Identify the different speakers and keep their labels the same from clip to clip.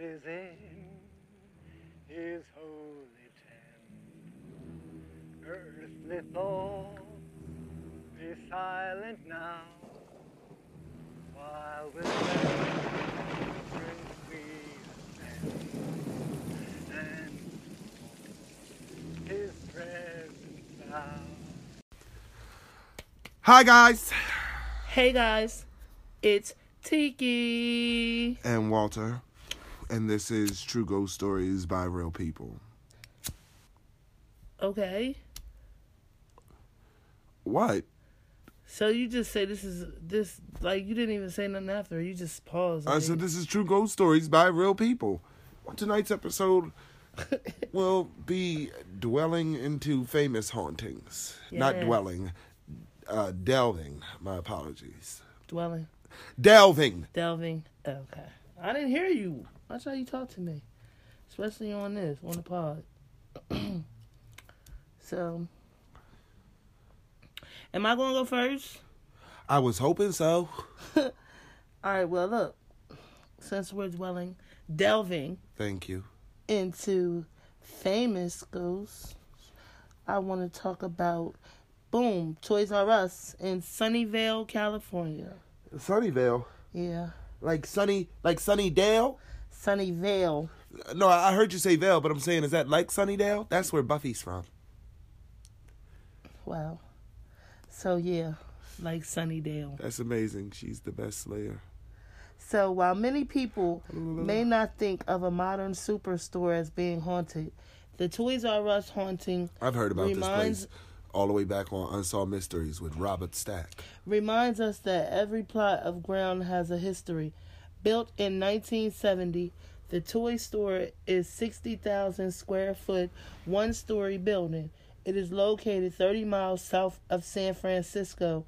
Speaker 1: is in his holy tent. Earthly thoughts be silent now, while with reverence we ascend and his presence bow.
Speaker 2: Hi, guys.
Speaker 3: Hey guys, it's Tiki.
Speaker 2: And Walter. And this is True Ghost Stories by Real People.
Speaker 3: Okay,
Speaker 2: What?
Speaker 3: so you just say this is this like you didn't even say nothing after. You just paused.
Speaker 2: I said this is True Ghost Stories by Real People. Tonight's episode will be dwelling into famous hauntings. Not dwelling, uh, delving. My apologies.
Speaker 3: dwelling,
Speaker 2: Delving.
Speaker 3: delving. Okay, I didn't hear you. That's how you talk to me, especially on this on the pod. so, am I gonna go first?
Speaker 2: I was hoping so.
Speaker 3: All right. Well, look, since we're dwelling, delving
Speaker 2: Thank you.
Speaker 3: into famous ghosts, I want to talk about Boom Toys R Us in Sunnyvale, California.
Speaker 2: Sunnyvale.
Speaker 3: Yeah,
Speaker 2: Like Sunny, like Sunnydale?
Speaker 3: Sunnyvale.
Speaker 2: No, I heard you say Vale, but I'm saying, is that like Sunnydale? That's where Buffy's from.
Speaker 3: Wow. So yeah, like Sunnydale.
Speaker 2: That's amazing. She's the best slayer.
Speaker 3: So while many people may not think of a modern superstore as being haunted, the Toys R Us haunting
Speaker 2: I've heard about
Speaker 3: Reminds-
Speaker 2: this place all the way back on Unsolved Mysteries with Robert Stack.
Speaker 3: reminds us that every plot of ground has a history. Built in 1970, the toy store is 60,000 square foot, one story building. It is located 30 miles south of San Francisco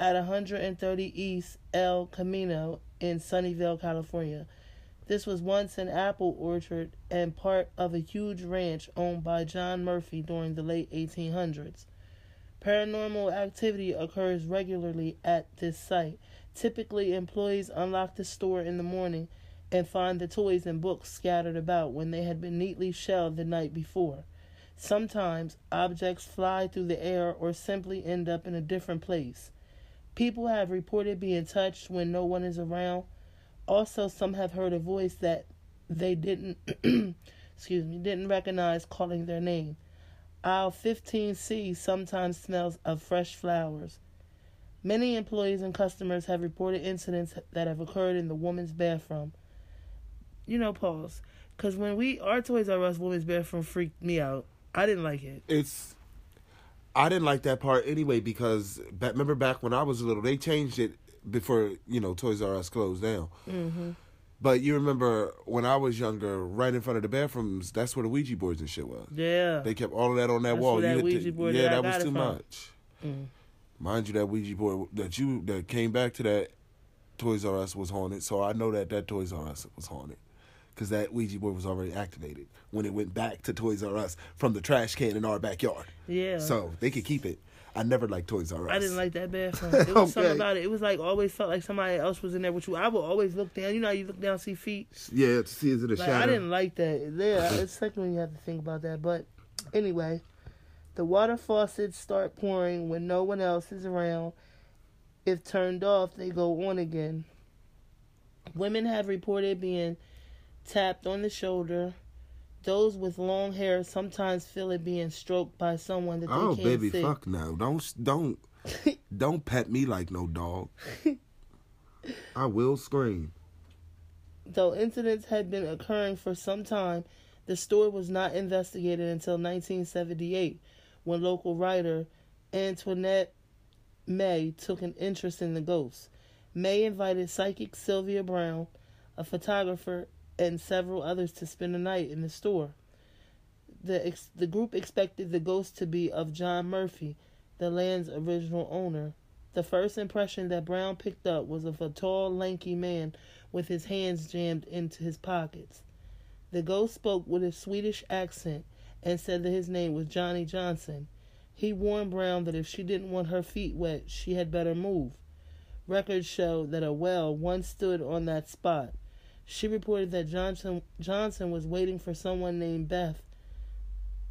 Speaker 3: at 130 East El Camino in Sunnyvale, California. This was once an apple orchard and part of a huge ranch owned by John Murphy during the late 1800s. Paranormal activity occurs regularly at this site. Typically, employees unlock the store in the morning and find the toys and books scattered about when they had been neatly shelved the night before. Sometimes objects fly through the air or simply end up in a different place. People have reported being touched when no one is around. Also, some have heard a voice that they didn't excuse me, didn't recognize calling their name. Aisle 15C sometimes smells of fresh flowers. Many employees and customers have reported incidents that have occurred in the woman's bathroom. You know, pause. Because when we, our Toys R Us women's bathroom freaked me out. I didn't like it.
Speaker 2: It's. I didn't like that part anyway because ba- remember back when I was little, they changed it before you know Toys R Us closed down.
Speaker 3: Mm-hmm.
Speaker 2: But you remember when I was younger, right in front of the bathrooms, that's where the Ouija boards and shit was.
Speaker 3: Yeah.
Speaker 2: They kept all of that on that
Speaker 3: That's
Speaker 2: wall.
Speaker 3: that
Speaker 2: hit the-
Speaker 3: Ouija board
Speaker 2: yeah,
Speaker 3: that
Speaker 2: that was too
Speaker 3: from.
Speaker 2: much.
Speaker 3: Mm.
Speaker 2: Mind you, that Ouija board that you that came back to that Toys R Us was haunted. So I know that that Toys R Us was haunted because that Ouija board was already activated when it went back to Toys R Us from the trash can in our backyard.
Speaker 3: Yeah.
Speaker 2: So they could keep it. I never liked Toys R Us.
Speaker 3: I didn't like that bathroom. It was something about it. It was like always felt like somebody else was in there with you. I would always look down. You know how you look down, see feet.
Speaker 2: Yeah, to see is it a
Speaker 3: Like,
Speaker 2: shadow?
Speaker 3: I didn't like that. Yeah, it's second when you have to think about that. But anyway, the water faucets start pouring when no one else is around. If turned off, they go on again. Women have reported being tapped on the shoulder. Those with long hair sometimes feel it being stroked by someone that they
Speaker 2: Oh,
Speaker 3: can't
Speaker 2: baby,
Speaker 3: see.
Speaker 2: fuck no! Don't don't don't pet me like no dog. I will scream.
Speaker 3: Though incidents had been occurring for some time, the story was not investigated until 1978 when local writer Antoinette May took an interest in the ghosts. May invited psychic Sylvia Browne, a photographer, and several others to spend the night in the store. The, ex- the group expected the ghost to be of John Murphy, the land's original owner. The first impression that Browne picked up was of a tall, lanky man with his hands jammed into his pockets. The ghost spoke with a Swedish accent and said that his name was Johnny Johnson. He warned Browne that if she didn't want her feet wet, she had better move. Records show that a well once stood on that spot. She reported that Johnson Johnson was waiting for someone named Beth.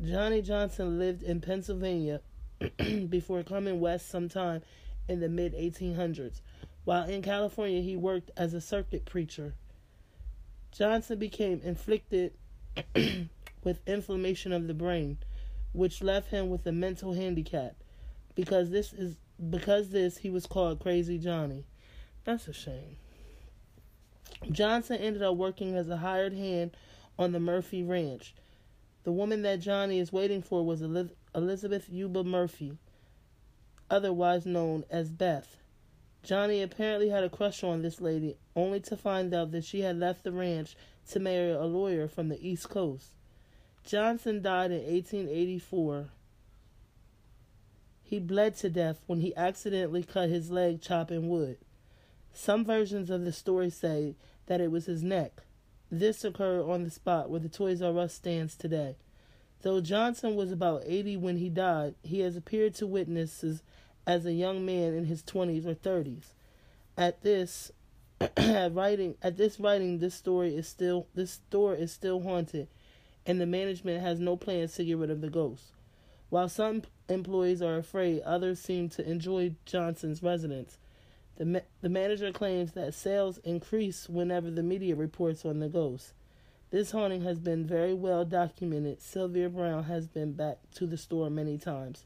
Speaker 3: Johnny Johnson lived in Pennsylvania before coming west sometime in the mid 1800s. While in California, he worked as a circuit preacher. Johnson became inflicted with inflammation of the brain, which left him with a mental handicap. Because this is because this he was called Crazy Johnny. That's a shame. Johnson ended up working as a hired hand on the Murphy Ranch. The woman that Johnny is waiting for was Elizabeth Yuba Murphy, otherwise known as Beth. Johnny apparently had a crush on this lady, only to find out that she had left the ranch to marry a lawyer from the East Coast. Johnson died in 1884. He bled to death when he accidentally cut his leg chopping wood. Some versions of the story say that it was his neck. This occurred on the spot where the Toys R Us stands today. Though Johnson was about 80 when he died, he has appeared to witnesses as a young man in his 20s or 30s. At this writing at this writing this story is still this store is still haunted and the management has no plans to get rid of the ghost. While some employees are afraid, others seem to enjoy Johnson's residence. The, ma- the manager claims that sales increase whenever the media reports on the ghost. This haunting has been very well documented. Sylvia Browne has been back to the store many times.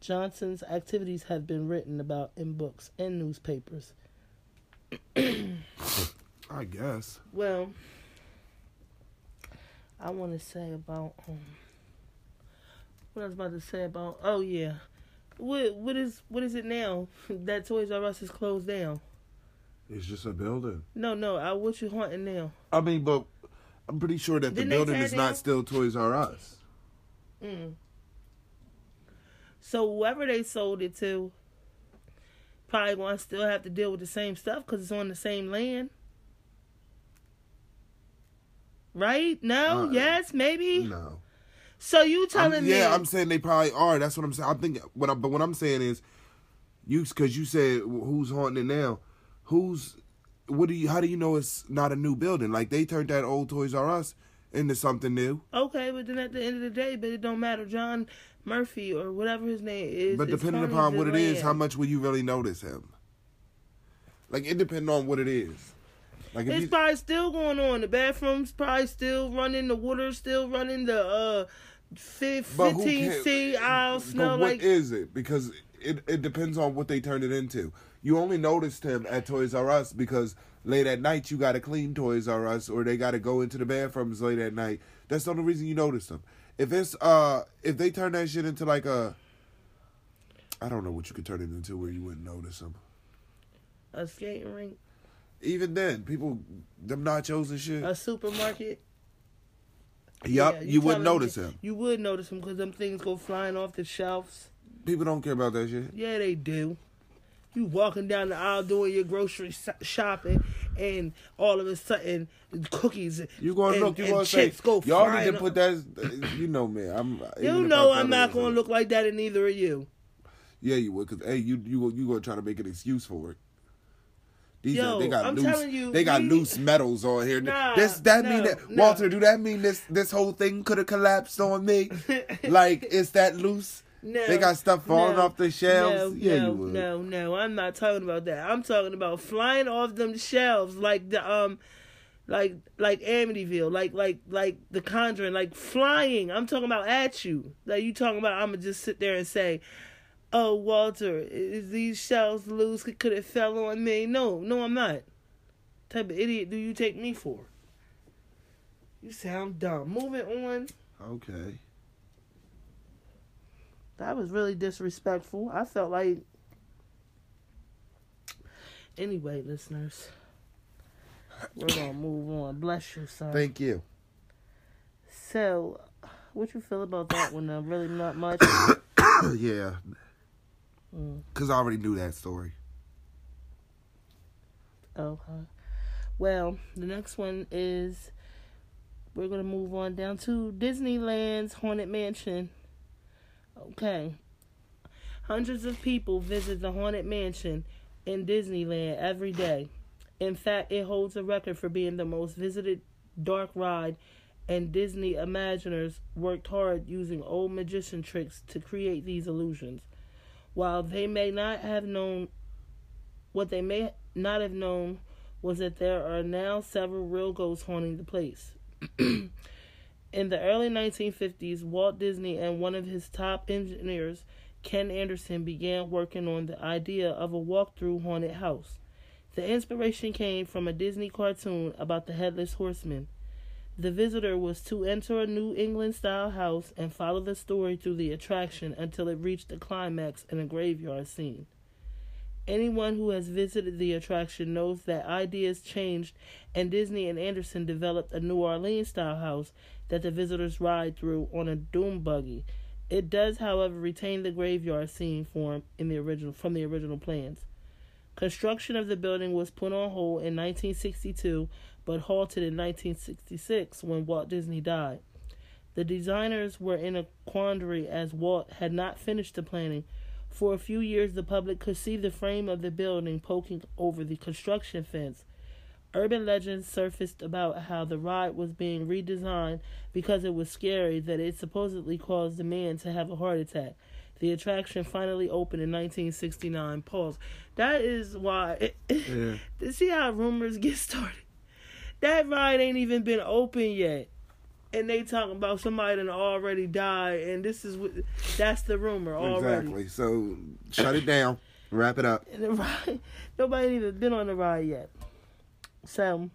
Speaker 3: Johnson's activities have been written about in books and newspapers.
Speaker 2: I guess.
Speaker 3: Well, I want to say about um, what I was about to say about. Oh yeah, what what is what is it now that Toys R Us is closed down?
Speaker 2: It's just a building.
Speaker 3: No, no. I what you haunting now?
Speaker 2: I mean, but I'm pretty sure that
Speaker 3: Didn't
Speaker 2: the building is
Speaker 3: down?
Speaker 2: not still Toys R Us.
Speaker 3: Mm. So whoever they sold it to, probably to still have to deal with the same stuff because it's on the same land. Right? No?
Speaker 2: Uh,
Speaker 3: yes? Maybe?
Speaker 2: No.
Speaker 3: So you
Speaker 2: I'm-
Speaker 3: telling me?
Speaker 2: yeah, I'm saying they probably are. That's what I'm saying. I'm thinking. What I, but what I'm saying is, you because you said who's haunting it now. Who's what do you? How do you know it's not a new building? Like they turned that old Toys R Us into something new.
Speaker 3: Okay, but then at the end of the day, but it don't matter. John Murphy or whatever his name is.
Speaker 2: But depending upon what it is,
Speaker 3: land.
Speaker 2: how much will you really notice him? Like it depends on what it is. Like if
Speaker 3: It's
Speaker 2: you,
Speaker 3: probably still going on. The bathroom's probably still running. The water's still running. The uh, fif-
Speaker 2: But who
Speaker 3: 15
Speaker 2: cares?
Speaker 3: C aisle
Speaker 2: but
Speaker 3: smell
Speaker 2: what
Speaker 3: like.
Speaker 2: is it? Because it it depends on what they turned it into. You only noticed him at Toys R Us because late at night you got to clean Toys R Us or they got to go into the bathrooms late at night. That's the only reason you noticed him. If it's uh if they turn that shit into like a I don't know what you could turn it into where you wouldn't notice him.
Speaker 3: a skating rink,
Speaker 2: Even then, people them nachos and shit.
Speaker 3: a supermarket.
Speaker 2: Yup,
Speaker 3: Yeah,
Speaker 2: you, wouldn't notice him.
Speaker 3: You would notice him because them things go flying off the shelves.
Speaker 2: People don't care about that shit.
Speaker 3: Yeah, they do. You walking down the aisle doing your grocery shopping, and all of a sudden, cookies.
Speaker 2: You gonna
Speaker 3: and,
Speaker 2: look? You gonna say?
Speaker 3: go
Speaker 2: Y'all need to put that. Uh, you know me. I'm. Uh, you
Speaker 3: know I'm not gonna look like that in either of you.
Speaker 2: Yeah, you would, cause hey, you you you gonna try to make an excuse for it. These
Speaker 3: Yo,
Speaker 2: are, they got
Speaker 3: I'm
Speaker 2: loose.
Speaker 3: you,
Speaker 2: they got
Speaker 3: we-
Speaker 2: loose metals on here.
Speaker 3: Nah,
Speaker 2: this that mean that
Speaker 3: no.
Speaker 2: Walter? Do that mean this this whole thing could have collapsed on me? like is that loose?
Speaker 3: No,
Speaker 2: They got stuff falling
Speaker 3: no,
Speaker 2: off the shelves.
Speaker 3: No,
Speaker 2: yeah,
Speaker 3: no,
Speaker 2: you would.
Speaker 3: no, no. I'm not talking about that. I'm talking about flying off them shelves like the um, like like Amityville, like like like The Conjuring, like flying. I'm talking about at you. Like you talking about? I'm gonna just sit there and say, "Oh, Walter, is these shells loose? Could it fell on me?" No, no, I'm not. type of idiot do you take me for? You sound dumb. Moving on.
Speaker 2: Okay.
Speaker 3: That was really disrespectful. I felt like. Anyway, listeners, we're gonna move on. Bless you, sir.
Speaker 2: Thank you.
Speaker 3: so, what you feel about that one? Uh, really not much.
Speaker 2: yeah.
Speaker 3: Mm.
Speaker 2: Cause I already knew that story.
Speaker 3: Okay. Well, the next one is we're gonna move on down to Disneyland's Haunted Mansion. Okay. Hundreds of people visit the Haunted Mansion in Disneyland every day. In fact, it holds a record for being the most visited dark ride, and Disney Imagineers worked hard using old magician tricks to create these illusions. While they may not have known what they may not have known was that there are now several real ghosts haunting the place. In the early 1950s, Walt Disney and one of his top engineers, Ken Anderson, began working on the idea of a walk-through haunted house. The inspiration came from a Disney cartoon about the headless horseman. The visitor was to enter a New England style house and follow the story through the attraction until it reached the climax in a graveyard scene. Anyone who has visited the attraction knows that ideas changed, and Disney and Anderson developed a New Orleans style house that the visitors ride through on a doom buggy. It does, however, retain the graveyard scene form in the original from the original plans. Construction of the building was put on hold in 1962 but halted in 1966 when Walt Disney died. The designers were in a quandary as Walt had not finished the planning. For a few years, the public could see the frame of the building poking over the construction fence. Urban legends surfaced about how the ride was being redesigned because it was scary that it supposedly caused the man to have a heart attack. The attraction finally opened in 1969. Pause. That is why.
Speaker 2: Yeah.
Speaker 3: see how rumors get started. That ride ain't even been open yet, and they talking about somebody that already died, and this is what that's the rumor already.
Speaker 2: Exactly. So shut it down. Wrap it up.
Speaker 3: And the ride, nobody even been on the ride yet. So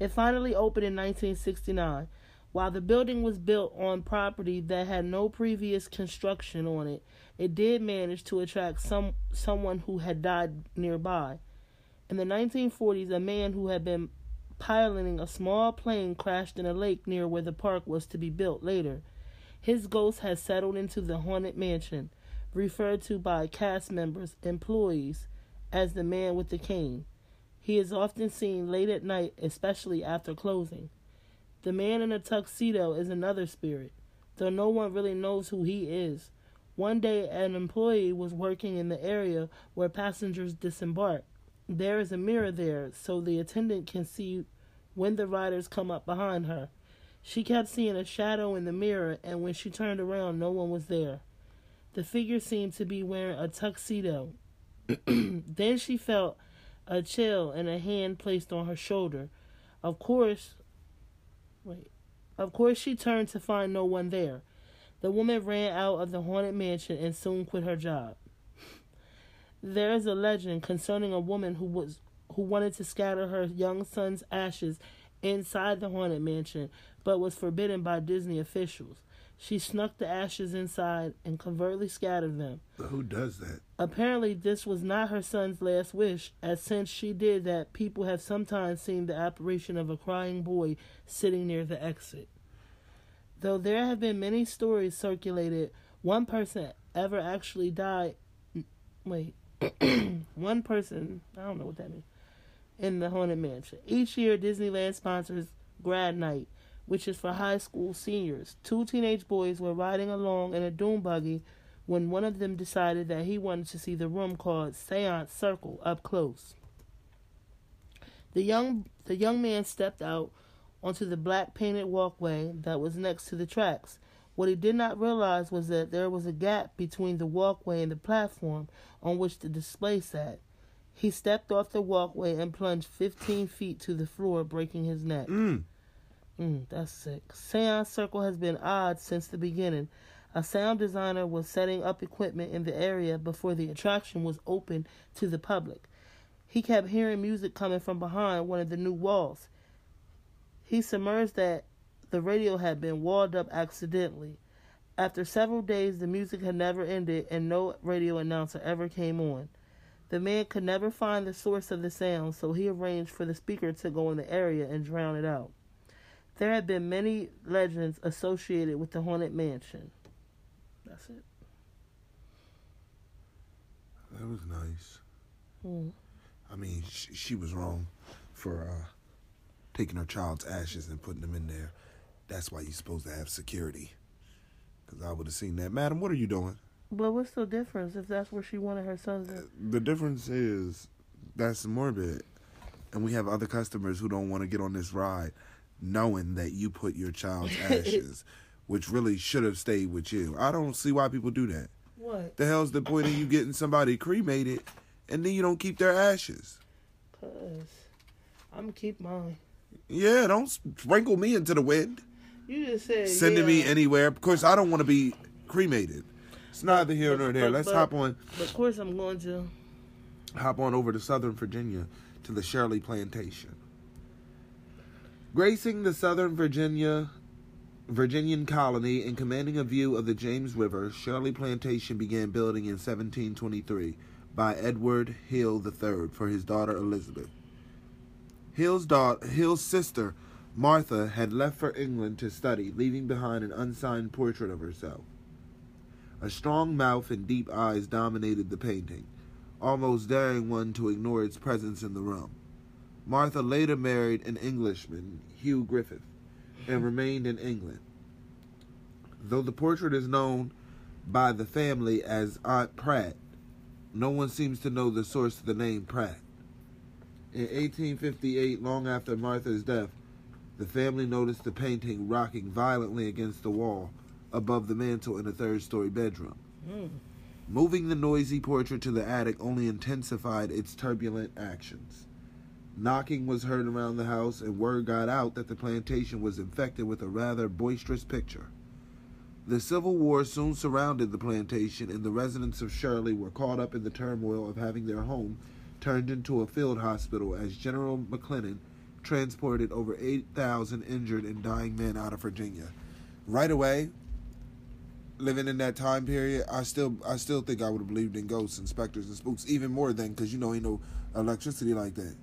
Speaker 3: it finally opened in 1969. While the building was built on property that had no previous construction on it, it did manage to attract some someone who had died nearby. In the 1940s, a man who had been piloting a small plane crashed in a lake near where the park was to be built later. His ghost has settled into the haunted mansion, referred to by cast members, employees, as the man with the cane. He is often seen late at night, especially after closing. The man in a tuxedo is another spirit, though no one really knows who he is. One day, an employee was working in the area where passengers disembark. There is a mirror there, so the attendant can see when the riders come up behind her. She kept seeing a shadow in the mirror, and when she turned around, no one was there. The figure seemed to be wearing a tuxedo. then she felt a chill and a hand placed on her shoulder. Of course, wait. Of course, she turned to find no one there. The woman ran out of the haunted mansion and soon quit her job. There is a legend concerning a woman who was who wanted to scatter her young son's ashes inside the haunted mansion, but was forbidden by Disney officials. She snuck the ashes inside and covertly scattered them.
Speaker 2: Who does that?
Speaker 3: Apparently, this was not her son's last wish, as since she did that, people have sometimes seen the apparition of a crying boy sitting near the exit. Though there have been many stories circulated, one person ever actually died. Wait, one person, I don't know what that means, in the Haunted Mansion. Each year, Disneyland sponsors Grad Night, which is for high school seniors. Two teenage boys were riding along in a doom buggy when one of them decided that he wanted to see the room called Seance Circle up close. The young the young man stepped out onto the black painted walkway that was next to the tracks. What he did not realize was that there was a gap between the walkway and the platform on which the display sat. He stepped off the walkway and plunged 15 feet to the floor, breaking his neck.
Speaker 2: Mm.
Speaker 3: Mm, that's sick. Seance Circle has been odd since the beginning. A sound designer was setting up equipment in the area before the attraction was open to the public. He kept hearing music coming from behind one of the new walls. He submerged that the radio had been walled up accidentally. After several days, the music had never ended and no radio announcer ever came on. The man could never find the source of the sound, so he arranged for the speaker to go in the area and drown it out. There have been many legends associated with the haunted mansion. That's it.
Speaker 2: That was nice.
Speaker 3: Mm.
Speaker 2: I mean, she, she was wrong for uh, taking her child's ashes and putting them in there. That's why you're supposed to have security. Because I would have seen that. Madam, what are you doing?
Speaker 3: But what's the difference if that's where she wanted her sons? To...
Speaker 2: Uh, the difference is That's morbid. And we have other customers who don't want to get on this ride knowing that you put your child's ashes, which really should have stayed with you. I don't see why people do that.
Speaker 3: What?
Speaker 2: The hell's the point of you getting somebody cremated and then you don't keep their ashes?
Speaker 3: Cause I'm keep mine.
Speaker 2: Yeah, don't sprinkle me into the wind.
Speaker 3: You just said
Speaker 2: Sending
Speaker 3: yeah,
Speaker 2: me anywhere. Of course, I don't want to be cremated. It's neither here nor there.
Speaker 3: but-
Speaker 2: Let's
Speaker 3: but-
Speaker 2: hop on
Speaker 3: But of course I'm going to.
Speaker 2: hop on over to Southern Virginia to the Shirley Plantation. Gracing the Southern Virginia Virginian colony and commanding a view of the James River, Shirley Plantation began building in 1723 by Edward Hill III for his daughter Elizabeth. Hill's daughter, Hill's sister Martha had left for England to study, leaving behind an unsigned portrait of herself. A strong mouth and deep eyes dominated the painting almost daring one to ignore its presence in the room. Martha later married an Englishman, Hugh Griffith, and remained in England. Though the portrait is known by the family as Aunt Pratt, no one seems to know the source of the name Pratt. In 1858, long after Martha's death, the family noticed the painting rocking violently against the wall above the mantel in a third story bedroom.
Speaker 3: Mm.
Speaker 2: Moving the noisy portrait to the attic only intensified its turbulent actions. Knocking was heard around the house, and word got out that the plantation was infected with a rather boisterous picture. The Civil War soon surrounded the plantation, and the residents of Shirley were caught up in the turmoil of having their home turned into a field hospital as General McClellan transported over 8,000 injured and dying men out of Virginia. Right away, living in that time period, I still I still think I would have believed in ghosts and specters and spooks even more than because you know ain't no electricity like that.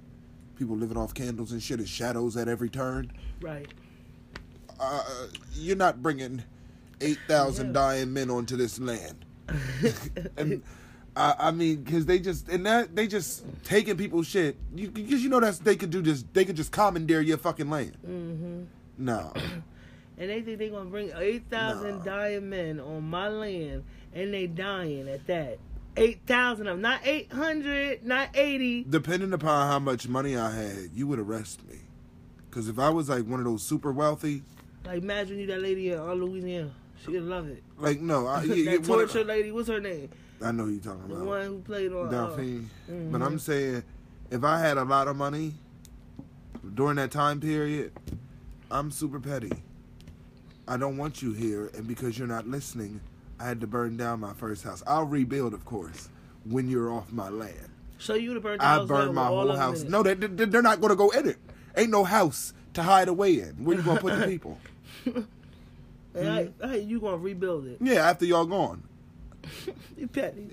Speaker 2: People living off candles and shit, and shadows at every turn.
Speaker 3: Right.
Speaker 2: Uh, you're not bringing eight thousand
Speaker 3: Yeah.
Speaker 2: dying men onto this land. and I, I mean, because they just and that they just taking people's shit. You because you know that's they could do just they could just commandeer your fucking land.
Speaker 3: hmm
Speaker 2: No,
Speaker 3: And they think they're gonna bring eight thousand
Speaker 2: Nah.
Speaker 3: dying men on my land, and they dying at that. Eight thousand of them, not eight hundred, not eighty.
Speaker 2: depending upon how much money I had, you would arrest me. Because if I was like one of those super wealthy,
Speaker 3: Like imagine you that lady in uh, Louisiana. She'd love it.
Speaker 2: like no, I,
Speaker 3: that
Speaker 2: yeah,
Speaker 3: torture lady, what's her name?
Speaker 2: I know who you're talking about The
Speaker 3: one who played on. Uh,
Speaker 2: Delphine. But
Speaker 3: mhm.
Speaker 2: I'm saying, if I had a lot of money during that time period, I'm super petty. I don't want you here, and because you're not listening, I had to burn down my first house. I'll rebuild, of course, when you're off my land.
Speaker 3: So you would have burned
Speaker 2: I
Speaker 3: house
Speaker 2: burned my whole house. No, they, they, they're not going to go in it. Ain't no house to hide away in. Where you going to put the people?
Speaker 3: And I, I, you gonna rebuild it?
Speaker 2: Yeah, after y'all gone.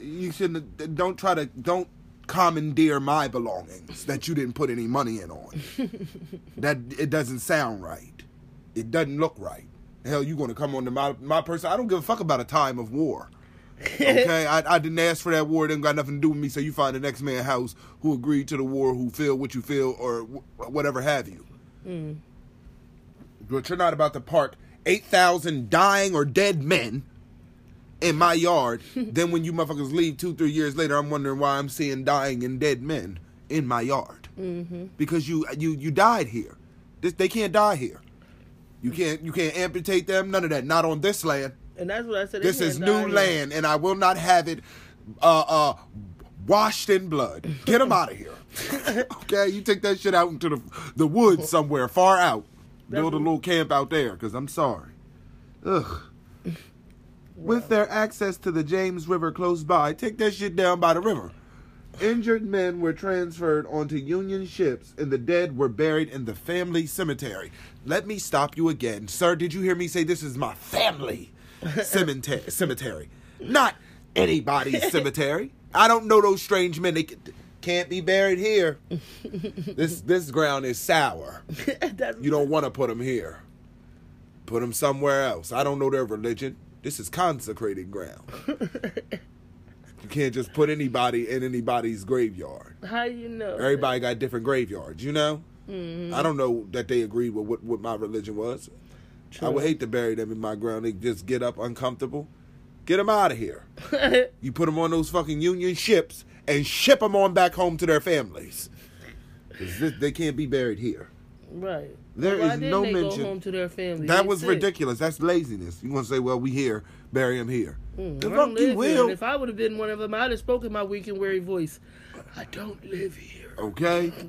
Speaker 3: You
Speaker 2: shouldn't don't try to don't commandeer my belongings that you didn't put any money in on. That it doesn't sound right. It doesn't look right. Hell you gonna come on to my my person? I don't give a fuck about a time of war. Okay? I, I didn't ask for that war. It didn't got nothing to do with me. So you find the next man house who agreed to the war who feel what you feel or wh- whatever have you.
Speaker 3: Mm.
Speaker 2: but you're not about to park 8000 dying or dead men in my yard. then when you motherfuckers leave two, three years later, I'm wondering why I'm seeing dying and dead men in my yard.
Speaker 3: Mm-hmm.
Speaker 2: Because you you you died here. This, they can't die here. You can't you can't amputate them. None of that. Not on this land.
Speaker 3: And that's what I said.
Speaker 2: This is new land, and I will not have it uh uh washed in blood. Get them out of here. okay, you take that shit out into the the woods somewhere far out. Build a little camp out there, cause I'm sorry. Ugh. With their access to the James River close by, take that shit down by the river. Injured men were transferred onto Union ships, and the dead were buried in the family cemetery. Let me stop you again, sir. Did you hear me say this is my family cemetery? cemetery, not anybody's cemetery. I don't know those strange men. They can't be buried here. this this ground is sour. You don't want to put them here. Put them somewhere else. I don't know their religion. This is consecrated ground. You can't just put anybody in anybody's graveyard.
Speaker 3: How you know?
Speaker 2: Everybody got different graveyards, you know?
Speaker 3: Mhm.
Speaker 2: I don't know that they agreed with what, what my religion was. I would hate to bury them in my ground. They just get up uncomfortable. Get them out of here. You put them on those fucking Union ships and ship them on back home to their families. this- they can't be buried here.
Speaker 3: Right.
Speaker 2: There
Speaker 3: Why
Speaker 2: is no
Speaker 3: they
Speaker 2: mention-
Speaker 3: go home to their family?
Speaker 2: That
Speaker 3: They
Speaker 2: was
Speaker 3: sick.
Speaker 2: ridiculous. That's laziness. You want to say, well, we here, bury him here.
Speaker 3: Mm,
Speaker 2: The fuck you will.
Speaker 3: If I would have been one of them, I'd have spoken my weak and weary voice. I don't live here.
Speaker 2: Okay?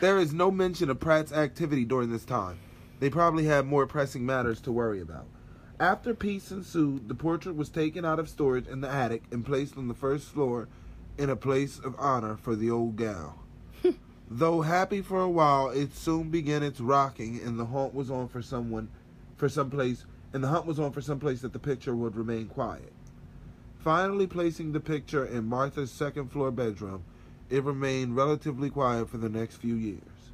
Speaker 2: There is no mention of Pratt's activity during this time. They probably had more pressing matters to worry about. After peace ensued, the portrait was taken out of storage in the attic and placed on the first floor in a place of honor for the old gal. Though happy for a while, it soon began its rocking, and the hunt was on for someone, for some place, and the hunt was on for some place that the picture would remain quiet. Finally, placing the picture in Martha's second floor bedroom, it remained relatively quiet for the next few years.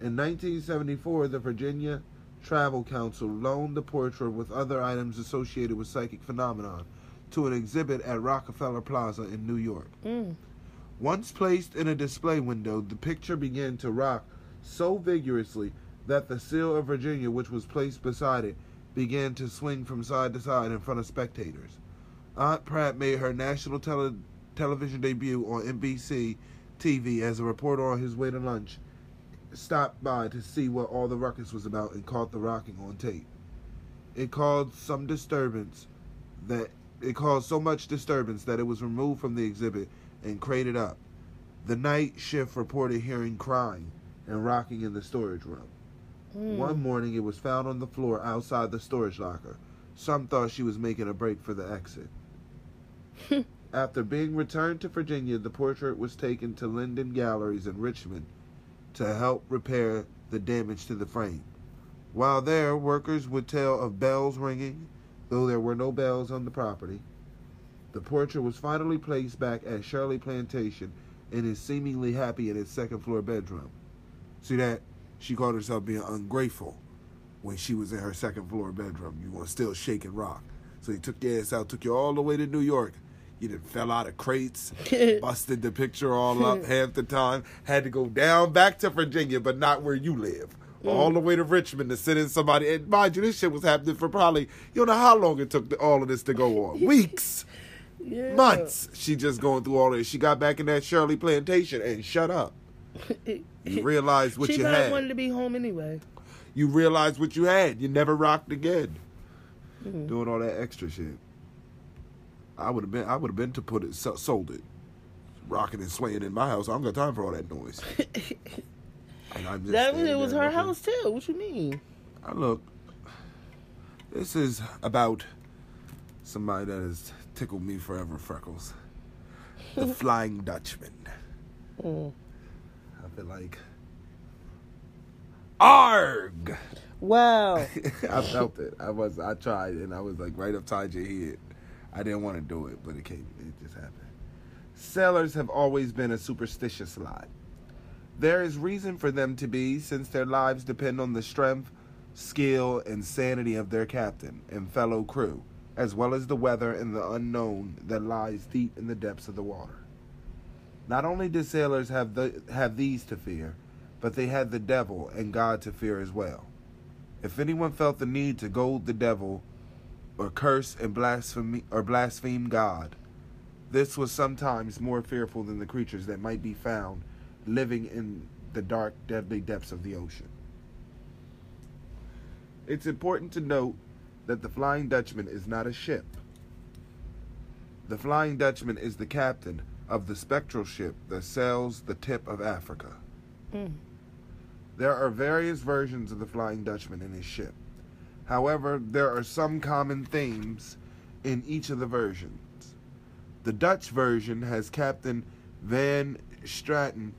Speaker 2: In 1974, the Virginia Travel Council loaned the portrait with other items associated with psychic phenomenon to an exhibit at Rockefeller Plaza in New York.
Speaker 3: Mm.
Speaker 2: Once placed in a display window, the picture began to rock so vigorously that the seal of Virginia, which was placed beside it, began to swing from side to side in front of spectators. Aunt Pratt made her national tele- television debut on NBC TV as a reporter on his way to lunch stopped by to see what all the ruckus was about and caught the rocking on tape. It caused some disturbance that it caused so much disturbance that it was removed from the exhibit and crated up. The night shift reported hearing crying and rocking in the storage room.
Speaker 3: Mm.
Speaker 2: One morning it was found on the floor outside the storage locker. Some thought she was making a break for the exit. After being returned to Virginia, the portrait was taken to Linden Galleries in Richmond to help repair the damage to the frame. While there, workers would tell of bells ringing, though there were no bells on the property. The portrait was finally placed back at Shirley Plantation and is seemingly happy in its second floor bedroom. See that? She called herself being ungrateful when she was in her second floor bedroom. You were still shaking rock. So he took your ass out, took you all the way to New York. You done fell out of crates, busted the picture all up half the time, had to go down back to Virginia, but not where you live. Mm. All the way to Richmond to send in somebody. And mind you, this shit was happening for probably, you don't know how long it took all of this to go on. Weeks,
Speaker 3: yeah.
Speaker 2: months. She just going through all this. She got back in that Shirley plantation and shut up. You realize what
Speaker 3: she
Speaker 2: you had.
Speaker 3: wanted to be home anyway.
Speaker 2: You realize what you had. You never rocked again. Hmm. Doing all that extra shit. I would have been. I would have been to put it, sold it, rocking and swaying in my house. I don't got time for all that noise. And I'm just
Speaker 3: That it was her
Speaker 2: looking.
Speaker 3: house too. What you mean?
Speaker 2: I look. This is about somebody that has tickled me forever, Freckles. The Flying Dutchman.
Speaker 3: Mm.
Speaker 2: I feel like. Arg!
Speaker 3: Wow.
Speaker 2: I felt it. I was. I tried, and I was like right up upside your head. I didn't want to do it, but it came. It just happened. Sailors have always been a superstitious lot. There is reason for them to be, since their lives depend on the strength, skill, and sanity of their captain and fellow crew, as well as the weather and the unknown that lies deep in the depths of the water. Not only did sailors have the, have these to fear, but they had the devil and God to fear as well. If anyone felt the need to goad the devil, or curse and blaspheme or blaspheme God, this was sometimes more fearful than the creatures that might be found living in the dark, deadly depths of the ocean. It's important to note that the Flying Dutchman is not a ship. The Flying Dutchman is the captain of the spectral ship that sails the tip of Africa.
Speaker 3: Mm.
Speaker 2: There are various versions of the Flying Dutchman in his ship. However, there are some common themes in each of the versions. The Dutch version has Captain Van Straten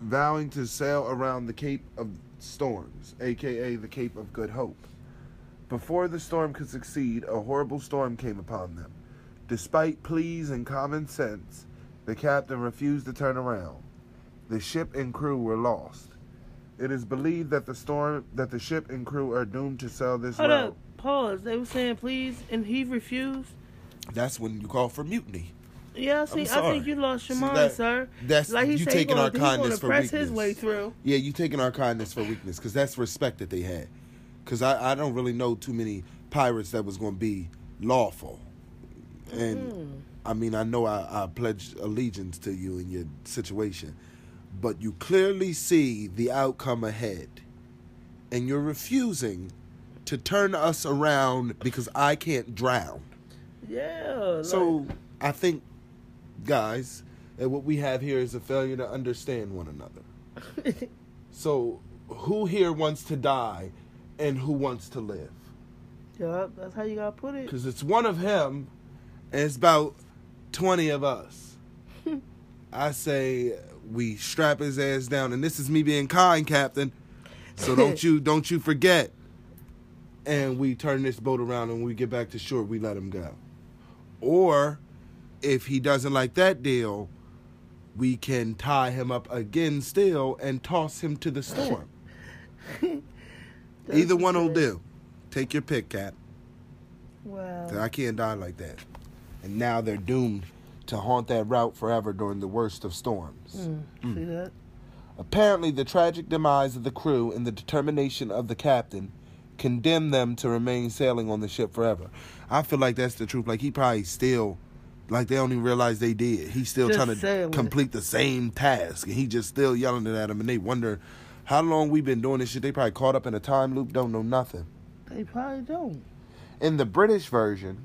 Speaker 2: vowing to sail around the Cape of Storms, aka the Cape of Good Hope. Before the storm could succeed, a horrible storm came upon them. Despite pleas and common sense, the captain refused to turn around. The ship and crew were lost. It is believed that the storm that the ship and crew are doomed to sail this
Speaker 3: Hold
Speaker 2: route.
Speaker 3: up. Pause. They were saying please, and he refused.
Speaker 2: That's when you call for mutiny.
Speaker 3: Yeah, see. I think you lost your
Speaker 2: See,
Speaker 3: mind,
Speaker 2: that-
Speaker 3: sir.
Speaker 2: that's-
Speaker 3: like he
Speaker 2: you
Speaker 3: said,
Speaker 2: taking
Speaker 3: he
Speaker 2: our
Speaker 3: gonna, he
Speaker 2: kindness
Speaker 3: gonna
Speaker 2: for
Speaker 3: press his
Speaker 2: weakness.
Speaker 3: way through.
Speaker 2: Yeah, you taking our kindness for weakness because that's respect that they had. Because I, I don't really know too many pirates that was going to be lawful, and mm-hmm. I mean, I know I, I pledge allegiance to you in your situation, but you clearly see the outcome ahead, and you're refusing to turn us around because I can't drown.
Speaker 3: Yeah.
Speaker 2: So I think, guys, that what we have here is a failure to understand one another. So, who here wants to die, and who wants to live?
Speaker 3: yup, that's how you gotta put it.
Speaker 2: Because it's one of him, and it's about twenty of us. I say we strap his ass down, and this is me being kind, Captain. So don't you don't you forget. And we turn this boat around, and when we get back to shore, we let him go. Or, if he doesn't like that deal, we can tie him up again still and toss him to the storm.
Speaker 3: That's
Speaker 2: Either one will do. Take your pick,
Speaker 3: cat.
Speaker 2: 'Cause I can't die like that. And now they're doomed to haunt that route forever during the worst of storms.
Speaker 3: Mm, See that?
Speaker 2: Apparently, the tragic demise of the crew and the determination of the captain condemned them to remain sailing on the ship forever. I feel like that's the truth. Like he probably still, like they don't even realize they did. He's still
Speaker 3: Just
Speaker 2: trying to complete the same task, and he just still yelling it at them. And they wonder how long we been doing this shit. They probably caught up in a time loop, don't know nothing.
Speaker 3: They probably don't.
Speaker 2: In the British version,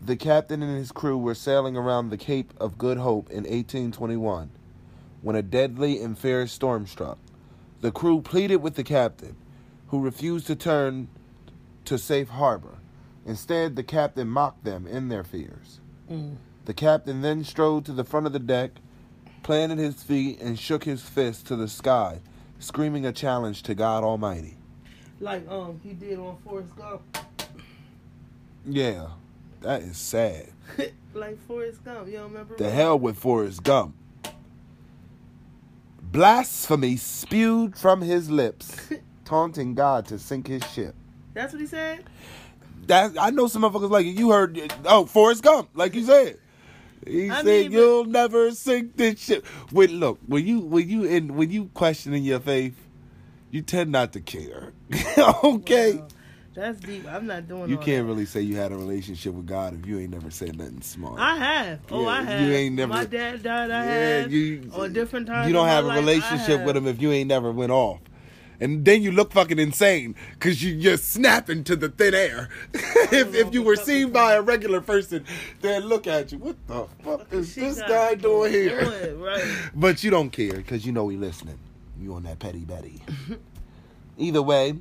Speaker 2: the captain and his crew were sailing around the Cape of Good Hope in 1821 when a deadly and fierce storm struck. The crew pleaded with the captain, who refused to turn to safe harbor. Instead, the captain mocked them in their fears.
Speaker 3: Mm.
Speaker 2: The captain then strode to the front of the deck, planted his feet, and shook his fist to the sky, screaming a challenge to God Almighty.
Speaker 3: Like um he did on Forrest Gump.
Speaker 2: Yeah, that is sad.
Speaker 3: like Forrest Gump. You don't remember?
Speaker 2: The hell with Forrest Gump. Blasphemy spewed from his lips, taunting God to sink his ship.
Speaker 3: That's what he said.
Speaker 2: That I know some motherfuckers like it. You heard? Oh, Forrest Gump, like you said. He
Speaker 3: I
Speaker 2: said,
Speaker 3: mean,
Speaker 2: "You'll never sink this ship." When look, when you when you in when you questioning your faith, you tend not to care. okay,
Speaker 3: Wow. That's deep. I'm not doing.
Speaker 2: you can't
Speaker 3: that.
Speaker 2: really say you had a relationship with God if you ain't never said nothing smart.
Speaker 3: I have. Oh,
Speaker 2: Yeah,
Speaker 3: I
Speaker 2: you
Speaker 3: have.
Speaker 2: ain't never-
Speaker 3: My dad died. I
Speaker 2: Yeah,
Speaker 3: have.
Speaker 2: you-
Speaker 3: on different times.
Speaker 2: You don't have a
Speaker 3: life, I
Speaker 2: relationship with him if you ain't never went off. And then you look fucking insane because you, you're snapping to the thin air. if, if you were seen by a regular person, they'd look at you. What the fuck is this guy doing
Speaker 3: doing,
Speaker 2: here?
Speaker 3: right.
Speaker 2: But you don't care because you know he listening. You on that petty Betty. Either way,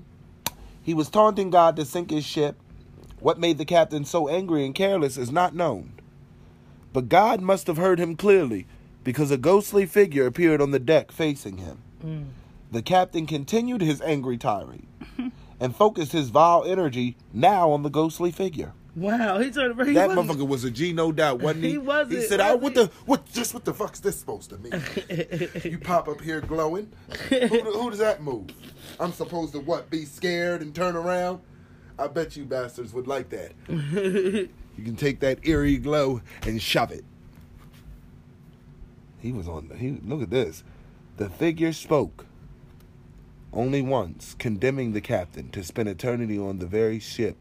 Speaker 2: he was taunting God to sink his ship. What made the captain so angry and careless is not known. But God must have heard him clearly because a ghostly figure appeared on the deck facing him.
Speaker 3: Mm.
Speaker 2: The captain continued his angry tirade and focused his vile energy now on the ghostly figure.
Speaker 3: Wow, he turned. He
Speaker 2: that
Speaker 3: wasn't-
Speaker 2: motherfucker was a G, no doubt, wasn't he?
Speaker 3: He wasn't,
Speaker 2: He said,
Speaker 3: "I
Speaker 2: what the what? Just what the fuck's this supposed to mean? you pop up here glowing. who, who does that move? I'm supposed to what? Be scared and turn around? I bet you bastards would like that. You can take that eerie glow and shove it. He was on. He look at this. The figure spoke. Only once, condemning the captain to spend eternity on the very ship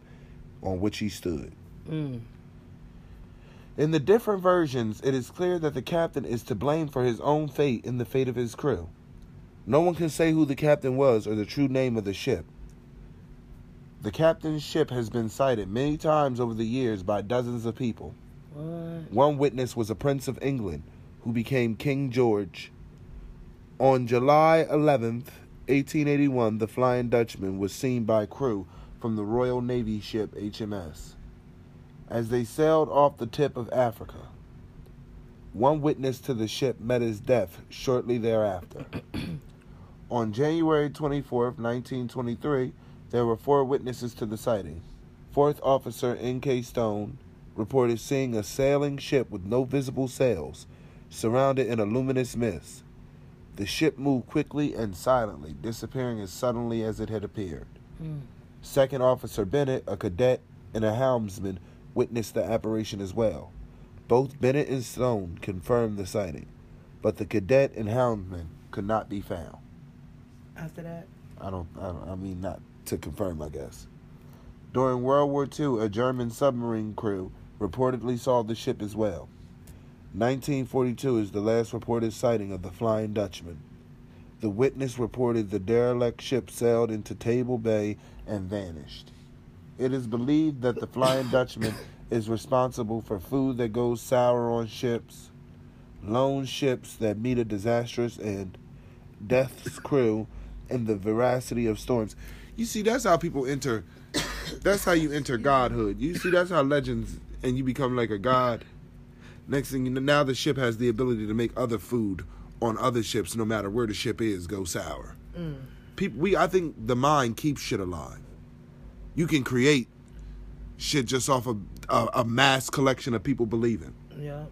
Speaker 2: on which he stood.
Speaker 3: Mm.
Speaker 2: In the different versions, it is clear that the captain is to blame for his own fate and the fate of his crew. No one can say who the captain was or the true name of the ship. The captain's ship has been sighted many times over the years by dozens of people.
Speaker 3: What?
Speaker 2: One witness was a prince of England who became King George. On July 11th, 1881, the Flying Dutchman was seen by crew from the Royal Navy ship HMS as they sailed off the tip of Africa. One witness to the ship met his death shortly thereafter. On January 24th, 1923, there were four witnesses to the sighting. Fourth Officer N.K. Stone reported seeing a sailing ship with no visible sails, surrounded in a luminous mist. The ship moved quickly and silently, disappearing as suddenly as it had appeared.
Speaker 3: Mm.
Speaker 2: Second Officer Bennett, a cadet, and a helmsman witnessed the apparition as well. Both Bennett and Stone confirmed the sighting, but the cadet and helmsman could not be found.
Speaker 3: After that,
Speaker 2: I don't, I don't, I mean, not to confirm, I guess. During World War II, a German submarine crew reportedly saw the ship as well. 1942 is the last reported sighting of the Flying Dutchman. The witness reported the derelict ship sailed into Table Bay and vanished. It is believed that the Flying Dutchman is responsible for food that goes sour on ships, lone ships that meet a disastrous end, death's crew, and the veracity of storms. You see, that's how people enter. That's how you enter godhood. You see, that's how legends and you become like a god. Next thing you know, now the ship has the ability to make other food on other ships, no matter where the ship is, go sour. Mm. People, we, I think the mind keeps shit alive. You can create shit just off of a, a mass collection of people believing.
Speaker 3: Yeah.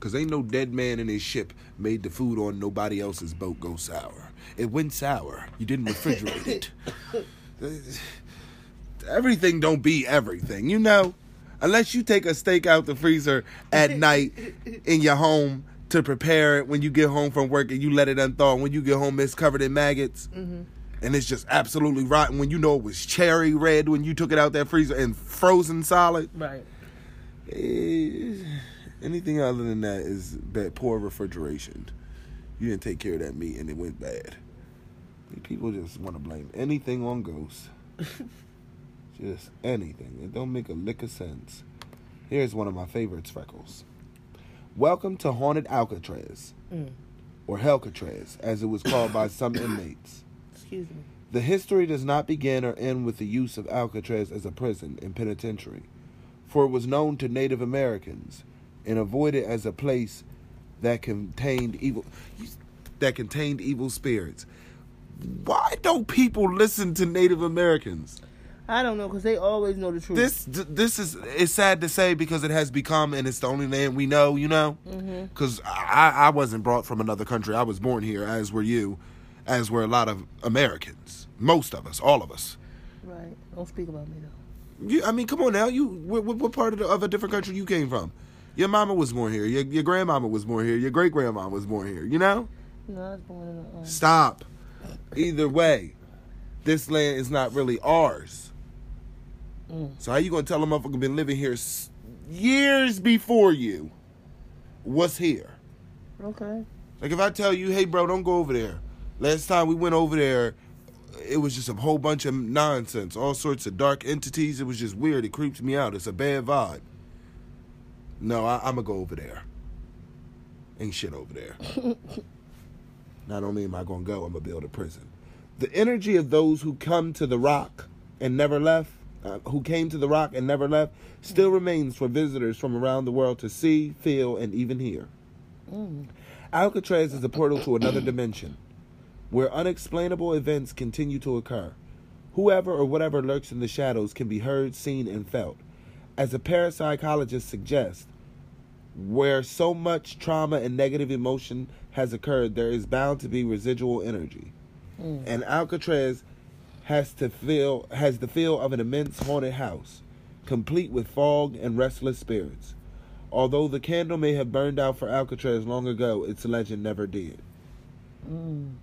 Speaker 2: Cause ain't no dead man in his ship made the food on nobody else's boat go sour. It went sour. You didn't refrigerate it. Everything don't be everything, you know. Unless you take a steak out the freezer at night in your home to prepare it when you get home from work and you let it unthaw. And when you get home, it's covered in maggots. And it's just absolutely rotten when you know it was cherry red when you took it out that freezer and frozen solid.
Speaker 3: Right.
Speaker 2: Eh, anything other than that is bad, poor refrigeration. You didn't take care of that meat and it went bad. People just want to blame anything on ghosts. just anything. It don't make a lick of sense. Here's one of my favorites, Freckles. Welcome to Haunted Alcatraz,
Speaker 3: Mm.
Speaker 2: or Helcatraz, as it was called by some inmates.
Speaker 3: Excuse me.
Speaker 2: The history does not begin or end with the use of Alcatraz as a prison and penitentiary, for it was known to Native Americans and avoided as a place that contained evil that contained evil spirits. Why don't people listen to Native Americans?
Speaker 3: I don't know because they always know the truth.
Speaker 2: This this is it's sad to say because it has become and it's the only land we know, you know. Because I I wasn't brought from another country. I was born here, as were you, as were a lot of Americans. Most of us, all of us.
Speaker 3: right. Don't speak about me though.
Speaker 2: You, I mean, come on now. You what, what- part of, the, of a different country you came from? Your mama was born here. Your your grandmama was born here. Your great grandma was born here. You know.
Speaker 3: Know, I was born in. Um,
Speaker 2: Stop. Either way, this land is not really ours.
Speaker 3: Mm.
Speaker 2: So how you gonna tell a motherfucker been living here s- years before you was here?
Speaker 3: okay.
Speaker 2: Like if I tell you, hey bro, don't go over there. Last time we went over there, it was just a whole bunch of nonsense, all sorts of dark entities. It was just weird. It creeps me out. It's a bad vibe. No, I, I'm gonna go over there. Ain't shit over there. Not only am I gonna go, I'm gonna build a prison. The energy of those who come to the rock and never left, uh, who came to the rock and never left, still remains for visitors from around the world to see, feel, and even hear. Alcatraz is a portal to another dimension, where unexplainable events continue to occur. Whoever or whatever lurks in the shadows can be heard, seen, and felt. As a parapsychologist suggests, where so much trauma and negative emotion has occurred, there is bound to be residual energy. And Alcatraz has to feel has the feel of an immense haunted house, complete with fog and restless spirits. Although the candle may have burned out for Alcatraz long ago, its legend never did.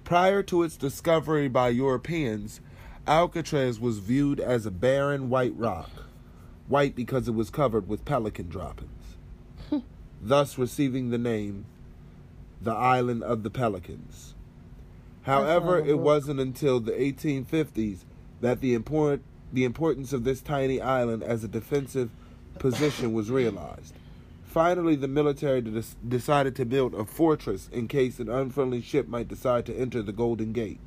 Speaker 2: Prior to its discovery by Europeans, Alcatraz was viewed as a barren white rock, white because it was covered with pelican droppings, thus receiving the name the Island of the Pelicans. However, it wasn't until the 1850s that the import, the importance of this tiny island as a defensive position was realized. Finally, the military de- decided to build a fortress in case an unfriendly ship might decide to enter the Golden Gate.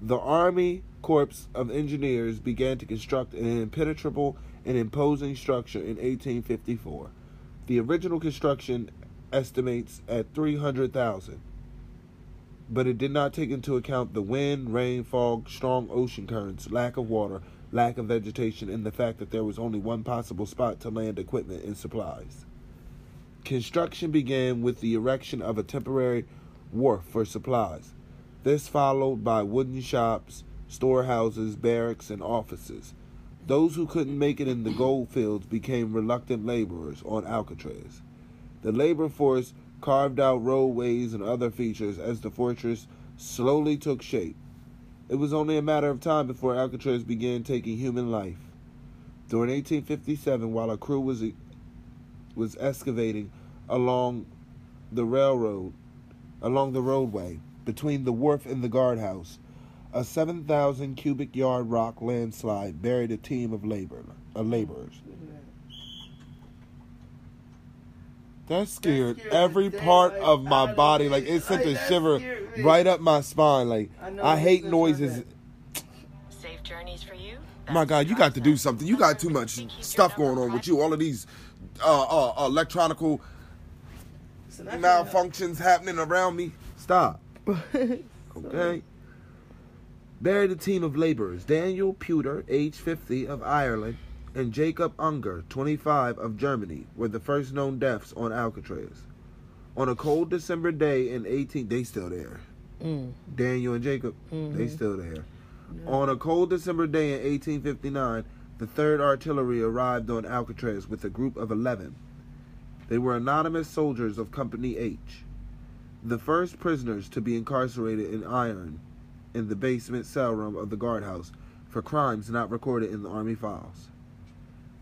Speaker 2: The Army Corps of Engineers began to construct an impenetrable and imposing structure in 1854. The original construction estimates at 300,000, but it did not take into account the wind, rain, fog, strong ocean currents, lack of water, lack of vegetation, and the fact that there was only one possible spot to land equipment and supplies. Construction began with the erection of a temporary wharf for supplies. This followed by wooden shops, storehouses, barracks, and offices. Those who couldn't make it in the gold fields became reluctant laborers on Alcatraz. The labor force carved out roadways and other features as the fortress slowly took shape. It was only a matter of time before Alcatraz began taking human life. During 1857, while a crew was was excavating along the railroad, along the roadway between the wharf and the guardhouse. A 7,000 cubic yard rock landslide buried a team of labor, uh, laborers. That scared
Speaker 3: scared
Speaker 2: every part
Speaker 3: daylight
Speaker 2: of my body. Like it sent
Speaker 3: Like,
Speaker 2: a shiver right up my spine. Like
Speaker 3: I
Speaker 2: I hate noises.
Speaker 4: Safe journeys for you.
Speaker 2: My God, you got to do something. You got too much stuff going on with you. All of these uh, uh, electronical
Speaker 3: So that's
Speaker 2: malfunctions happening around me. Stop. Okay. Bury the team of laborers Daniel Pewter, age 50, of Ireland, and Jacob Unger, 25, of Germany, were the first known deaths on Alcatraz. On a cold December day in 18, they still there.
Speaker 3: Mm.
Speaker 2: Daniel and Jacob, they still there. On a cold December day in 1859, the 3rd Artillery arrived on Alcatraz with a group of 11. They were anonymous soldiers of Company H, the first prisoners to be incarcerated in iron in the basement cell room of the guardhouse for crimes not recorded in the Army files.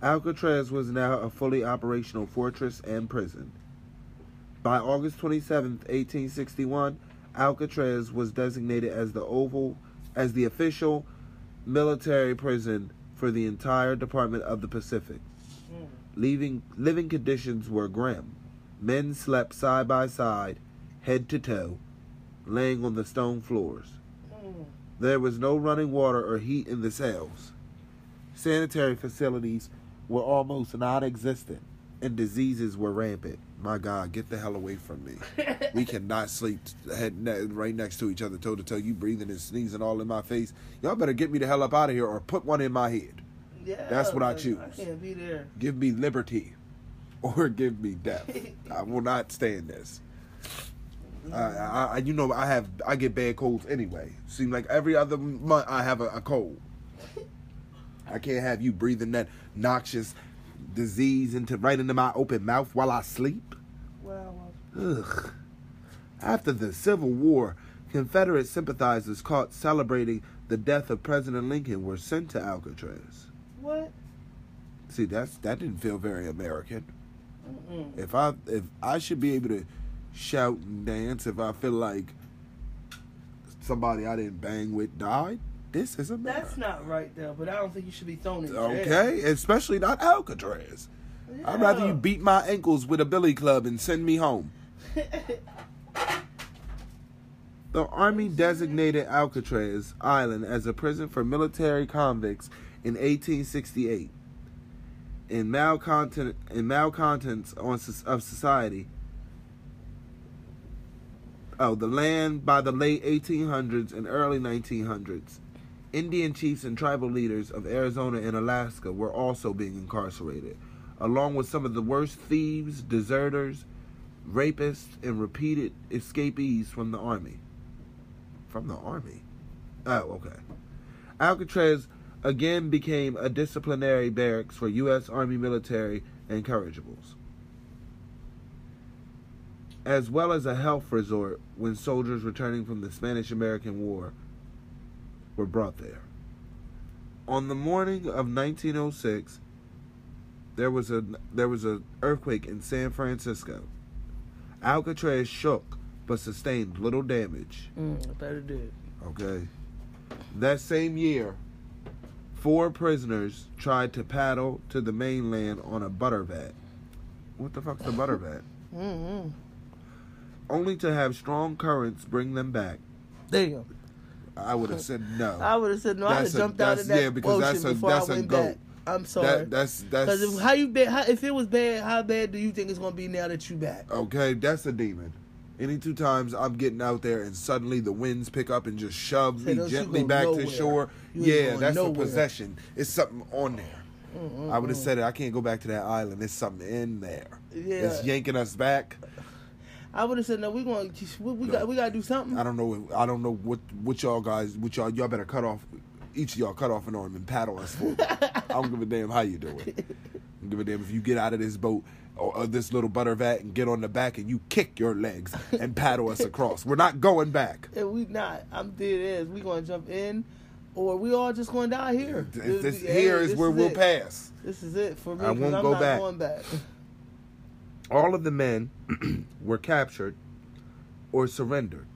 Speaker 2: Alcatraz was now a fully operational fortress and prison. By August 27, 1861, Alcatraz was designated as the oval as the official military prison for the entire Department of the Pacific. Leaving, living conditions were grim. Men slept side by side, head to toe, laying on the stone floors.
Speaker 3: Mm.
Speaker 2: There was no running water or heat in the cells. Sanitary facilities were almost non existent, and diseases were rampant. My God, get the hell away from me. we cannot sleep head ne- right next to each other, toe to toe. You breathing and sneezing all in my face. Y'all better get me the hell up out of here or put one in my head.
Speaker 3: Yeah,
Speaker 2: That's what I choose.
Speaker 3: I can't be there.
Speaker 2: Give me liberty or give me death. I will not stand this. I, I, I, you know, I have, I get bad colds anyway. Seem like every other month I have a, a cold. I can't have you breathing that noxious disease into right into my open mouth while I sleep.
Speaker 3: Well, uh,
Speaker 2: Ugh. After the Civil War, Confederate sympathizers caught celebrating the death of President Lincoln were sent to Alcatraz.
Speaker 3: what?
Speaker 2: See, that's that didn't feel very American.
Speaker 3: Mm-mm.
Speaker 2: If I if I should be able to shout and dance if I feel like somebody I didn't bang with died, this is America.
Speaker 3: That's not right though. But I don't think you should be thrown in jail.
Speaker 2: okay, especially not Alcatraz. I'd rather you beat my ankles with a billy club and send me home. The Army designated Alcatraz Island as a prison for military convicts in 1868. In malcontent, in malcontents on of society. Oh, the land by the late 1800s and early 1900s. Indian chiefs and tribal leaders of Arizona and Alaska were also being incarcerated, along with some of the worst thieves, deserters, rapists, and repeated escapees from the army. From the army? Oh, okay. Alcatraz again became a disciplinary barracks for U.S. Army military incorrigibles, as well as a health resort when soldiers returning from the Spanish American War were brought there. On the morning of 1906, there was a there was an earthquake in San Francisco. Alcatraz shook but sustained little damage.
Speaker 3: Mm, I bet it did.
Speaker 2: Okay. That same year, four prisoners tried to paddle to the mainland on a butter vat. What the fuck's a butter vat?
Speaker 3: Mm-hmm.
Speaker 2: Only to have strong currents bring them back.
Speaker 3: There you go.
Speaker 2: I would have said no.
Speaker 3: I would have said no. I'd have
Speaker 2: That's a-
Speaker 3: jumped out of that
Speaker 2: yeah, because that's a-
Speaker 3: before
Speaker 2: that's
Speaker 3: I went
Speaker 2: goat.
Speaker 3: back. I'm sorry.
Speaker 2: That, that's that's
Speaker 3: Because if, how you been? How, if it was bad, how bad do you think it's gonna be now that you back?
Speaker 2: okay. That's a demon. Any two times I'm getting out there and suddenly the winds pick up and just shove
Speaker 3: Say,
Speaker 2: me gently back to shore.
Speaker 3: You
Speaker 2: Yeah, that's
Speaker 3: nowhere.
Speaker 2: a possession. It's something on there. I would have said it. I can't go back to that island. There's something in there.
Speaker 3: Yeah.
Speaker 2: It's yanking us back.
Speaker 3: I would have said no. We going we, we got we got to do something.
Speaker 2: I don't know. I don't know what what y'all guys. What y'all y'all better cut off. Each of y'all cut off an arm and paddle us for. I don't give a damn how you do it. I don't give a damn if you get out of this boat or, or this little butter vat and get on the back and you kick your legs and paddle us across. We're not going back.
Speaker 3: And we not. I'm dead ass. We gonna jump in, or we all just gonna die here.
Speaker 2: This, this here is
Speaker 3: this
Speaker 2: where we'll
Speaker 3: it.
Speaker 2: pass.
Speaker 3: This is it for me.
Speaker 2: I won't
Speaker 3: I'm
Speaker 2: go
Speaker 3: not
Speaker 2: back.
Speaker 3: Going back.
Speaker 2: All of the men were captured or surrendered.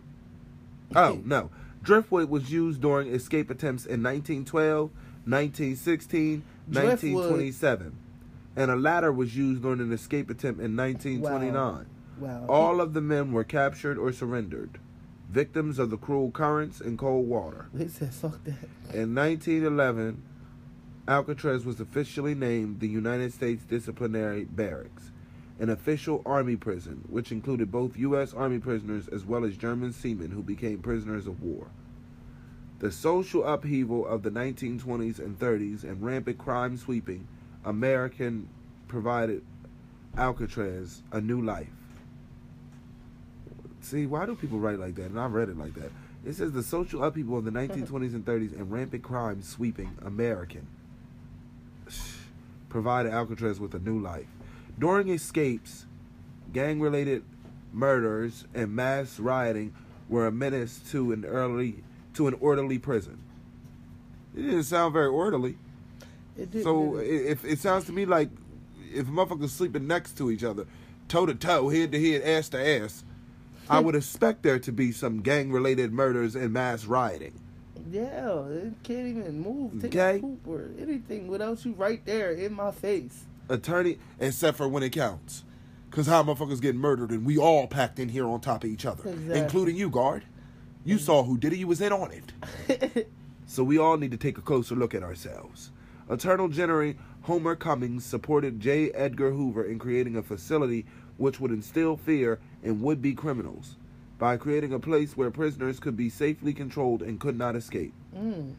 Speaker 2: Oh, no. Driftwood was used during escape attempts in 1912, 1916,
Speaker 3: Driftwood.
Speaker 2: 1927. And a ladder was used during an escape attempt in 1929.
Speaker 3: Wow.
Speaker 2: All of the men were captured or surrendered, victims of the cruel currents and cold water.
Speaker 3: They said, fuck that.
Speaker 2: In 1911, Alcatraz was officially named the United States Disciplinary Barracks, an official army prison which included both U.S. Army prisoners as well as German seamen who became prisoners of war. The social upheaval of the 1920s and 30s and rampant crime sweeping American provided Alcatraz a new life. See, why do people write like that? And I've read it like that. It says the social upheaval of the 1920s and 30s and rampant crime sweeping American provided Alcatraz with a new life. During escapes, gang related murders and mass rioting were a menace to an early to an orderly prison. It didn't sound very orderly.
Speaker 3: It did,
Speaker 2: So it,
Speaker 3: it?
Speaker 2: if it sounds to me like if motherfuckers sleeping next to each other, toe to toe, head to head, ass to ass, I would expect there to be some gang related murders and mass rioting.
Speaker 3: yeah, it can't even move, take
Speaker 2: Okay.
Speaker 3: a poop or anything without you right there in my face.
Speaker 2: Attorney, except for when it counts. Cause how motherfuckers get murdered and we all packed in here on top of each other,
Speaker 3: Exactly.
Speaker 2: including you, guard. You saw who did it. You was in on it. So we all need to take a closer look at ourselves. Attorney General Homer Cummings supported J. Edgar Hoover in creating a facility which would instill fear in would be criminals by creating a place where prisoners could be safely controlled and could not escape.
Speaker 3: mm.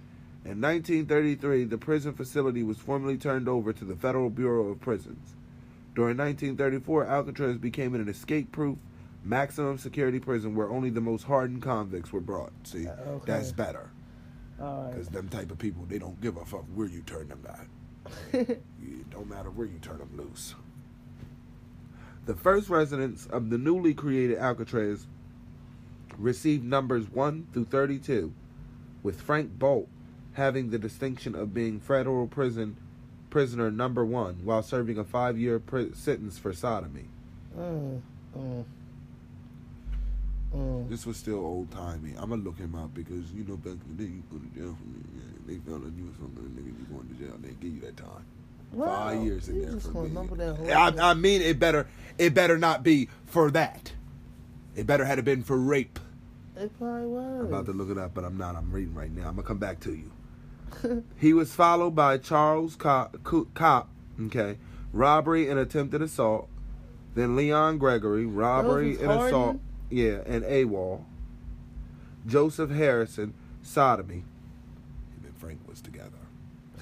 Speaker 2: In 1933, the prison facility was formally turned over to the Federal Bureau of Prisons. During 1934, Alcatraz became an escape proof, maximum security prison where only the most hardened convicts were brought. See,
Speaker 3: Uh, okay.
Speaker 2: that's better.
Speaker 3: All right.
Speaker 2: Because them type of people, they don't give a fuck where you turn them at. It don't matter where you turn them loose. The first residents of the newly created Alcatraz received numbers 1 through 32, with Frank Bolt having the distinction of being federal prison prisoner number 1 while serving a 5-year pri- sentence for sodomy.
Speaker 3: Mm, mm, mm.
Speaker 2: This was still old timey. I'm gonna look him up because you know back in the day you go to jail. For me. they found out you was something, nigga, you going to jail. They give you that time.
Speaker 3: Wow,
Speaker 2: Five years in
Speaker 3: you
Speaker 2: there for
Speaker 3: gonna
Speaker 2: being.
Speaker 3: number that whole
Speaker 2: I. I mean, it better it better not be for that. It better had been for rape.
Speaker 3: It probably was.
Speaker 2: I'm about to look it up, but I'm not. I'm reading right now. I'm gonna come back to you. he was followed by Charles Cop, Cop, okay, robbery and attempted assault. Then Leon Gregory, robbery and assault, yeah, and AWOL. Joseph Harrison, sodomy. Him and Frank was together.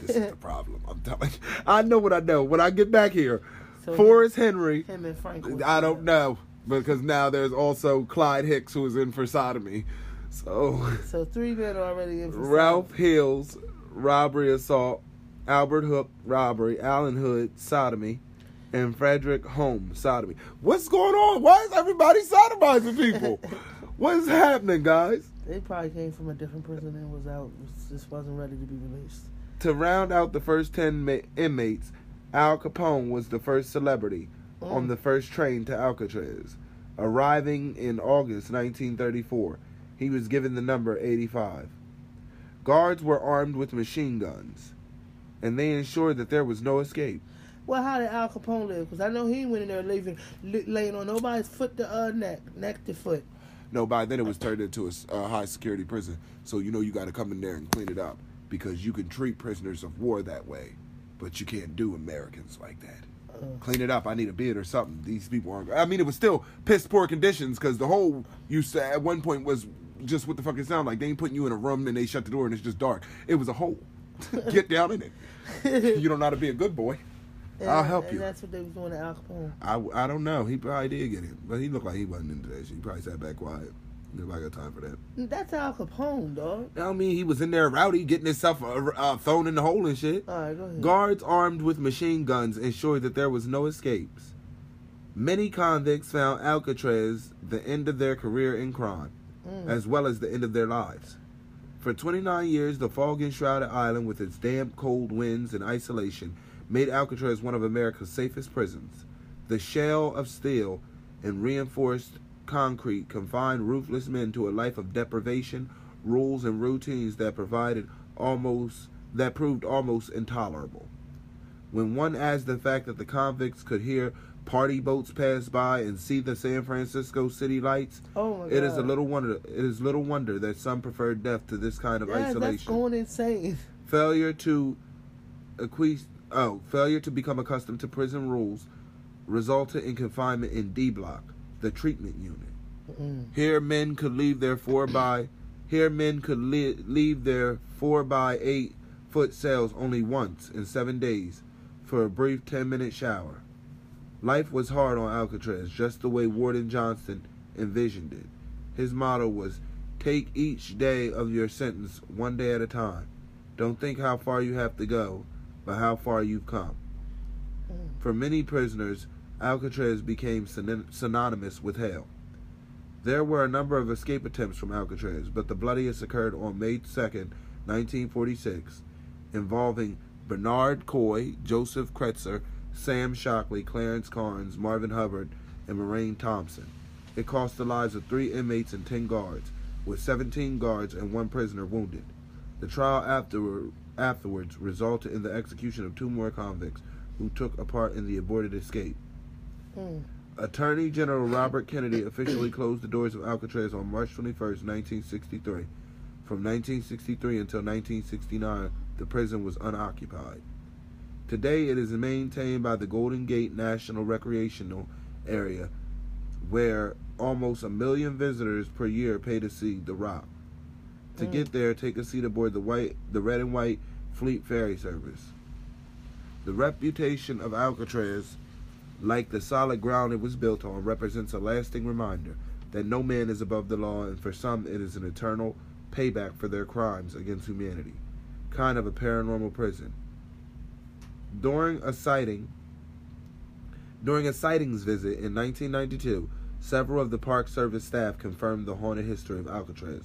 Speaker 2: This is the problem. I'm telling you. I know what I know. When I get back here,
Speaker 3: So
Speaker 2: Forrest Henry.
Speaker 3: Him and Frank. was
Speaker 2: I don't know because now there's also Clyde Hicks who is in for sodomy. So
Speaker 3: So three men already in. for
Speaker 2: Ralph Hills, robbery, assault, Albert Hook, robbery, Allen Hood, sodomy, and Frederick Holmes, sodomy. What's going on? Why is everybody sodomizing people? what is happening, guys?
Speaker 3: They probably came from a different prison and was out. Just wasn't ready to be released.
Speaker 2: To round out the first 10 ma- inmates, Al Capone was the first celebrity on
Speaker 3: Mm.
Speaker 2: the first train to Alcatraz. Arriving in August 1934, he was given the number 85. Guards were armed with machine guns, and they ensured that there was no escape.
Speaker 3: Well, how did Al Capone live? Because I know he went in there leaving, laying on nobody's foot to uh, neck, neck to foot.
Speaker 2: No, by then it was turned into a high security prison, so you know you got to come in there and clean it up because you can treat prisoners of war that way, but you can't do Americans like that.
Speaker 3: Uh,
Speaker 2: clean it up. I need a bid or something. These people aren't. I mean, it was still piss poor conditions because the whole you said at one point was just what the fuck it sound like. They ain't putting you in a room and they shut the door and it's just dark. It was a hole. Get down in it. You don't know how to be a good boy.
Speaker 3: and,
Speaker 2: I'll help
Speaker 3: and
Speaker 2: you.
Speaker 3: that's what they was doing to Al Capone.
Speaker 2: I, I don't know. He probably did get him, but he looked like he wasn't into that shit. He probably sat back quiet. Nobody got time for that.
Speaker 3: That's Al Capone, dog.
Speaker 2: I mean, he was in there rowdy, getting himself uh, uh, thrown in the hole and shit.
Speaker 3: All right, go ahead.
Speaker 2: Guards armed with machine guns ensured that there was no escapes. Many convicts found Alcatraz the end of their career in crime,
Speaker 3: Mm.
Speaker 2: as well as the end of their lives. For 29 years, the fog enshrouded island with its damp, cold winds and isolation made Alcatraz one of America's safest prisons. The shell of steel and reinforced concrete confined ruthless men to a life of deprivation, rules, and routines that provided almost that proved almost intolerable. When one adds the fact that the convicts could hear party boats pass by and see the San Francisco city lights,
Speaker 3: Oh my god.
Speaker 2: it is a little wonder. It is little wonder that some prefer death to this kind of
Speaker 3: Yeah, that's
Speaker 2: isolation.
Speaker 3: going insane.
Speaker 2: Failure to acquiesce, oh, failure to become accustomed to prison rules resulted in confinement in D Block, the treatment unit.
Speaker 3: Mm.
Speaker 2: Here, men could leave their four by here men could li- leave their four by eight foot cells only once in seven days for a brief ten minute shower. Life was hard on Alcatraz, just the way Warden Johnston envisioned it. His motto was, "Take each day of your sentence one day at a time. Don't think how far you have to go, but how far you've come." Mm. For many prisoners, Alcatraz became syn- synonymous with hell. There were a number of escape attempts from Alcatraz, but the bloodiest occurred on May 2nd, 1946, involving Bernard Coy, Joseph Cretzer, Sam Shockley, Clarence Carnes, Marvin Hubbard, and Moraine Thompson. It cost the lives of three inmates and ten guards, with 17 guards and one prisoner wounded. The trial afterward, afterwards resulted in the execution of two more convicts who took a part in the aborted escape.
Speaker 3: Mm.
Speaker 2: Attorney General Robert Kennedy officially closed the doors of Alcatraz on March 21, 1963. From 1963 until 1969, the prison was unoccupied. Today, it is maintained by the Golden Gate National Recreational Area, where almost a million visitors per year pay to see the Rock. To
Speaker 3: Mm.
Speaker 2: get there, take a seat aboard the white, the red and white Fleet Ferry service. The reputation of Alcatraz like the solid ground it was built on, represents a lasting reminder that no man is above the law, and for some it is an eternal payback for their crimes against humanity. Kind of a paranormal prison. During a sighting, during a sightings visit in 1992, several of the Park Service staff confirmed the haunted history of Alcatraz.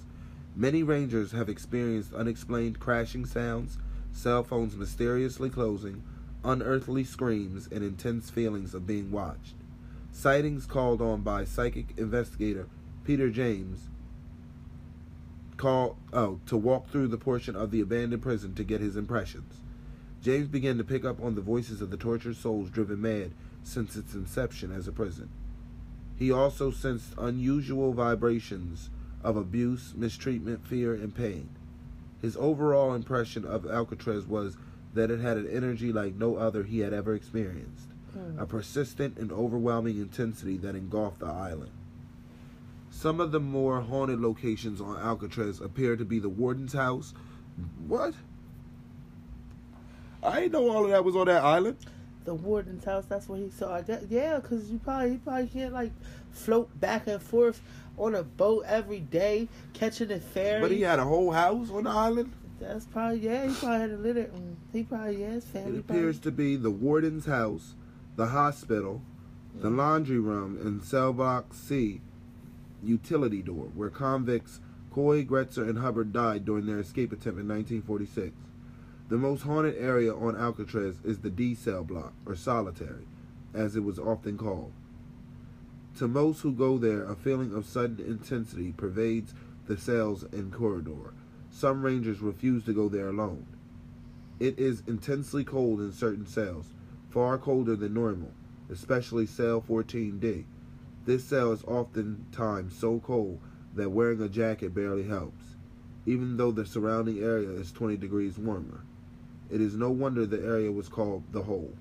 Speaker 2: Many rangers have experienced unexplained crashing sounds, cell phones mysteriously closing, unearthly screams, and intense feelings of being watched. Sightings called on by psychic investigator Peter James called oh to walk through the portion of the abandoned prison to get his impressions. James began to pick up on the voices of the tortured souls driven mad since its inception as a prison. He also sensed unusual vibrations of abuse, mistreatment, fear, and pain. His overall impression of Alcatraz was that it had an energy like no other he had ever experienced, hmm. a persistent and overwhelming intensity that engulfed the island. Some of the more haunted locations on Alcatraz appear to be the warden's house. What? I didn't know all of that was on that island.
Speaker 3: The warden's house. That's where he saw. Guess, yeah, because you probably he probably can't like float back and forth on a boat every day, catching a ferry.
Speaker 2: But he had a whole house on the island.
Speaker 3: That's probably yeah. He probably had a litter. mm, He probably yeah. His family.
Speaker 2: It appears to be the warden's house, the hospital, the laundry room, and cell block C utility door, where convicts Coy, Cretzer, and Hubbard died during their escape attempt in 1946. The most haunted area on Alcatraz is the D cell block, or solitary, as it was often called. To most who go there, a feeling of sudden intensity pervades the cells and corridor. Some rangers refuse to go there alone. It is intensely cold in certain cells, far colder than normal, especially cell 14D. This cell is oftentimes so cold that wearing a jacket barely helps, even though the surrounding area is 20 degrees warmer. It is no wonder the area was called the Hole.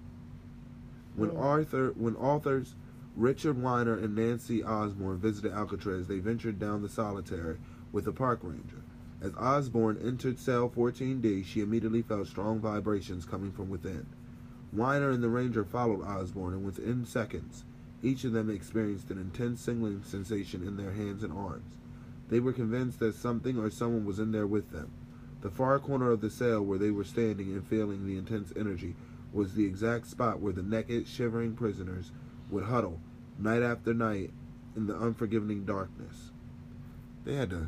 Speaker 2: When
Speaker 3: Mm.
Speaker 2: Arthur, when authors Richard Weiner and Nancy Osborne visited Alcatraz, they ventured down the solitary with a park ranger. As Osborne entered cell 14D, she immediately felt strong vibrations coming from within. Weiner and the ranger followed Osborne, and within seconds, each of them experienced an intense tingling sensation in their hands and arms. They were convinced that something or someone was in there with them. The far corner of the cell where they were standing and feeling the intense energy was the exact spot where the naked, shivering prisoners would huddle night after night in the unforgiving darkness. They had to.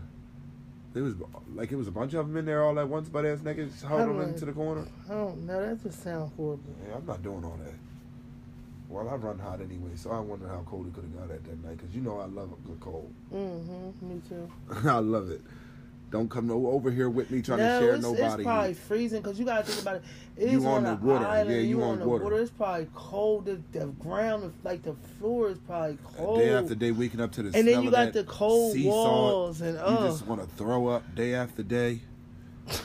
Speaker 2: It was like it was a bunch of them in there all at once, but ass naked, huddled
Speaker 3: Huddling.
Speaker 2: into the corner.
Speaker 3: I don't know. That just sounds horrible.
Speaker 2: Yeah, I'm not doing all that. Well, I run hot anyway, so I wonder how cold it could have got at that night. Cause you know I love a good cold.
Speaker 3: Mm-hmm. Me too.
Speaker 2: I love it. Don't come no over here with me trying
Speaker 3: no,
Speaker 2: to share
Speaker 3: it's,
Speaker 2: nobody.
Speaker 3: it's probably freezing because you gotta think about it. It's
Speaker 2: You
Speaker 3: on,
Speaker 2: on
Speaker 3: the
Speaker 2: water.
Speaker 3: Island,
Speaker 2: Yeah, you on
Speaker 3: the
Speaker 2: water.
Speaker 3: It's probably cold. The, the ground, like the floor, is probably cold.
Speaker 2: Day after day, waking up to the
Speaker 3: and then you
Speaker 2: of
Speaker 3: got the cold
Speaker 2: sea salt.
Speaker 3: walls and
Speaker 2: You
Speaker 3: oh,
Speaker 2: just want to throw up day after day.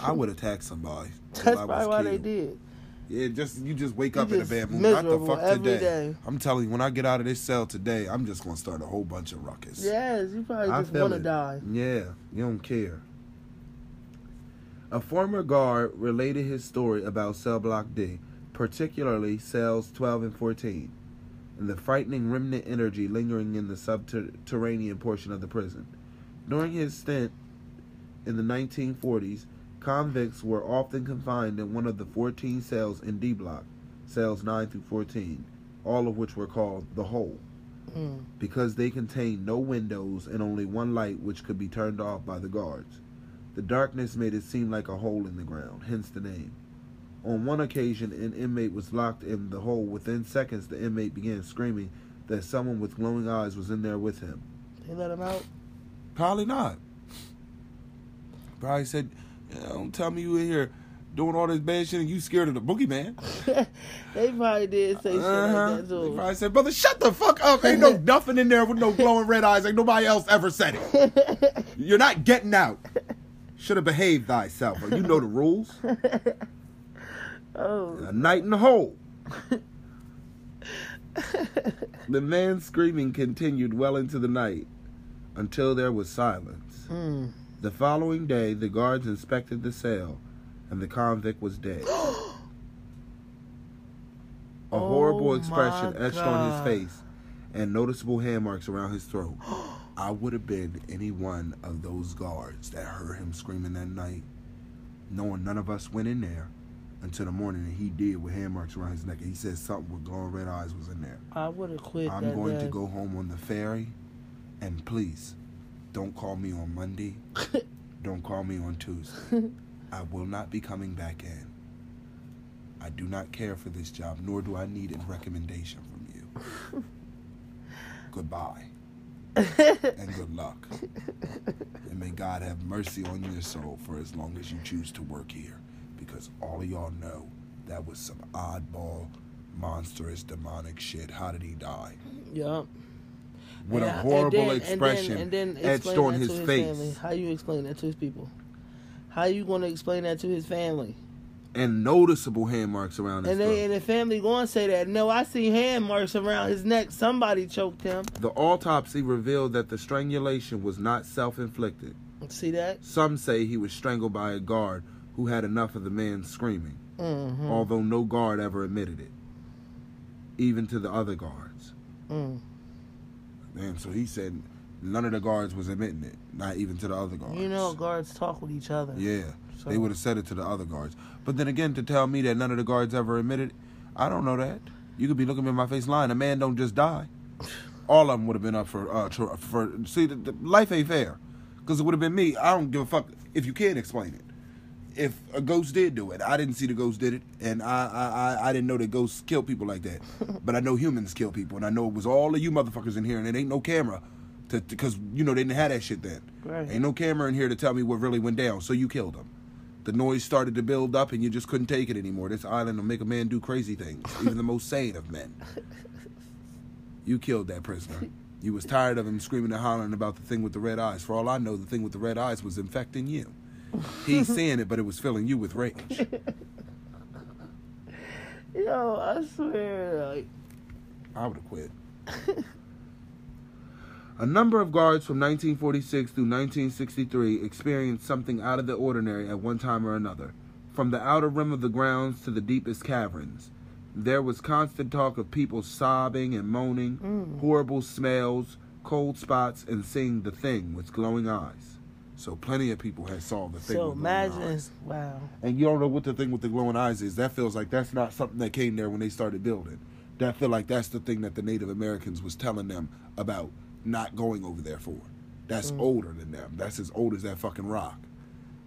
Speaker 2: I would attack somebody.
Speaker 3: that's probably why they did.
Speaker 2: Yeah, just you just wake
Speaker 3: You
Speaker 2: up in a bad mood. Not the fuck today.
Speaker 3: day.
Speaker 2: I'm telling you, when I get out of this cell today, I'm just gonna start a whole bunch of ruckus.
Speaker 3: Yes, you probably
Speaker 2: I
Speaker 3: just want to
Speaker 2: it.
Speaker 3: die.
Speaker 2: Yeah, you don't care. A former guard related his story about cell block D, particularly cells 12 and 14, and the frightening remnant energy lingering in the subterranean portion of the prison. During his stint in the 1940s, convicts were often confined in one of the 14 cells in D block, cells 9 through 14, all of which were called the hole
Speaker 3: Mm.
Speaker 2: because they contained no windows and only one light which could be turned off by the guards. The darkness made it seem like a hole in the ground, hence the name. On one occasion, an inmate was locked in the hole. Within seconds, the inmate began screaming that someone with glowing eyes was in there with him.
Speaker 3: They let him out.
Speaker 2: Probably not. Probably said, yeah, "Don't tell me you in here doing all this bad shit and you scared of the boogeyman."
Speaker 3: they probably did say shit
Speaker 2: Uh-huh.
Speaker 3: like that
Speaker 2: They probably said, "Brother, shut the fuck up! Ain't no nothing in there with no glowing red eyes. Ain't nobody else ever said it. You're not getting out. Should have behaved thyself. You know the rules.
Speaker 3: oh,
Speaker 2: A night in the hole." The man's screaming continued well into the night until there was silence.
Speaker 3: mm.
Speaker 2: The following day, the guards inspected the cell, and the convict was dead. A horrible
Speaker 3: Oh
Speaker 2: expression etched on his face, and noticeable hand marks around his throat. I would have been any one of those guards that heard him screaming that night, knowing none of us went in there until the morning, and he did with hand marks around his neck. And he said something with glowing red eyes was in there.
Speaker 3: I would have quit.
Speaker 2: I'm going to go home on the ferry, and please, don't call me on Monday. don't call me on Tuesday. I will not be coming back in. I do not care for this job, nor do I need a recommendation from you. Goodbye, and good luck. And may God have mercy on your soul for as long as you choose to work here, because all of y'all know that was some oddball, monstrous, demonic shit. How did he die?
Speaker 3: Yup.
Speaker 2: with a horrible
Speaker 3: then- and then-
Speaker 2: expression
Speaker 3: and then
Speaker 2: etched on his
Speaker 3: his
Speaker 2: face.
Speaker 3: family. How you explain that to his people? How you going to explain that to his family?
Speaker 2: And noticeable hand marks around his
Speaker 3: And
Speaker 2: throat.
Speaker 3: and the family going to say that. No, I see hand marks around his neck. Somebody choked him.
Speaker 2: the autopsy revealed that the strangulation was not self inflicted.
Speaker 3: See that?
Speaker 2: Some say he was strangled by a guard who had enough of the man screaming,
Speaker 3: Mm-hmm.
Speaker 2: although no guard ever admitted it, even to the other guards.
Speaker 3: Mm.
Speaker 2: Damn, so he said none of the guards was admitting it, not even to the other guards.
Speaker 3: You know, guards talk with each other.
Speaker 2: Yeah,
Speaker 3: So-
Speaker 2: they would have said it to the other guards. But then again, to tell me that none of the guards ever admitted, I don't know that. You could be looking me in my face lying. A man don't just die. All of them would have been up for uh tr- for see the, the life ain't fair because it would have been me. I don't give a fuck if you can't explain it. If a ghost did do it, I didn't see the ghost did it, and I I I, I didn't know that ghosts kill people like that. but I know humans kill people, and I know it was all of you motherfuckers in here, and it ain't no camera, to because you know they didn't have that shit then.
Speaker 3: Right.
Speaker 2: Ain't no camera in here to tell me what really went down, so you killed him. The noise started to build up, and you just couldn't take it anymore. This island will make a man do crazy things, even the most sane of men. You killed that prisoner. You was tired of him screaming and hollering about the thing with the red eyes. For all I know, the thing with the red eyes was infecting you. He's seeing it, but it was filling you with rage.
Speaker 3: Yo, I swear, like,
Speaker 2: I would have quit. A number of guards from 1946 through 1963 experienced something out of the ordinary at one time or another. From the outer rim of the grounds to the deepest caverns, there was constant talk of people sobbing and moaning,
Speaker 3: Mm.
Speaker 2: horrible smells, cold spots, and seeing the thing with glowing eyes. So plenty of people had saw the thing
Speaker 3: so
Speaker 2: with glowing
Speaker 3: imagine,
Speaker 2: eyes.
Speaker 3: wow.
Speaker 2: And you don't know what the thing with the glowing eyes is. That feels like that's not something that came there when they started building. That feel like that's the thing that the Native Americans was telling them about not going over there for. That's mm. older than them. That's as old as that fucking rock.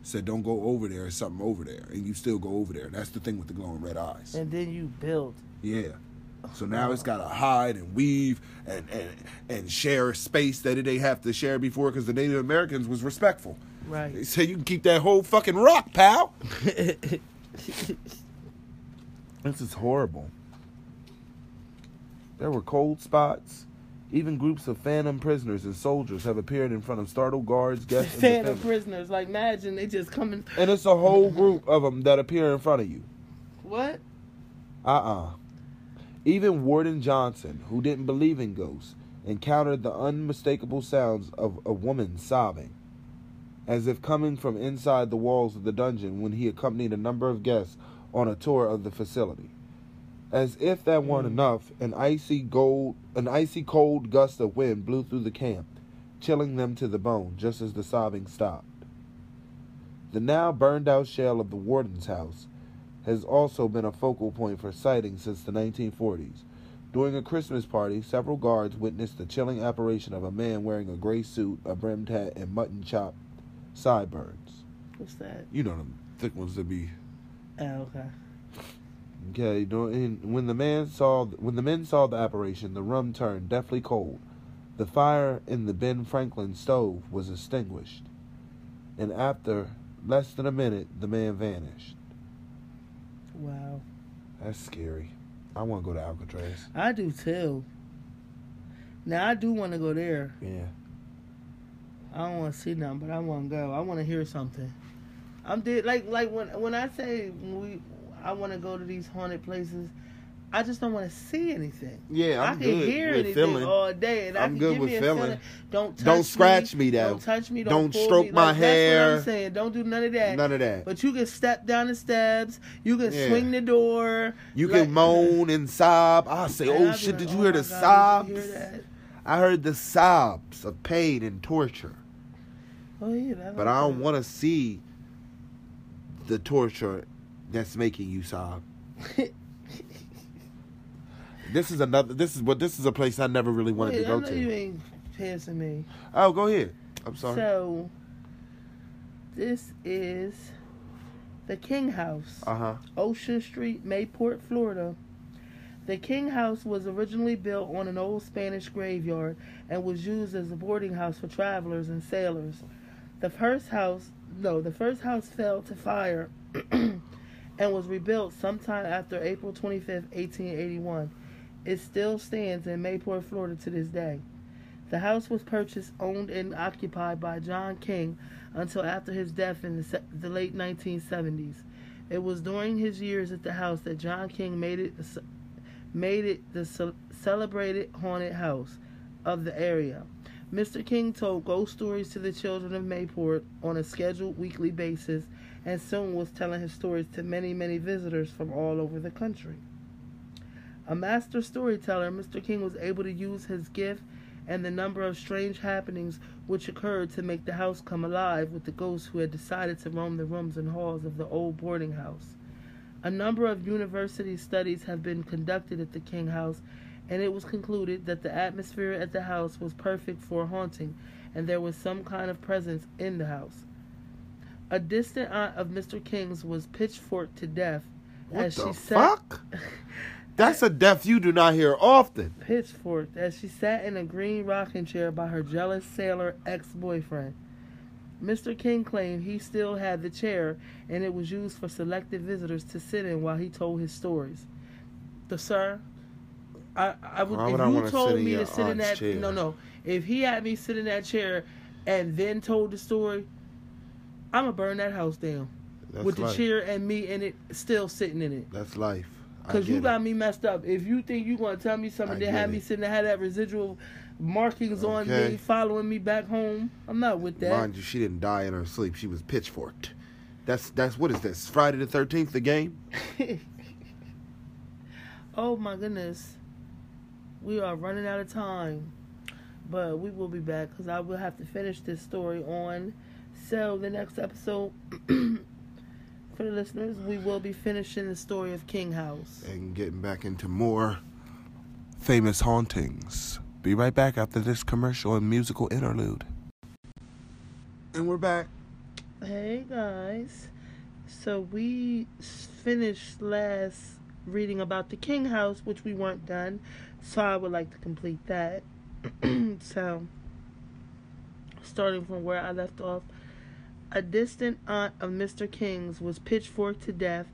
Speaker 2: Said don't go over there. There's something over there, and you still go over there. That's the thing with the glowing red eyes.
Speaker 3: And then you build.
Speaker 2: Yeah. So now it's got to hide and weave and, and and share space that it they have to share before because the Native Americans was respectful.
Speaker 3: Right.
Speaker 2: They say you can keep that whole fucking rock, pal. this is horrible. There were cold spots. Even groups of phantom prisoners and soldiers have appeared in front of startled guards, guests, and
Speaker 3: Phantom prisoners. Like, imagine they just coming.
Speaker 2: And it's a whole group of them that appear in front of you.
Speaker 3: What?
Speaker 2: Uh-uh. Even Warden Johnston, who didn't believe in ghosts, encountered the unmistakable sounds of a woman sobbing, as if coming from inside the walls of the dungeon when he accompanied a number of guests on a tour of the facility. As if that weren't
Speaker 3: Mm.
Speaker 2: enough, an icy gold an icy cold gust of wind blew through the camp, chilling them to the bone just as the sobbing stopped. The now burned out shell of the warden's house has also been a focal point for sightings since the 1940s. During a Christmas party, several guards witnessed the chilling apparition of a man wearing a gray suit, a brimmed hat, and mutton chop sideburns.
Speaker 3: What's that?
Speaker 2: You know them thick ones that be.
Speaker 3: Oh, okay.
Speaker 2: Okay, during, when the man saw when the men saw the apparition, the room turned deathly cold. The fire in the Ben Franklin stove was extinguished, and after less than a minute, the man vanished.
Speaker 3: Wow.
Speaker 2: That's scary. I want to go to Alcatraz.
Speaker 3: I do too. Now I do want to go there.
Speaker 2: Yeah.
Speaker 3: I don't want to see nothing, but I want to go. I want to hear something. I'm dead. Like like when when I say we, I want to go to these haunted places. I just don't want to see anything.
Speaker 2: Yeah,
Speaker 3: I
Speaker 2: I'm
Speaker 3: can
Speaker 2: good
Speaker 3: hear
Speaker 2: with
Speaker 3: anything
Speaker 2: feeling.
Speaker 3: all day, and I
Speaker 2: I'm
Speaker 3: can
Speaker 2: good
Speaker 3: give
Speaker 2: with
Speaker 3: me a
Speaker 2: feeling.
Speaker 3: feeling. Don't touch
Speaker 2: Don't scratch me, though.
Speaker 3: Don't touch me. Don't,
Speaker 2: Don't
Speaker 3: pull
Speaker 2: stroke
Speaker 3: me.
Speaker 2: my
Speaker 3: Like,
Speaker 2: hair.
Speaker 3: That's what I'm saying. Don't do none of that.
Speaker 2: None of that.
Speaker 3: But you can step down the steps. You can
Speaker 2: Yeah.
Speaker 3: swing the door.
Speaker 2: You
Speaker 3: like-
Speaker 2: can moan and sob. I say,
Speaker 3: And
Speaker 2: "Oh shit!
Speaker 3: like,
Speaker 2: Did you
Speaker 3: "Oh
Speaker 2: hear the
Speaker 3: God,
Speaker 2: sobs?
Speaker 3: Did you hear that?
Speaker 2: I heard the sobs of pain and torture,
Speaker 3: Oh yeah. That
Speaker 2: but I don't want to see the torture that's making you sob." This is another. This is what. This is a place I never really wanted
Speaker 3: Wait,
Speaker 2: to go
Speaker 3: I know you
Speaker 2: to.
Speaker 3: ain't passing me.
Speaker 2: Oh, go ahead. I'm sorry.
Speaker 3: So, this is the King House,
Speaker 2: Uh huh.
Speaker 3: Ocean Street, Mayport, Florida. The King House was originally built on an old Spanish graveyard and was used as a boarding house for travelers and sailors. The first house, no, the first house fell to fire and was rebuilt sometime after April 25th, 1881. It still stands in Mayport, Florida to this day. The house was purchased, owned, and occupied by John King until after his death in the, the late 1970s. It was during his years at the house that John King made it made it the ce- celebrated haunted house of the area. Mr. King told ghost stories to the children of Mayport on a scheduled weekly basis and soon was telling his stories to many, many visitors from all over the country. A master storyteller, Mr. King was able to use his gift and the number of strange happenings which occurred to make the house come alive with the ghosts who had decided to roam the rooms and halls of the old boarding house. A number of university studies have been conducted at the King House, and it was concluded that the atmosphere at the house was perfect for haunting, and there was some kind of presence in the house. A distant aunt of Mr. King's was pitchforked to death
Speaker 2: What
Speaker 3: as she sat
Speaker 2: fuck? That's a death you do not hear often.
Speaker 3: pitchforked as she sat in a green rocking chair by her jealous sailor ex boyfriend. Mr. King claimed he still had the chair and it was used for selected visitors to sit in while he told his stories. The sir, I, I would,
Speaker 2: Why
Speaker 3: if
Speaker 2: I
Speaker 3: you told me to sit in that
Speaker 2: chair?
Speaker 3: no no if he had me sit in that chair and then told the story, I'm gonna burn that house down
Speaker 2: That's
Speaker 3: with the
Speaker 2: life.
Speaker 3: chair and me in it still sitting in it.
Speaker 2: That's life. I
Speaker 3: Cause you got
Speaker 2: it.
Speaker 3: me messed up. If you think you gonna tell me something that had me sitting there, had that residual markings on me, following me back home, I'm not with that.
Speaker 2: Mind you, she didn't die in her sleep. She was pitchforked. That's that's what is this? Friday the Thirteenth, the game?
Speaker 3: oh my goodness, we are running out of time, but we will be back because I will have to finish this story on. So the next episode, for the listeners, we will be finishing the story of King House.
Speaker 2: And getting back into more famous hauntings. Be right back after this commercial and musical interlude. And we're back.
Speaker 3: Hey guys, so we finished last reading about the King House, which we weren't done, so I would like to complete that. so, starting from where I left off, a distant aunt of Mr. King's was pitchforked to death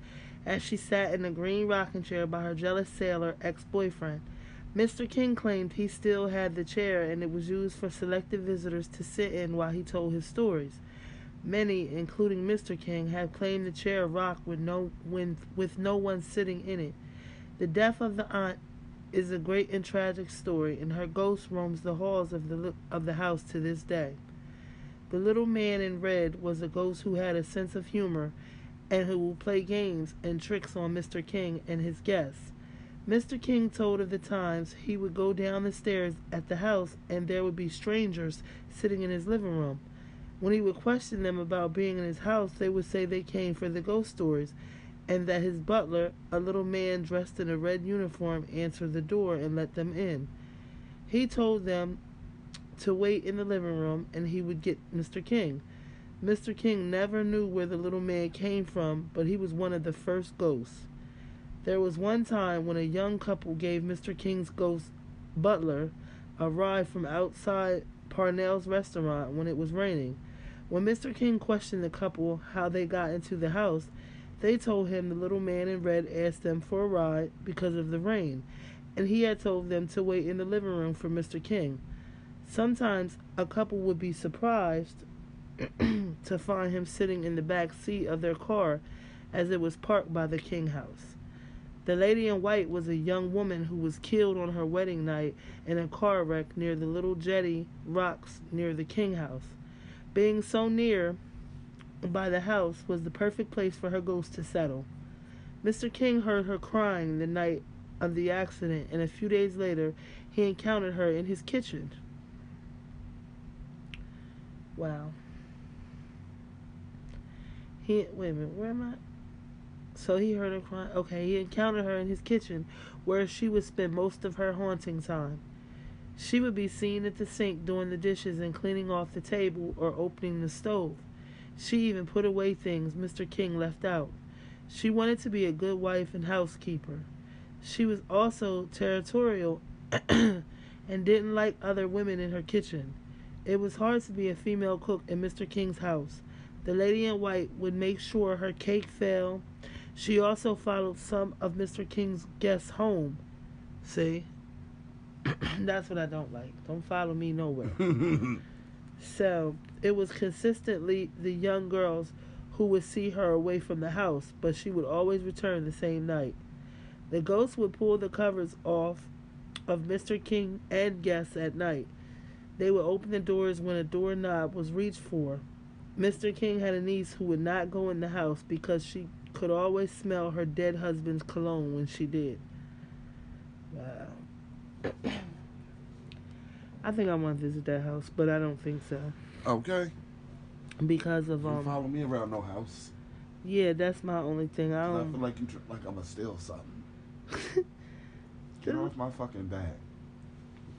Speaker 3: as she sat in a green rocking chair by her jealous sailor ex boyfriend. Mr. King claimed he still had the chair and it was used for selected visitors to sit in while he told his stories. Many, including Mr. King, have claimed the chair rocked with no when, with no one sitting in it. The death of the aunt is a great and tragic story, and her ghost roams the halls of the of the house to this day. The little man in red was a ghost who had a sense of humor and who would play games and tricks on Mr. King and his guests. Mr. King told of the times he would go down the stairs at the house and there would be strangers sitting in his living room. When he would question them about being in his house, they would say they came for the ghost stories and that his butler, a little man dressed in a red uniform, answered the door and let them in. He told them to wait in the living room and he would get Mr. King. Mr. King never knew where the little man came from, but he was one of the first ghosts. There was one time when a young couple gave Mr. King's ghost butler a ride from outside Parnell's restaurant when it was raining. When Mr. King questioned the couple how they got into the house, they told him the little man in red asked them for a ride because of the rain, and he had told them to wait in the living room for Mr. King. Sometimes a couple would be surprised to find him sitting in the back seat of their car as it was parked by the King house. The lady in white was a young woman who was killed on her wedding night in a car wreck near the little jetty rocks near the King house. Being so near by the house was the perfect place for her ghost to settle. Mr. King heard her crying the night of the accident, and a few days later he encountered her in his kitchen. Wow. He wait a minute, where am I? So he heard her crying. Okay, he encountered her in his kitchen, where she would spend most of her haunting time. She would be seen at the sink doing the dishes and cleaning off the table or opening the stove. She even put away things Mr. King left out. She wanted to be a good wife and housekeeper. She was also territorial and didn't like other women in her kitchen. It was hard to be a female cook in Mr. King's house. The lady in white would make sure her cake fell. She also followed some of Mr. King's guests home. See? That's what I don't like. Don't follow me nowhere. so, it was consistently the young girls who would see her away from the house, but she would always return the same night. The ghost would pull the covers off of Mr. King and guests at night. They would open the doors when a doorknob was reached for. Mr. King had a niece who would not go in the house because she could always smell her dead husband's cologne when she did. Wow. I think I want to visit that house, but I don't think so
Speaker 2: Okay.
Speaker 3: because of um.
Speaker 2: follow me around no house.
Speaker 3: Yeah, that's my only thing. I
Speaker 2: don't. I feel like you tr- like I'ma steal something. Get off my fucking back.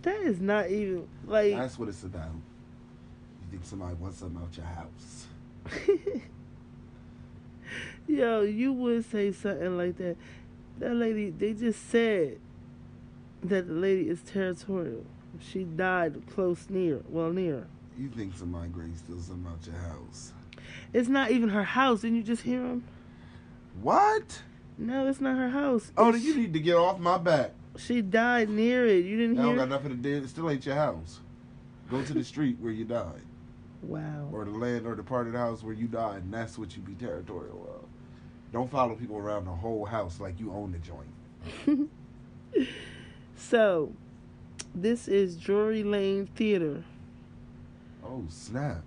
Speaker 3: That is not even like.
Speaker 2: That's what it's about. You think somebody wants something out your house?
Speaker 3: Yo, you would say something like that. That lady, they just said that the lady is territorial. She died close near, well near.
Speaker 2: You think somebody great steal something out your house?
Speaker 3: It's not even her house. Didn't you just hear him?
Speaker 2: What?
Speaker 3: No, it's not her house.
Speaker 2: Oh, then you need to get off my back.
Speaker 3: She died near it. You didn't
Speaker 2: I don't
Speaker 3: hear?
Speaker 2: got nothing to do. It still ain't your house. Go to the street where you died,
Speaker 3: Wow.
Speaker 2: or the land or the part of the house where you died, and that's what you be territorial of. Don't follow people around the whole house like you own the joint.
Speaker 3: So, this is Drury Lane Theater.
Speaker 2: Oh snap!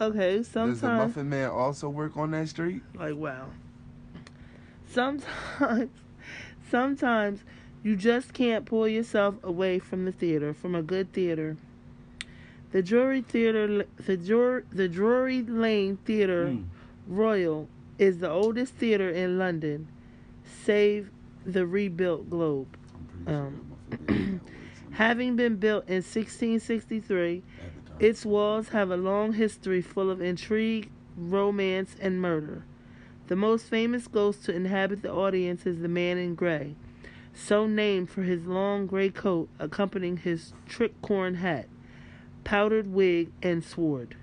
Speaker 3: Okay, sometimes
Speaker 2: Does the Muffin Man also work on that street?
Speaker 3: like wow. Sometimes, sometimes you just can't pull yourself away from the theater, from a good theater. The Drury Theater, the Drury, the Drury Lane Theater
Speaker 2: Mm.
Speaker 3: Royal is the oldest theater in London, save the rebuilt Globe. Um,
Speaker 2: sure the Muffin Man works on
Speaker 3: Having been built in 1663,
Speaker 2: it at the time.
Speaker 3: its walls have a long history full of intrigue, romance, and murder. The most famous ghost to inhabit the audience is the man in gray, so named for his long gray coat accompanying his tricorn hat, powdered wig, and sword.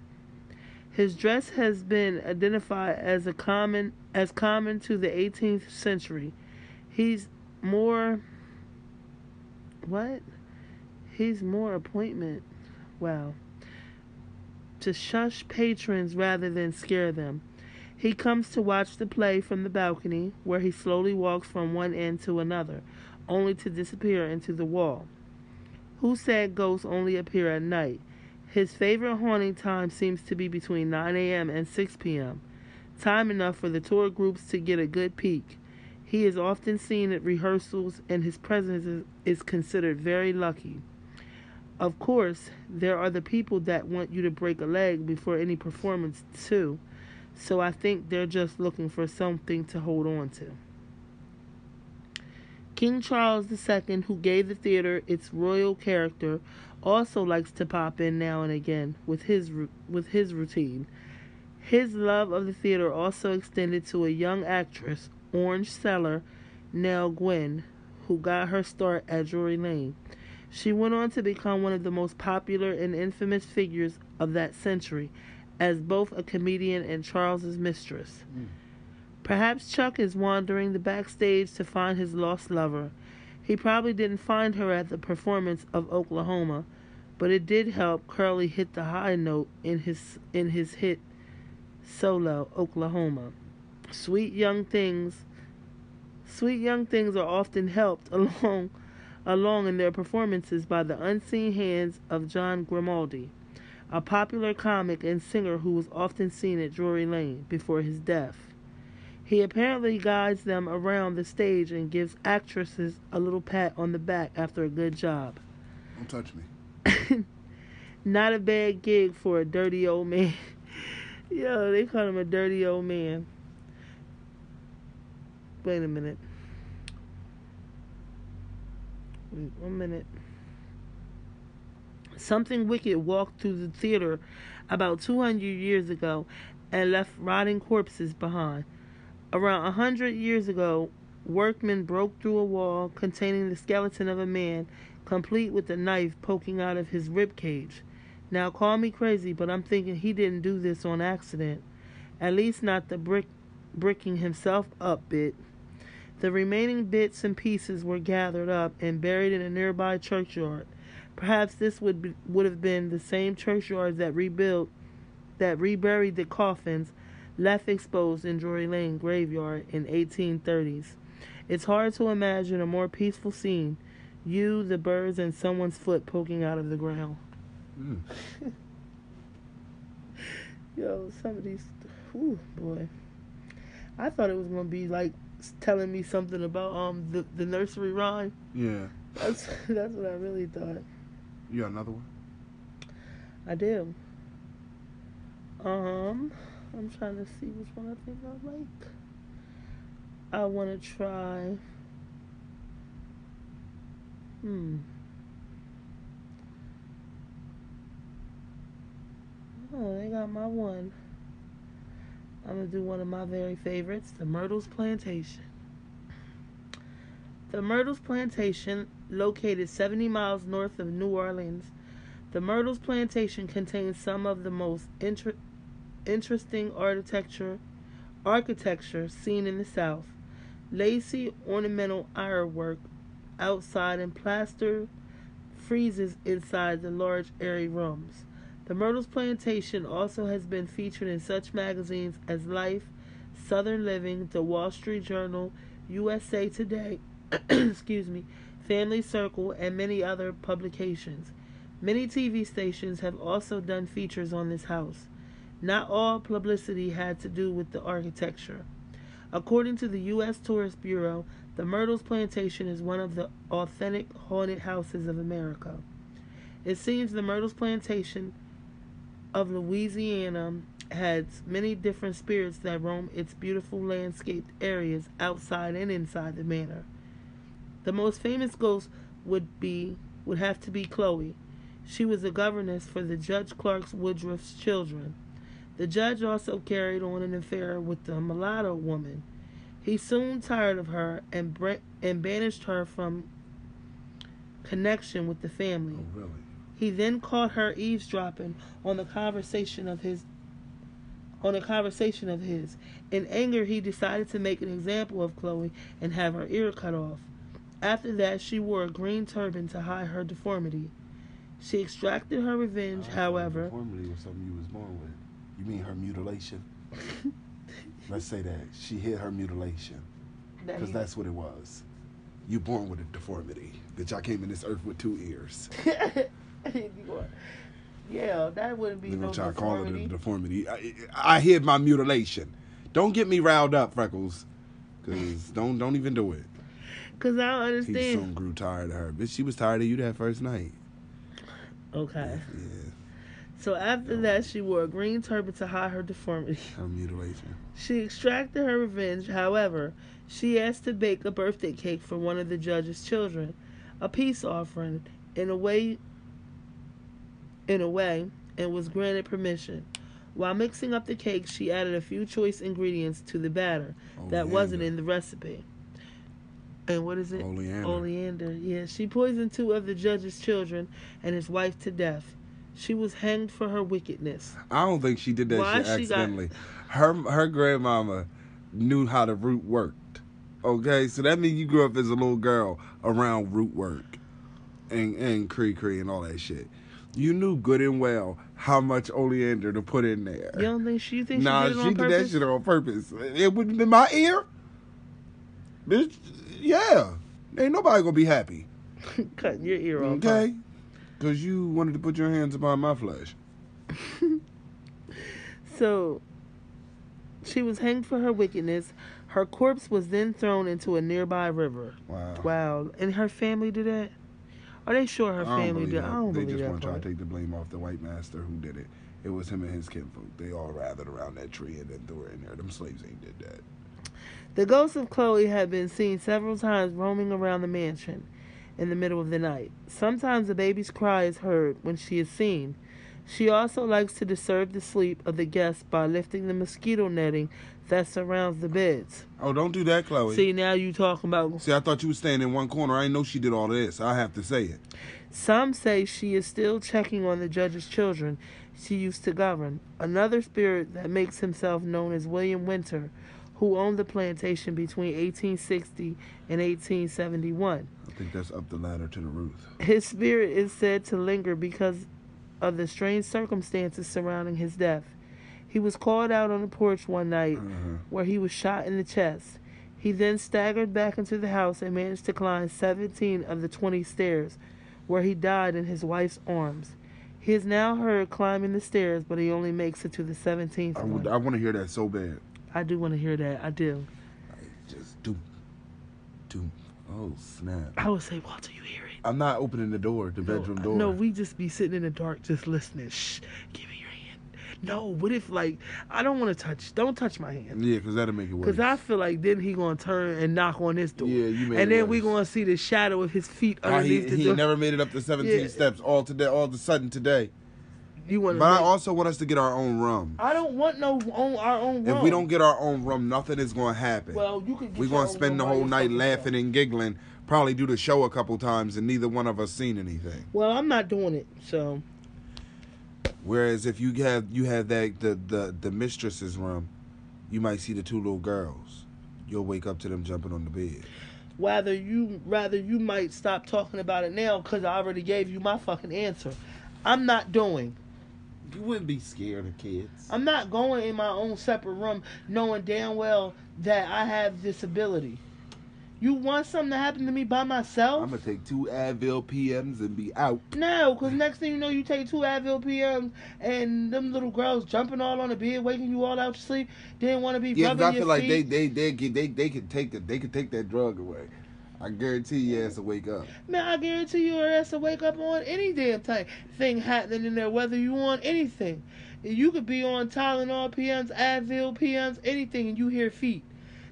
Speaker 3: His dress has been identified as a common as common to the 18th century. He's more what? He's more appointment. Wow. To shush patrons rather than scare them. He comes to watch the play from the balcony, where he slowly walks from one end to another, only to disappear into the wall. Who said ghosts only appear at night? His favorite haunting time seems to be between 9 a.m. and 6 p.m., time enough for the tour groups to get a good peek. He is often seen at rehearsals, and his presence is, considered very lucky. Of course, there are the people that want you to break a leg before any performance, too, so I think they're just looking for something to hold on to. King Charles II, who gave the theater its royal character, also likes to pop in now and again with his with his routine. His love of the theater also extended to a young actress, Orange Seller, Nell Gwynn, who got her start at Drury Lane. She went on to become one of the most popular and infamous figures of that century, as both a comedian and Charles's mistress.
Speaker 2: Mm.
Speaker 3: Perhaps Chuck is wandering the backstage to find his lost lover. He probably didn't find her at the performance of Oklahoma, but it did help Curly hit the high note in his in his hit solo Oklahoma. Sweet young things sweet young things are often helped along along in their performances by the unseen hands of John Grimaldi, a popular comic and singer who was often seen at Drury Lane before his death. He apparently guides them around the stage and gives actresses a little pat on the back after a good job.
Speaker 2: Don't touch me.
Speaker 3: Not a bad gig for a dirty old man. Yo, they call him a dirty old man. Wait a minute. Wait one minute. Something wicked walked through the theater about 200 years ago and left rotting corpses behind. Around a hundred years ago, workmen broke through a wall containing the skeleton of a man, complete with a knife poking out of his rib cage. Now, call me crazy, but I'm thinking he didn't do this on accident. At least not the brick bricking himself up bit. The remaining bits and pieces were gathered up and buried in a nearby churchyard. Perhaps this would be, would have been the same churchyard that rebuilt that reburied the coffins left exposed in Drury Lane graveyard in 1830s. It's hard to imagine a more peaceful scene. You, the birds, and someone's foot poking out of the ground.
Speaker 2: Mm.
Speaker 3: Yo, some of these, whew, boy. I thought it was gonna be like telling me something about um the, the nursery rhyme.
Speaker 2: Yeah.
Speaker 3: That's that's what I really thought.
Speaker 2: You got another one?
Speaker 3: I do. Um, I'm trying to see which one I think I like. I want to try. Hmm. Oh, they got my one. I'm going to do one of my very favorites the Myrtles Plantation. The Myrtles Plantation, located 70 miles north of New Orleans, the Myrtles Plantation contains some of the most inter- interesting architecture architecture seen in the South. Lacy ornamental ironwork outside and plaster friezes inside the large airy rooms. The Myrtles Plantation also has been featured in such magazines as Life, Southern Living, The Wall Street Journal, USA Today, excuse me, Family Circle, and many other publications. Many TV stations have also done features on this house. Not all publicity had to do with the architecture. According to the U.S. Tourist Bureau, the Myrtles Plantation is one of the authentic haunted houses of America. It seems the Myrtles Plantation of Louisiana has many different spirits that roam its beautiful landscaped areas outside and inside the manor. The most famous ghost would be would have to be Chloe. She was a governess for the Judge Clark's Woodruff's children. The judge also carried on an affair with the mulatto woman. He soon tired of her and bra- and banished her from connection with the family.
Speaker 2: Oh, really?
Speaker 3: He then caught her eavesdropping on the conversation of his on a conversation of his. In anger, he decided to make an example of Chloe and have her ear cut off. After that, she wore a green turban to hide her deformity. She extracted her revenge,
Speaker 2: thought
Speaker 3: however.
Speaker 2: Deformity was something you was born with. You mean her mutilation? Let's say that. She hid her mutilation. Because that's what it was. You born with a deformity. Bitch, I came in this earth with two ears.
Speaker 3: yeah, that wouldn't be
Speaker 2: They
Speaker 3: no
Speaker 2: gonna try to call it a
Speaker 3: deformity.
Speaker 2: deformity. I, I hid my mutilation. Don't get me riled up, Freckles. Cause don't don't even do it.
Speaker 3: Cause I don't understand.
Speaker 2: He soon grew tired of her. Bitch, she was tired of you that first night.
Speaker 3: Okay.
Speaker 2: Yeah,
Speaker 3: So after that, she wore a green turban to hide her deformity.
Speaker 2: her mutilation.
Speaker 3: She extracted her revenge. However, she asked to bake a birthday cake for one of the judge's children, a peace offering, in a way, in a way, and was granted permission. While mixing up the cake, she added a few choice ingredients to the batter oh, that wasn't in the recipe. And what is it?
Speaker 2: Oleander.
Speaker 3: Oleander. Yeah, she poisoned two of the judge's children and his wife to death. She was hanged for her wickedness.
Speaker 2: I don't think she did that
Speaker 3: Why
Speaker 2: shit
Speaker 3: she got-
Speaker 2: accidentally. Her her grandmama knew how the root worked. Okay, so that means you grew up as a little girl around root work and and cree cree and all that shit. You knew good and well how much oleander to put in there.
Speaker 3: You don't think she thinks
Speaker 2: nah,
Speaker 3: she did it
Speaker 2: she
Speaker 3: on
Speaker 2: did that shit on purpose. It wouldn't have my ear. Bitch, yeah. Ain't nobody gonna be happy.
Speaker 3: Cutting your ear off.
Speaker 2: Okay? Because you wanted to put your hands upon my flesh.
Speaker 3: So she was hanged for her wickedness. Her corpse was then thrown into a nearby river.
Speaker 2: Wow.
Speaker 3: Wow. And her family did that? Are they sure her
Speaker 2: I don't
Speaker 3: family
Speaker 2: believe
Speaker 3: did?
Speaker 2: that.
Speaker 3: I don't
Speaker 2: they
Speaker 3: believe
Speaker 2: just want to try to take the blame off the white master who did it. It was him and his kinfolk. They all gathered around that tree and then threw her in there. Them slaves ain't did that.
Speaker 3: The ghost of Chloe had been seen several times roaming around the mansion in the middle of the night. Sometimes a baby's cry is heard when she is seen. She also likes to disturb the sleep of the guests by lifting the mosquito netting that surrounds the beds.
Speaker 2: Oh, don't do that, Chloe.
Speaker 3: See, now you talking about
Speaker 2: See, I thought you was staying in one corner. I didn't know she did all this. I have to say it.
Speaker 3: Some say she is still checking on the judge's children she used to govern. Another spirit that makes himself known as William Winter, who owned the plantation between 1860 and 1871.
Speaker 2: I think that's up the ladder to the roof.
Speaker 3: His spirit is said to linger because of the strange circumstances surrounding his death. He was called out on the porch one night
Speaker 2: Uh-huh.
Speaker 3: where he was shot in the chest. He then staggered back into the house and managed to climb 17 of the 20 stairs, where he died in his wife's arms. He is now heard climbing the stairs, but he only makes it to the 17th
Speaker 2: I, would, I want to hear that so bad.
Speaker 3: I do want to hear that. I do.
Speaker 2: Just do, do. Oh, snap.
Speaker 3: I would say, Walter, you hear it?
Speaker 2: I'm not opening the door, the bedroom door.
Speaker 3: No, we just be sitting in the dark, just listening. Shh, give me your hand. No, what if like I don't want to touch? Don't touch my hand.
Speaker 2: Yeah, because that'll make it worse.
Speaker 3: Cause I feel like then he gonna turn and knock on this door.
Speaker 2: Yeah, you made
Speaker 3: And then we gonna see the shadow of his feet
Speaker 2: Ah, he
Speaker 3: underneath the
Speaker 2: he
Speaker 3: door.
Speaker 2: never made it up the 17
Speaker 3: Yeah.
Speaker 2: steps all today, all of a sudden today.
Speaker 3: You want
Speaker 2: But I also want us to get our own room.
Speaker 3: I don't want no own our own room.
Speaker 2: If we don't get our own room, nothing is going to happen.
Speaker 3: well, you can.
Speaker 2: We're gonna spend the whole night laughing and giggling, probably do the show a couple times, and neither one of us seen anything.
Speaker 3: Well, I'm not doing it. So
Speaker 2: Whereas if you have you have that the the the mistress's room, you might see the two little girls. You'll wake up to them jumping on the bed.
Speaker 3: rather you rather you might stop talking about it now because I already gave you my fucking answer. I'm not doing.
Speaker 2: You wouldn't be scared of kids.
Speaker 3: I'm not going in my own separate room knowing damn well that I have this ability. You want something to happen to me by myself?
Speaker 2: I'm gonna take two Advil PMs and be out.
Speaker 3: No, because next thing you know, you take two Advil PMs and them little girls jumping all on the bed, waking you all out to sleep. Didn't want to be
Speaker 2: Yeah, 'cause
Speaker 3: rubbing
Speaker 2: I feel like
Speaker 3: feet.
Speaker 2: they they they they, they could take the they could take that drug away. I guarantee your ass to wake up.
Speaker 3: Man, I guarantee you your ass to wake up on any damn time thing happening in there, whether you on anything. You could be on Tylenol PMs, Advil PMs, anything, and you hear feet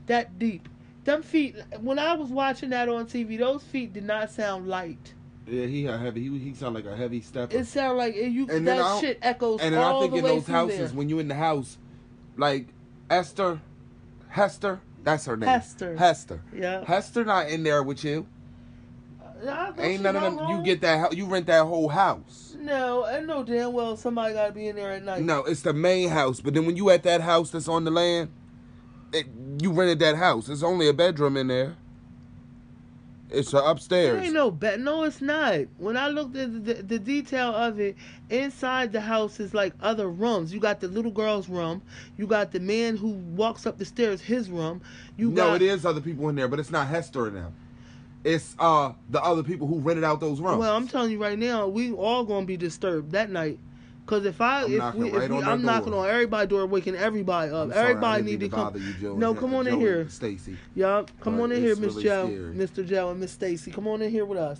Speaker 3: that deep. Them feet, when I was watching that on TV, those feet did not sound light.
Speaker 2: Yeah, he a heavy. He, he sound like a heavy stepper.
Speaker 3: It sounds like you
Speaker 2: And
Speaker 3: that shit echoes
Speaker 2: and then I think
Speaker 3: the
Speaker 2: in those houses,
Speaker 3: there.
Speaker 2: when you in the house, like Esther, Hester, that's her name.
Speaker 3: Hester.
Speaker 2: Hester.
Speaker 3: Yeah.
Speaker 2: Hester not in there with you.
Speaker 3: Don't
Speaker 2: Ain't none of them. You get that. You rent that whole house.
Speaker 3: No, I know damn well somebody got to be in there at night.
Speaker 2: No, it's the main house. But then when you at that house that's on the land, it, you rented that house. There's only a bedroom in there. It's the
Speaker 3: It
Speaker 2: upstairs.
Speaker 3: ain't no bet. No, it's not. When I looked at the, the, the detail of it, inside the house is like other rooms. You got the little girl's room. You got the man who walks up the stairs, his room. You
Speaker 2: no,
Speaker 3: got,
Speaker 2: it is other people in there, but it's not Hester and them. It's uh the other people who rented out those rooms.
Speaker 3: Well, I'm telling you right now, we all gonna be disturbed that night. Cause if I,
Speaker 2: I'm
Speaker 3: if
Speaker 2: knocking
Speaker 3: we, if we
Speaker 2: on
Speaker 3: I'm knocking
Speaker 2: door.
Speaker 3: on everybody's door, waking everybody up.
Speaker 2: Sorry,
Speaker 3: everybody need to come.
Speaker 2: you, Joe
Speaker 3: no, come on
Speaker 2: Joe
Speaker 3: in here.
Speaker 2: Stacy.
Speaker 3: Yup, come
Speaker 2: But
Speaker 3: on in here, Miss
Speaker 2: really
Speaker 3: Joe. Mr. Joe, and Miss Stacy. Come on in here with us.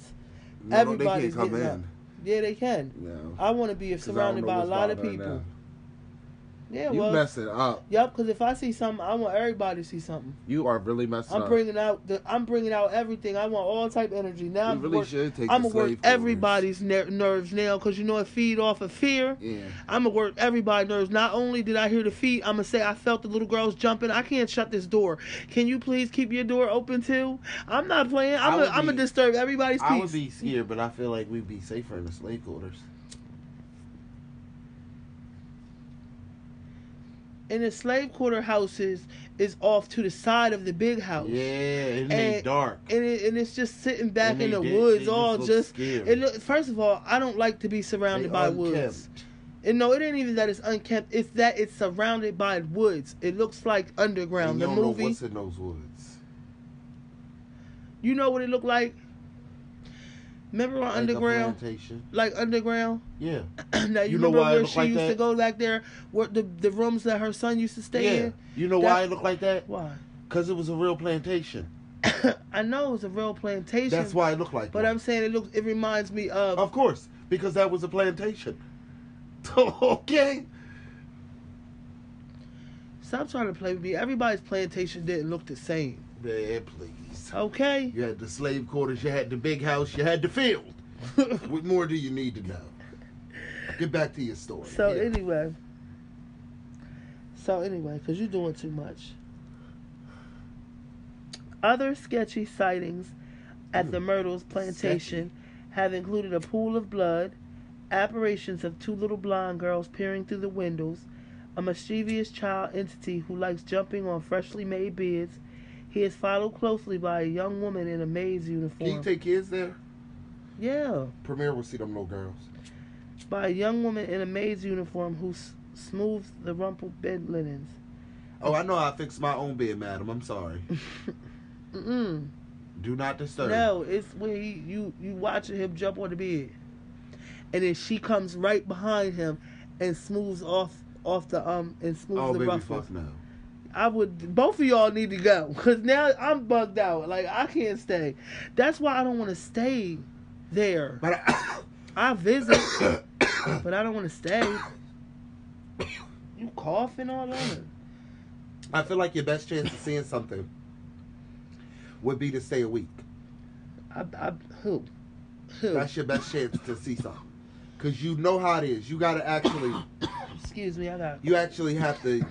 Speaker 2: No, no, they
Speaker 3: Everybody's
Speaker 2: can't come
Speaker 3: getting
Speaker 2: in.
Speaker 3: up. Yeah, they can.
Speaker 2: No.
Speaker 3: I want to be surrounded by a lot of people. Yeah,
Speaker 2: You
Speaker 3: well,
Speaker 2: it up.
Speaker 3: Yup, because if I see something, I want everybody to see something.
Speaker 2: You are really messing
Speaker 3: I'm
Speaker 2: up.
Speaker 3: bringing out the, I'm bringing out everything. I want all type of energy. Now
Speaker 2: You
Speaker 3: I'm
Speaker 2: really
Speaker 3: work,
Speaker 2: should take
Speaker 3: I'm gonna work everybody's ner- nerves now because you know it feed off of fear.
Speaker 2: Yeah.
Speaker 3: I'm gonna work everybody's nerves. Not only did I hear the feet, I'm gonna say I felt the little girls jumping. I can't shut this door. Can you please keep your door open too? I'm not playing. I'm gonna,
Speaker 5: would
Speaker 3: I'm gonna
Speaker 5: be-
Speaker 3: disturb everybody's Peace.
Speaker 5: I would be scared, but I feel like we'd be safer in the slave quarters.
Speaker 3: And the slave quarter houses is off to the side of the big house.
Speaker 5: Yeah, they
Speaker 3: And-
Speaker 5: dark.
Speaker 3: and it, and it's just sitting back
Speaker 5: And
Speaker 3: in the
Speaker 5: did-
Speaker 3: woods, all just.
Speaker 5: scary.
Speaker 3: It look, first of all, I don't like to be surrounded
Speaker 5: They
Speaker 3: by
Speaker 5: unkempt.
Speaker 3: woods. And no, it ain't even that it's unkempt. It's that it's surrounded by woods. It looks like underground. The
Speaker 2: you don't
Speaker 3: movie,
Speaker 2: know what's in those woods.
Speaker 3: you know what it looked like. Remember on
Speaker 5: Like
Speaker 3: underground, like underground.
Speaker 5: Yeah.
Speaker 3: now you,
Speaker 5: You know
Speaker 3: remember
Speaker 5: why it
Speaker 3: where she
Speaker 5: like
Speaker 3: used to go back there, where the the rooms that her son used to stay
Speaker 5: Yeah.
Speaker 3: in.
Speaker 5: You know
Speaker 3: That-
Speaker 5: why it looked like that?
Speaker 3: Why?
Speaker 5: Because it was a real plantation.
Speaker 3: I know it was a real plantation.
Speaker 5: That's why it looked like that.
Speaker 3: But
Speaker 5: that.
Speaker 3: I'm saying it looks. It reminds me of.
Speaker 5: Of course, because that was a plantation. okay.
Speaker 3: Stop trying to play with me. Everybody's plantation didn't look the same.
Speaker 5: Man, please.
Speaker 3: Okay.
Speaker 5: You had the slave quarters, you had the big house, you had the field.
Speaker 2: What more do you need to know? Get back to your story.
Speaker 3: So
Speaker 2: Yeah.
Speaker 3: anyway. So anyway, because you're doing too much. Other sketchy sightings at the hmm. Myrtles plantation have included a pool of blood, apparitions of two little blonde girls peering through the windows, a mischievous child entity who likes jumping on freshly made beds. He is followed closely by a young woman in a maid's uniform.
Speaker 2: Can you take kids there?
Speaker 3: yeah.
Speaker 2: Premiere will see them little girls.
Speaker 3: by a young woman in a maid's uniform who s- smooths the rumpled bed linens.
Speaker 2: Oh, I know I fixed my own bed, madam. I'm sorry.
Speaker 3: Mm-mm.
Speaker 2: Do not disturb.
Speaker 3: No, it's when he, you you watching him jump on the bed, and then she comes right behind him and smooths off off the um and smooths
Speaker 2: Oh,
Speaker 3: the
Speaker 2: baby,
Speaker 3: ruffles.
Speaker 2: fuck no.
Speaker 3: I would both of y'all need to go because now I'm bugged out. Like I can't stay. That's why I don't want to stay there.
Speaker 2: But I,
Speaker 3: I visit, but I don't want to stay. You coughing all over.
Speaker 2: I feel like your best chance of seeing something would be to stay a week.
Speaker 3: I, I who? Who?
Speaker 2: That's your best chance to see something. Cause you know how it is. You gotta actually,
Speaker 3: Excuse me, I got.
Speaker 2: you actually have to.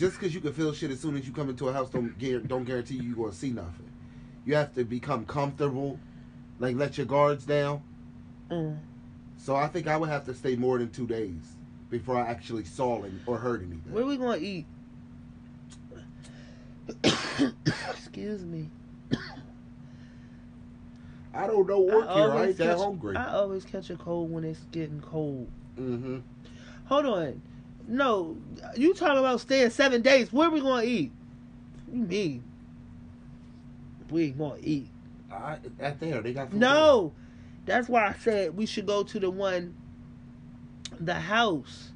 Speaker 2: Just cause you can feel shit as soon as you come into a house, don't don't guarantee you're gonna see nothing. You have to become comfortable, like let your guards down.
Speaker 3: Mm.
Speaker 2: So I think I would have to stay more than two days before I actually saw it or heard anything.
Speaker 3: Where we gonna eat? Excuse me.
Speaker 2: I don't know work
Speaker 3: I
Speaker 2: here. I ain't that
Speaker 3: catch-
Speaker 2: hungry.
Speaker 3: I always catch a cold when it's getting cold.
Speaker 2: mm-hmm.
Speaker 3: Hold on. No, you talking about staying seven days. Where we gonna eat? What you mean? We ain't gonna eat.
Speaker 5: I, at there, they got
Speaker 3: No. That's why I said we should go to the one the house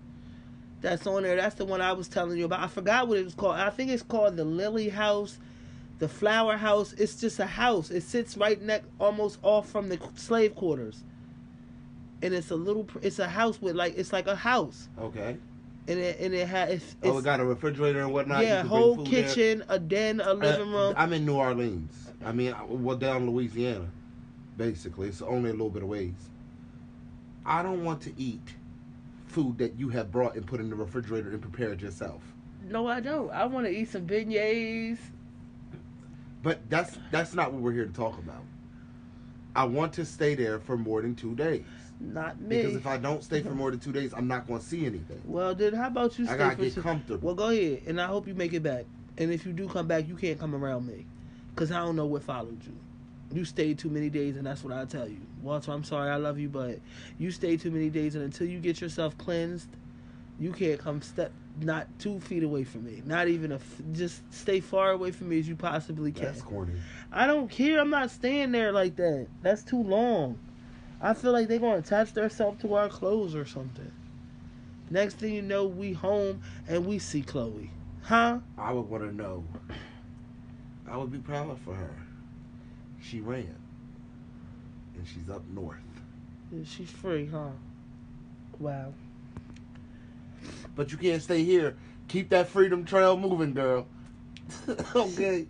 Speaker 3: that's on there. That's the one I was telling you about. I forgot what it was called. I think it's called the Lily House, the Flower House. It's just a house. It sits right next, almost off from the slave quarters. And it's a little. It's a house with like it's like a house.
Speaker 5: Okay.
Speaker 3: And it and it has. It's,
Speaker 5: Oh,
Speaker 3: it's-
Speaker 5: it got a refrigerator and whatnot. you
Speaker 3: yeah, whole
Speaker 5: food there.
Speaker 3: kitchen, a den, a living
Speaker 5: Uh,
Speaker 3: room.
Speaker 5: I'm in New Orleans. I mean, well, down Louisiana.
Speaker 2: basically. It's only a little bit of ways. I don't want to eat food that you have brought and put in the refrigerator and prepared yourself.
Speaker 3: No, I don't. I want to eat some beignets.
Speaker 2: But that's that's not what we're here to talk about. I want to stay there for more than two days.
Speaker 3: Not me.
Speaker 2: Because if I don't stay for more than two days, I'm not going to see anything.
Speaker 3: well, then how about you
Speaker 2: I gotta
Speaker 3: for
Speaker 2: get comfortable.
Speaker 3: Well, go ahead, and I hope you make it back. And if you do come back, you can't come around me, cause I don't know what followed you. You stayed too many days, and that's what I tell you, Walter. I'm sorry, I love you, but you stayed too many days, and until you get yourself cleansed, you can't come step not two feet away from me. Not even a. f- Just stay far away from me as you possibly can.
Speaker 2: That's corny.
Speaker 3: I don't care. I'm not staying there like that. That's too long. I feel like they're gonna attach themselves to our clothes or something. Next thing you know, we home and we see Chloe. Huh?
Speaker 2: I would want to know. I would be proud for her. She ran. And she's up north.
Speaker 3: Yeah, She's free, huh? Wow.
Speaker 2: But you can't stay here. Keep that freedom trail moving, girl. okay?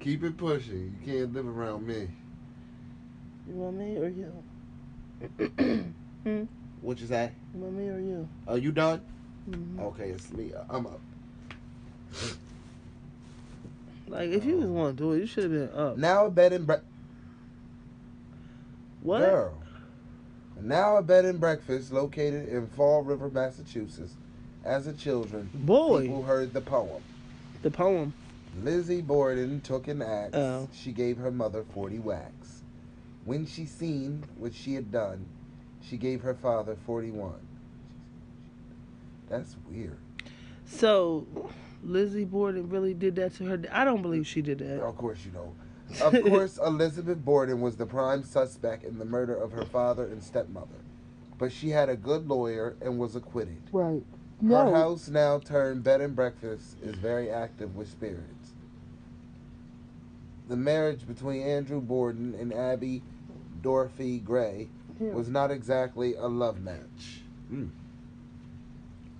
Speaker 2: Keep it pushing. You can't live around me.
Speaker 3: You want me or you? Hmm?
Speaker 2: What you say?
Speaker 3: You want me or you?
Speaker 2: Are you done?
Speaker 3: Mhm.
Speaker 2: Okay, it's me. I'm up.
Speaker 3: Like, if you was want to do it, you should have been up.
Speaker 2: Now a bed and breakfast.
Speaker 3: What?
Speaker 2: Girl. Now a bed and breakfast located in Fall River, Massachusetts. As a children,
Speaker 3: Boy,
Speaker 2: people heard the poem.
Speaker 3: the poem.
Speaker 2: Lizzie Borden took an axe.
Speaker 3: Oh.
Speaker 2: She gave her mother 40 whacks. When she seen what she had done, she gave her father 41. That's weird.
Speaker 3: So, Lizzie Borden really did that to her. I don't believe she did that.
Speaker 2: Of course you know. Of course, Elizabeth Borden was the prime suspect in the murder of her father and stepmother. But she had a good lawyer and was acquitted.
Speaker 3: Right. No.
Speaker 2: Her house, now turned bed and breakfast, is very active with spirits. The marriage between Andrew Borden and Abby Dorothy Gray was not exactly a love match, Mm.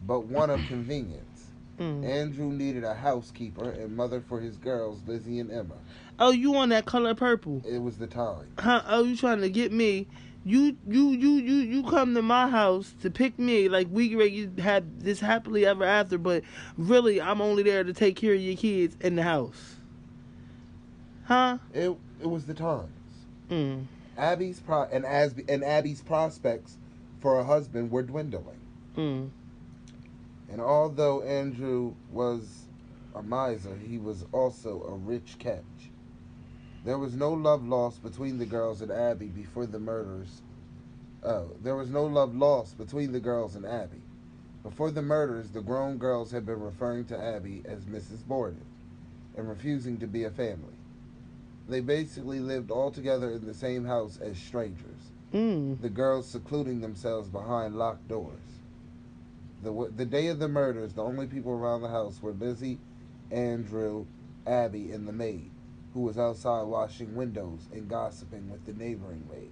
Speaker 2: but one of convenience.
Speaker 3: Mm.
Speaker 2: Andrew needed a housekeeper and mother for his girls, Lizzie and Emma.
Speaker 3: Oh, you on that color purple?
Speaker 2: It was the time.
Speaker 3: Huh? Oh, you trying to get me? You, you, you, you, you come to my house to pick me like we ready to have this happily ever after, but really I'm only there to take care of your kids in the house. Huh?
Speaker 2: It it was the times.
Speaker 3: Mm.
Speaker 2: Abby's pro and as and Abby's prospects for a husband were dwindling.
Speaker 3: Mm.
Speaker 2: And although Andrew was a miser, he was also a rich catch. There was no love lost between the girls and Abby before the murders. Oh, there was no love lost between the girls and Abby. Before the murders, the grown girls had been referring to Abby as Mrs. Borden and refusing to be a family. They basically lived all together in the same house as strangers
Speaker 3: Mm.
Speaker 2: the girls secluding themselves behind locked doors. The, the day of the murders, the only people around the house were Lizzie, Andrew, Abby, and the maid, who was outside washing windows and gossiping with the neighboring maid.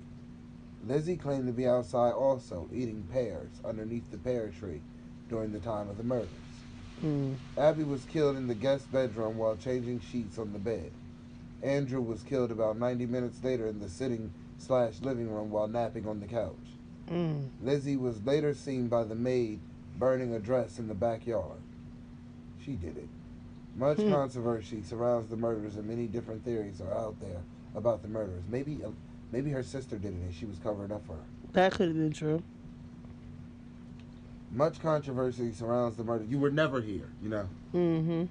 Speaker 2: Lizzie claimed to be outside also, eating pears underneath the pear tree during the time of the murders.
Speaker 3: Mm.
Speaker 2: Abby was killed in the guest bedroom while changing sheets on the bed. Andrew was killed about 90 minutes later in the sitting slash living room while napping on the couch.
Speaker 3: Mm.
Speaker 2: Lizzie was later seen by the maid burning a dress in the backyard. She did it. Much
Speaker 3: Hmm.
Speaker 2: controversy surrounds the murders, and many different theories are out there about the murders. Maybe, uh, maybe her sister did it, and she was covering up for her.
Speaker 3: That could have been true.
Speaker 2: Much controversy surrounds the murder. You were never here, you know.
Speaker 3: Mm-hmm.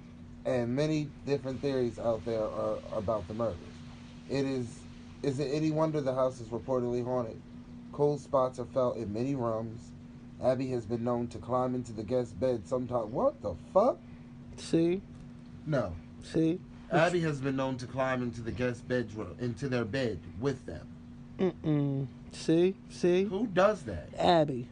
Speaker 2: And many different theories out there are about the murders. It is is it any wonder the house is reportedly haunted? Cold spots are felt in many rooms. Abby has been known to climb into the guest bed sometime. What the fuck?
Speaker 3: See,
Speaker 2: No.
Speaker 3: see.
Speaker 2: Abby has been known to climb into the guest bedroom, into their bed with them.
Speaker 3: Mm-mm. See, see.
Speaker 2: Who does that?
Speaker 3: Abby.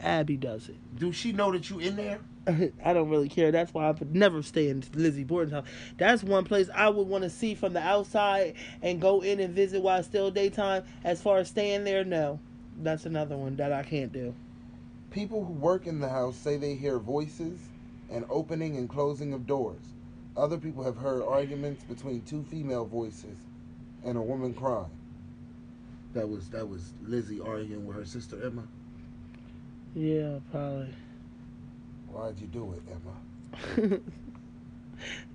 Speaker 3: Abby does it.
Speaker 2: Do she know that you in there?
Speaker 3: I don't really care. That's why I would never stay in Lizzie Borden's house. That's one place I would want to see from the outside and go in and visit while it's still daytime. As far as staying there, no. That's another one that I can't do.
Speaker 2: People who work in the house say they hear voices and opening and closing of doors. Other people have heard arguments between two female voices and a woman crying.
Speaker 6: That was that was Lizzie arguing with her sister Emma.
Speaker 3: Yeah, probably.
Speaker 2: Why'd you do it, Emma?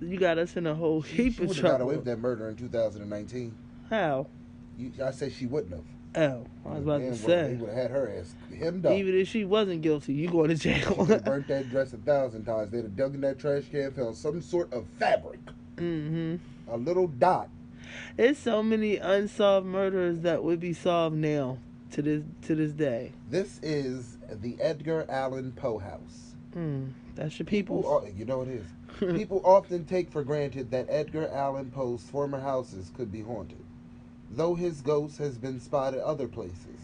Speaker 3: you got us in a whole
Speaker 2: She,
Speaker 3: heap
Speaker 2: she
Speaker 3: of
Speaker 2: trouble. have got away with that murder in 2019.
Speaker 3: How?
Speaker 2: You, I said she wouldn't have.
Speaker 3: Oh, I was about to
Speaker 2: say.
Speaker 3: say.
Speaker 2: would have had her ass hemmed up.
Speaker 3: Even if she wasn't guilty, you going to jail.
Speaker 2: have burnt that dress a thousand times. They'd have dug in that trash can, found some sort of fabric,
Speaker 3: Mm-hmm.
Speaker 2: a little dot.
Speaker 3: There's so many unsolved murders that would be solved now to this to this day.
Speaker 2: This is the Edgar Allan Poe house.
Speaker 3: Mm, that's your
Speaker 2: People,
Speaker 3: people.
Speaker 2: you know it is. People often take for granted that Edgar Allan Poe's former houses could be haunted, though his ghost has been spotted other places.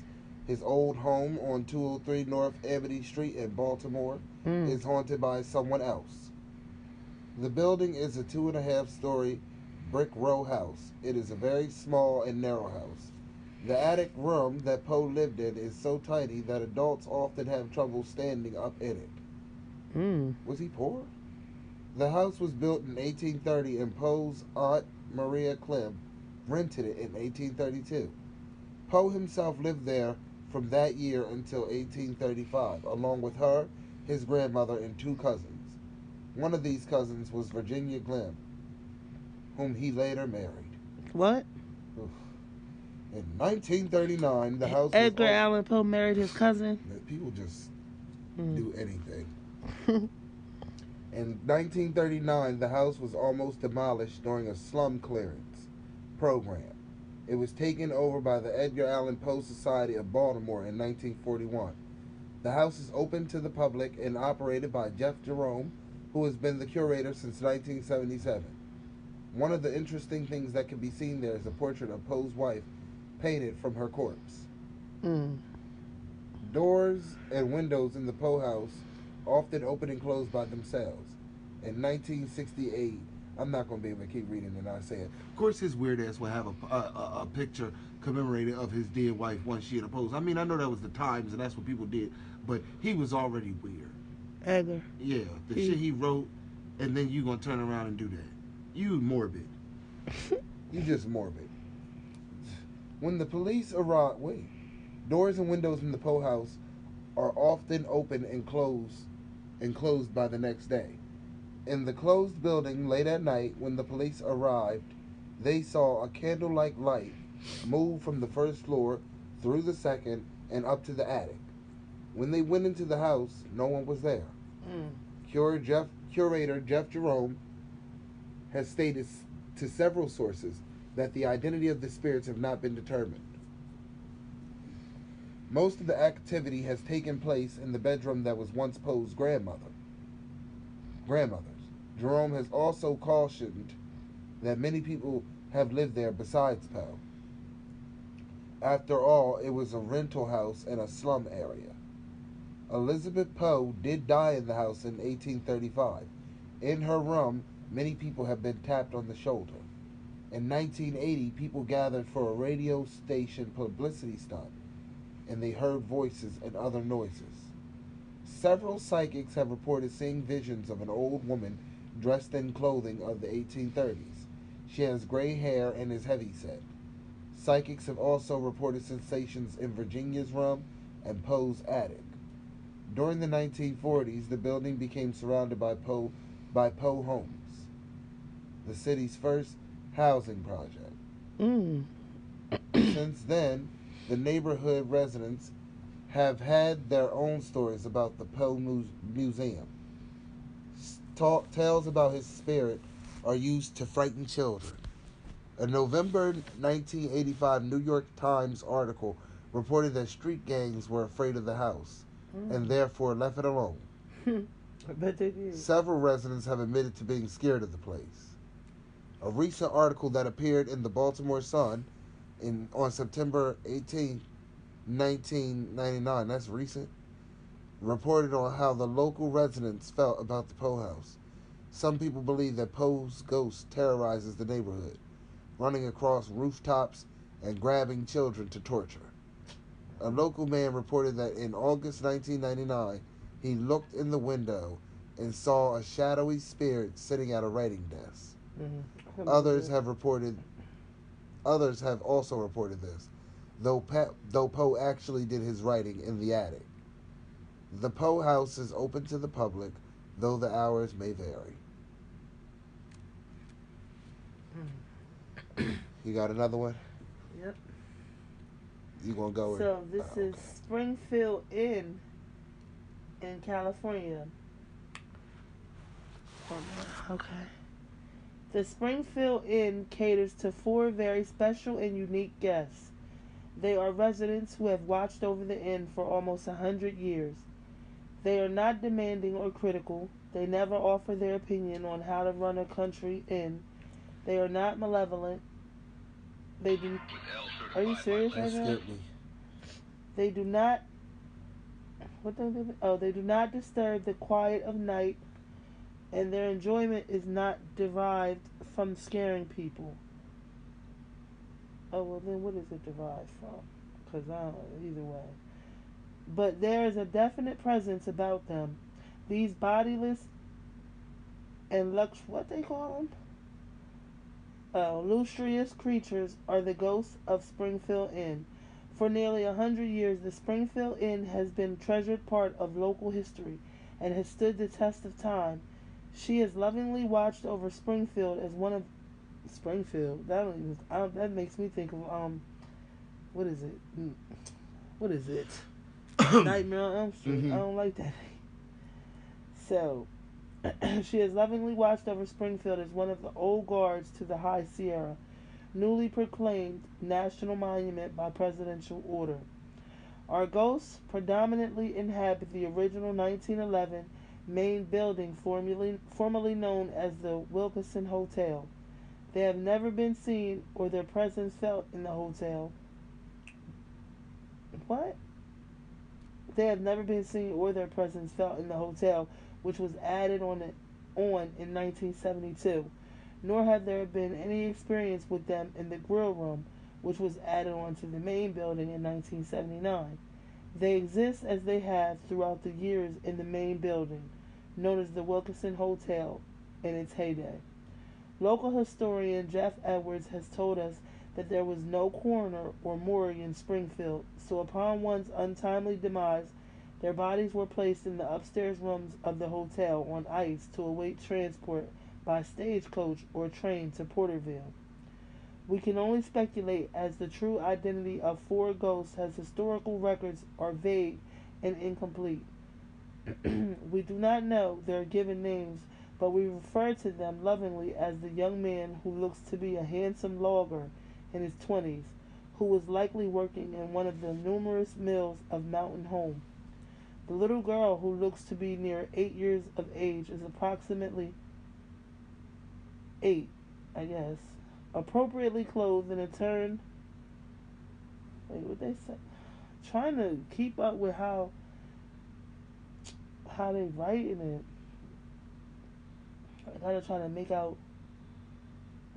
Speaker 2: His old home on 203 North Amity Street in Baltimore
Speaker 3: Mm.
Speaker 2: is haunted by someone else. The building is a two and a half story brick row house. It is a very small and narrow house. The attic room that Poe lived in is so tiny that adults often have trouble standing up in it.
Speaker 3: Mm.
Speaker 2: Was he poor? The house was built in 1830 and Poe's aunt Maria Clemm rented it in 1832. Poe himself lived there from that year until 1835, along with her, his grandmother, and two cousins. One of these cousins was Virginia Clemm, whom he later married.
Speaker 3: What?
Speaker 2: In 1939, the house
Speaker 3: Edgar Allan Poe married his cousin.
Speaker 2: People just
Speaker 3: Mm.
Speaker 2: do anything. In 1939, the house was almost demolished during a slum clearance program. It was taken over by the Edgar Allan Poe Society of Baltimore in 1941. The house is open to the public and operated by Jeff Jerome, who has been the curator since 1977. One of the interesting things that can be seen there is a portrait of Poe's wife painted from her corpse.
Speaker 3: Mm.
Speaker 2: Doors and windows in the Poe house often open and close by themselves. In 1968, I'm not going to be able to keep reading and not say it.
Speaker 6: Of course, his weird ass would have a, a, a, picture commemorated of his dead wife once she had opposed. I mean, I know that was the times and that's what people did, but he was already weird.
Speaker 3: Edgar.
Speaker 6: Yeah, the
Speaker 3: He-
Speaker 6: shit he wrote, and then you gonna turn around and do that. You morbid.
Speaker 2: You just morbid. When the police arrive, wait. Doors and windows in the Poe house are often open and closed and closed by the next day. In the closed building late at night when the police arrived, they saw a candlelight light move from the first floor through the second and up to the attic. When they went into the house, no one was there.
Speaker 3: Mm.
Speaker 2: Cure Jeff, curator Jeff Jerome has stated to several sources that the identity of the spirits have not been determined. Most of the activity has taken place in the bedroom that was once Poe's grandmother. Grandmother's. Jerome has also cautioned that many people have lived there besides Poe. After all, it was a rental house in a slum area. Elizabeth Poe did die in the house in 1835. In her room, many people have been tapped on the shoulder. In 1980, people gathered for a radio station publicity stunt, and they heard voices and other noises. Several psychics have reported seeing visions of an old woman dressed in clothing of the 1830s. She has gray hair and is heavyset. Psychics have also reported sensations in Virginia's room and Poe's attic. During the 1940s, the building became surrounded by Poe by Poe Homes, the city's first housing project.
Speaker 3: Mm.
Speaker 2: Since then, the neighborhood residents have had their own stories about the Poe Museum. S- ta- tales about his spirit are used to frighten children. A November 1985 New York Times article reported that street gangs were afraid of the house mm. and therefore left it alone.
Speaker 3: I bet they did.
Speaker 2: Several residents have admitted to being scared of the place. A recent article that appeared in the Baltimore Sun in on September 18, 1999, that's recent, reported on how the local residents felt about the Poe house. Some people believe that Poe's ghost terrorizes the neighborhood, running across rooftops and grabbing children to torture. A local man reported that in August 1999, he looked in the window and saw a shadowy spirit sitting at a writing desk.
Speaker 3: Mhm.
Speaker 2: Others have reported others have also reported this.
Speaker 5: though, pa- though Poe actually did his writing in the attic. The Poe house is open to the public, though the hours may vary. Hmm. You got another one?
Speaker 3: Yep.
Speaker 5: You gonna go? or-
Speaker 3: So this
Speaker 5: Oh,
Speaker 3: is
Speaker 5: okay.
Speaker 3: Springfield Inn in California. Okay. The Springfield Inn caters to four very special and unique guests. They are residents who have watched over the inn for almost a hundred years. They are not demanding or critical. They never offer their opinion on how to run a country inn. They are not malevolent. They do. Are you serious right now? They do not. What do they? Oh, they do not disturb the quiet of night, and their enjoyment is not derived from scaring people. Oh well, then what is it derived from? Because I don't. Either way, but there is a definite presence about them. These bodiless and lux. What they call them? Uh, lustrous creatures are the ghosts of Springfield Inn. For nearly a hundred years, the Springfield Inn has been a treasured part of local history and has stood the test of time. She has lovingly watched over Springfield as one of Springfield. That don't even, don't, that makes me think of um, what is it? Mm, What is it? Nightmare on Elm Street.
Speaker 5: Mhm.
Speaker 3: I don't like that. So, she has lovingly watched over Springfield as one of the old guards to the High Sierra newly proclaimed national monument by presidential order. Our ghosts predominantly inhabit the original 1911 main building formerly, formerly known as the Wilkerson Hotel. They have never been seen or their presence felt in the hotel. What? They have never been seen or their presence felt in the hotel, which was added on, on in 1972 nor have there been any experience with them in the grill room, which was added on to the main building in 1979. They exist as they have throughout the years in the main building, known as the Wilkinson Hotel, in its heyday. Local historian Jeff Edwards has told us that there was no coroner or morgue in Springfield, so upon one's untimely demise, their bodies were placed in the upstairs rooms of the hotel on ice to await transport by stagecoach or train to Porterville. We can only speculate as the true identity of four ghosts as historical records are vague and incomplete. we do not know their given names, but we refer to them lovingly as the young man who looks to be a handsome logger in his twenties, who was likely working in one of the numerous mills of Mountain Home. The little girl who looks to be near eight years of age is approximately eight, I guess, appropriately clothed in a turn. Wait, what they say? Trying to keep up with how how they writing it. I gotta try to make out.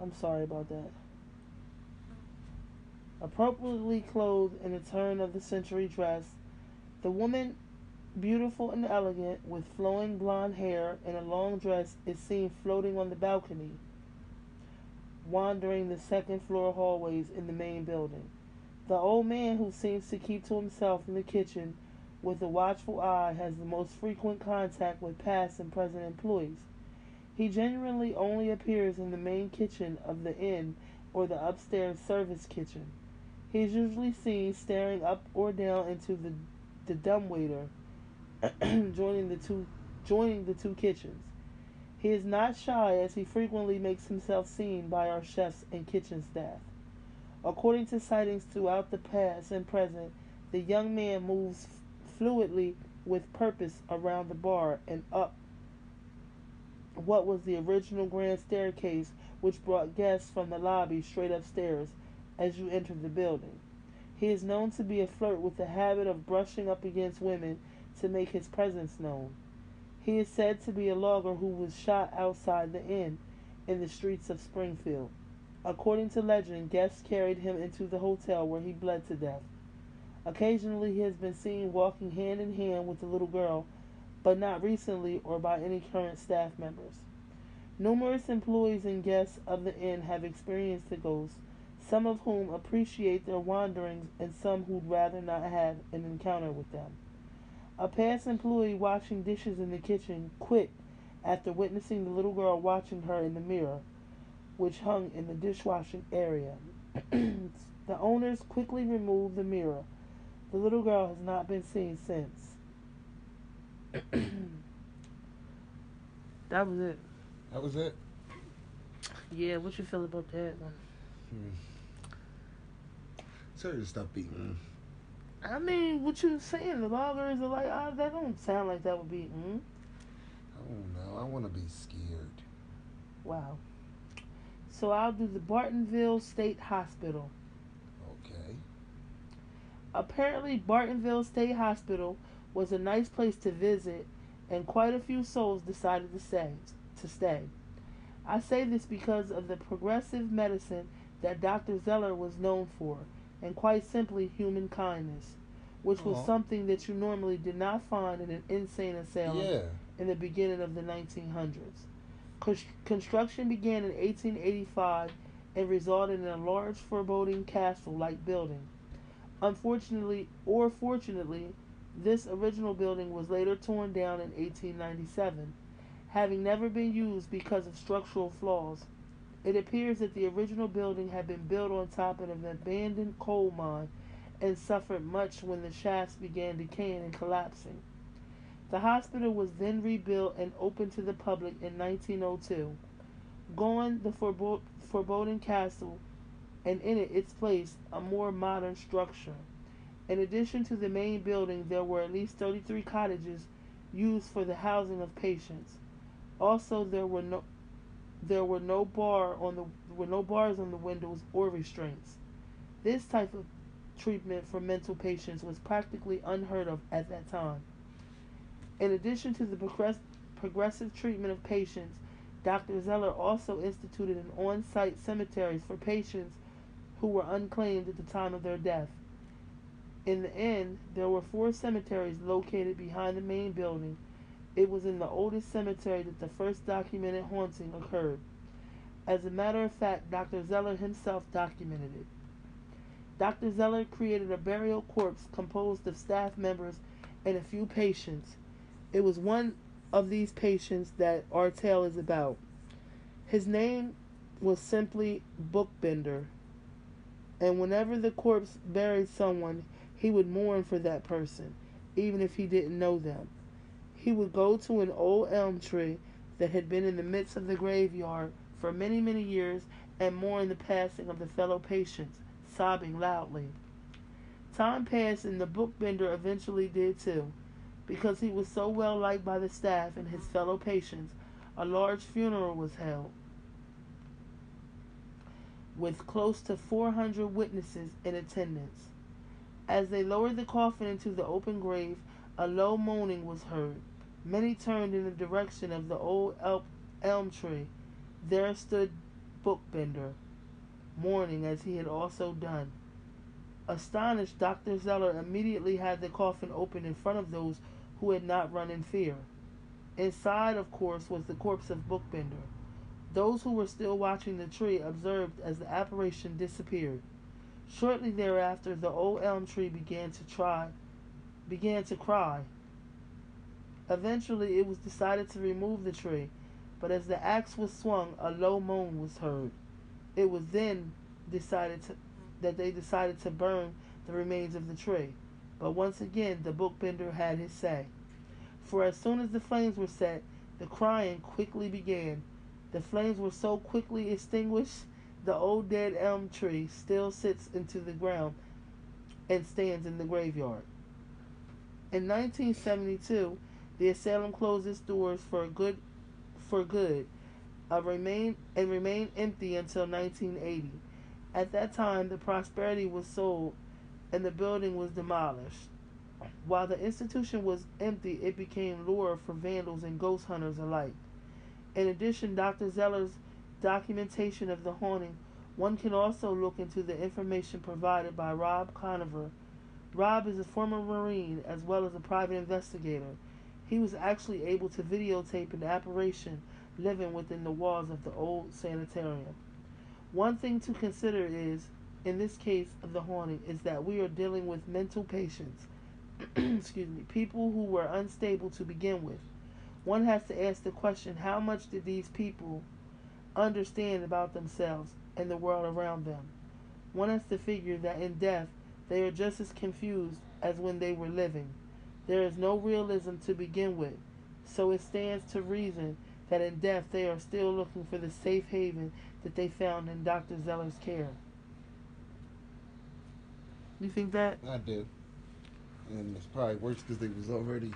Speaker 3: I'm sorry about that. Appropriately clothed in a turn of the century dress, the woman, beautiful and elegant, with flowing blonde hair and a long dress, is seen floating on the balcony wandering the second floor hallways in the main building. The old man, who seems to keep to himself in the kitchen with a watchful eye, has the most frequent contact with past and present employees. He genuinely only appears in the main kitchen of the inn or the upstairs service kitchen. He is usually seen staring up or down into the the dumbwaiter, joining the two joining the two kitchens. He is not shy as he frequently makes himself seen by our chefs and kitchen staff. According to sightings throughout the past and present, the young man moves fluidly with purpose around the bar and up what was the original grand staircase which brought guests from the lobby straight upstairs as you entered the building. He is known to be a flirt with the habit of brushing up against women to make his presence known. He is said to be a logger who was shot outside the inn in the streets of Springfield. According to legend, guests carried him into the hotel where he bled to death. Occasionally, he has been seen walking hand in hand with the little girl, but not recently or by any current staff members. Numerous employees and guests of the inn have experienced the ghost. some of whom appreciate their wanderings and some who'd rather not have an encounter with them. A past employee washing dishes in the kitchen quit after witnessing the little girl watching her in the mirror, which hung in the dishwashing area. the owners quickly removed the mirror. The little girl has not been seen since. that was it.
Speaker 5: That was it.
Speaker 3: Yeah, what you feel about that one?
Speaker 5: Sorry to stop beating.
Speaker 3: I mean, what you saying? The loggers are like, ah, that don't sound like that would be. Mm?
Speaker 5: I don't know. I want to be scared.
Speaker 3: Wow. So I'll do the Bartonville State Hospital.
Speaker 5: Okay.
Speaker 3: Apparently, Bartonville State Hospital was a nice place to visit, and quite a few souls decided to stay. To stay. I say this because of the progressive medicine that Dr. Zeller was known for, and quite simply human kindness, which was
Speaker 5: Aw.
Speaker 3: something that you normally did not find in an insane asylum
Speaker 5: Yeah.
Speaker 3: in the beginning of the 1900s. Construction began in 1885 and resulted in a large foreboding castle-like building. Unfortunately, or fortunately, this original building was later torn down in 1897, having never been used because of structural flaws. It appears that the original building had been built on top of an abandoned coal mine and suffered much when the shafts began decaying and collapsing. The hospital was then rebuilt and opened to the public in 1902. Gone the forebo- foreboding castle, and in it its place a more modern structure. In addition to the main building, there were at least 33 cottages used for the housing of patients. Also, there were no there were no bar on the were no bars on the windows or restraints. This type of treatment for mental patients was practically unheard of at that time. In addition to the progress- progressive treatment of patients, Dr. Zeller also instituted an on site cemeteries for patients who were unclaimed at the time of their death. In the end, there were four cemeteries located behind the main building. It was in the oldest cemetery that the first documented haunting occurred. As a matter of fact, Dr. Zeller himself documented it. Dr. Zeller created a burial corpse composed of staff members and a few patients. It was one of these patients that our tale is about. His name was simply Bookbinder, and whenever the corpse buried someone, he would mourn for that person, even if he didn't know them. He would go to an old elm tree that had been in the midst of the graveyard for many, many years and mourn the passing of the fellow patients, sobbing loudly. Time passed, and the bookbinder eventually did too. Because he was so well liked by the staff and his fellow patients, a large funeral was held with close to 400 witnesses in attendance. As they lowered the coffin into the open grave, a low moaning was heard. Many turned in the direction of the old el- elm tree. There stood Bookbinder, mourning as he had also done. Astonished, Dr. Zeller immediately had the coffin opened in front of those who had not run in fear. Inside, of course, was the corpse of Bookbinder. Those who were still watching the tree observed as the apparition disappeared. Shortly thereafter, the old elm tree began to try, began to cry. Eventually, it was decided to remove the tree, but as the axe was swung, a low moan was heard. It was then decided to, that they decided to burn the remains of the tree. But once again, the bookbinder had his say. For as soon as the flames were set, the crying quickly began. The flames were so quickly extinguished, the old dead elm tree still sits into the ground and stands in the graveyard. In 1972, the asylum closed its doors for good, for good, uh, remain and remained empty until 1980. At that time, the Prosperity was sold, and the building was demolished. While the institution was empty, it became lure for vandals and ghost hunters alike. In addition, Dr. Zeller's documentation of the haunting, one can also look into the information provided by Rob Conover. Rob is a former Marine as well as a private investigator. He was actually able to videotape an apparition living within the walls of the old sanitarium. One thing to consider is, in this case of the haunting, is that we are dealing with mental patients. Excuse me, people who were unstable to begin with. One has to ask the question how much did these people understand about themselves and the world around them? One has to figure that in death they are just as confused as when they were living. There is no realism to begin with, so it stands to reason that in death they are still looking for the safe haven that they found in Dr. Zeller's care. You think that?
Speaker 2: I do. And it's probably worse because they was already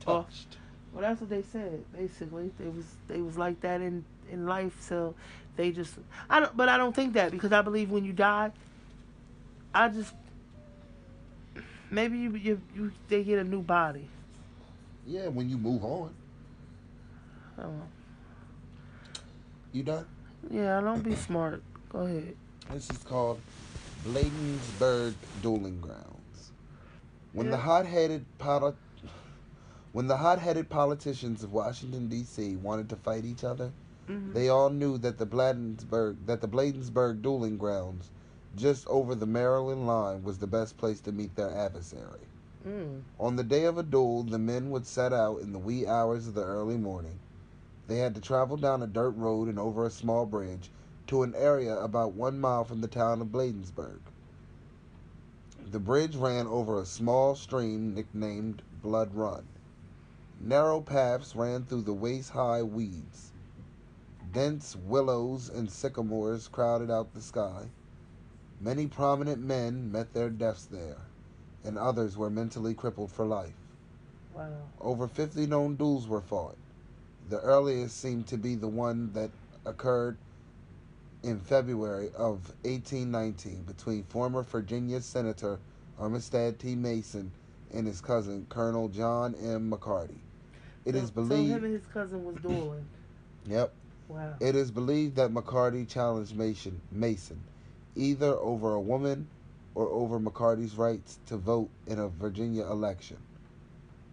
Speaker 2: touched.
Speaker 3: Well, that's what they said. Basically, they was they was like that in in life. So they just I don't. But I don't think that because I believe when you die, I just maybe you you, you they get a new body.
Speaker 2: Yeah, when you move on.
Speaker 3: Know.
Speaker 2: You done?
Speaker 3: Yeah, don't be smart. Go ahead.
Speaker 2: This is called Bladensburg Dueling Grounds. When the hot-headed poli- when the hot-headed politicians of Washington D.C. wanted to fight each other,
Speaker 3: Mhm.
Speaker 2: they all knew that the Bladensburg that the Bladensburg Dueling Grounds, just over the Maryland line, was the best place to meet their adversary.
Speaker 3: Mm.
Speaker 2: On the day of a duel, the men would set out in the wee hours of the early morning. They had to travel down a dirt road and over a small bridge to an area about one mile from the town of Bladensburg. The bridge ran over a small stream nicknamed Blood Run. Narrow paths ran through the waist high weeds. Dense willows and sycamores crowded out the sky. Many prominent men met their deaths there and others were mentally crippled for life.
Speaker 3: Wow.
Speaker 2: Over 50 known duels were fought. The earliest seemed to be the one that occurred in February of 1819 between former Virginia Senator Armistead T. Mason and his cousin Colonel John M. McCarty. It is
Speaker 3: so, So him
Speaker 2: believed,
Speaker 3: and his cousin was dueling.
Speaker 2: yep,
Speaker 3: Wow.
Speaker 2: it is believed that McCarty challenged Mason, Mason either over a woman or over McCarty's rights to vote in a Virginia election.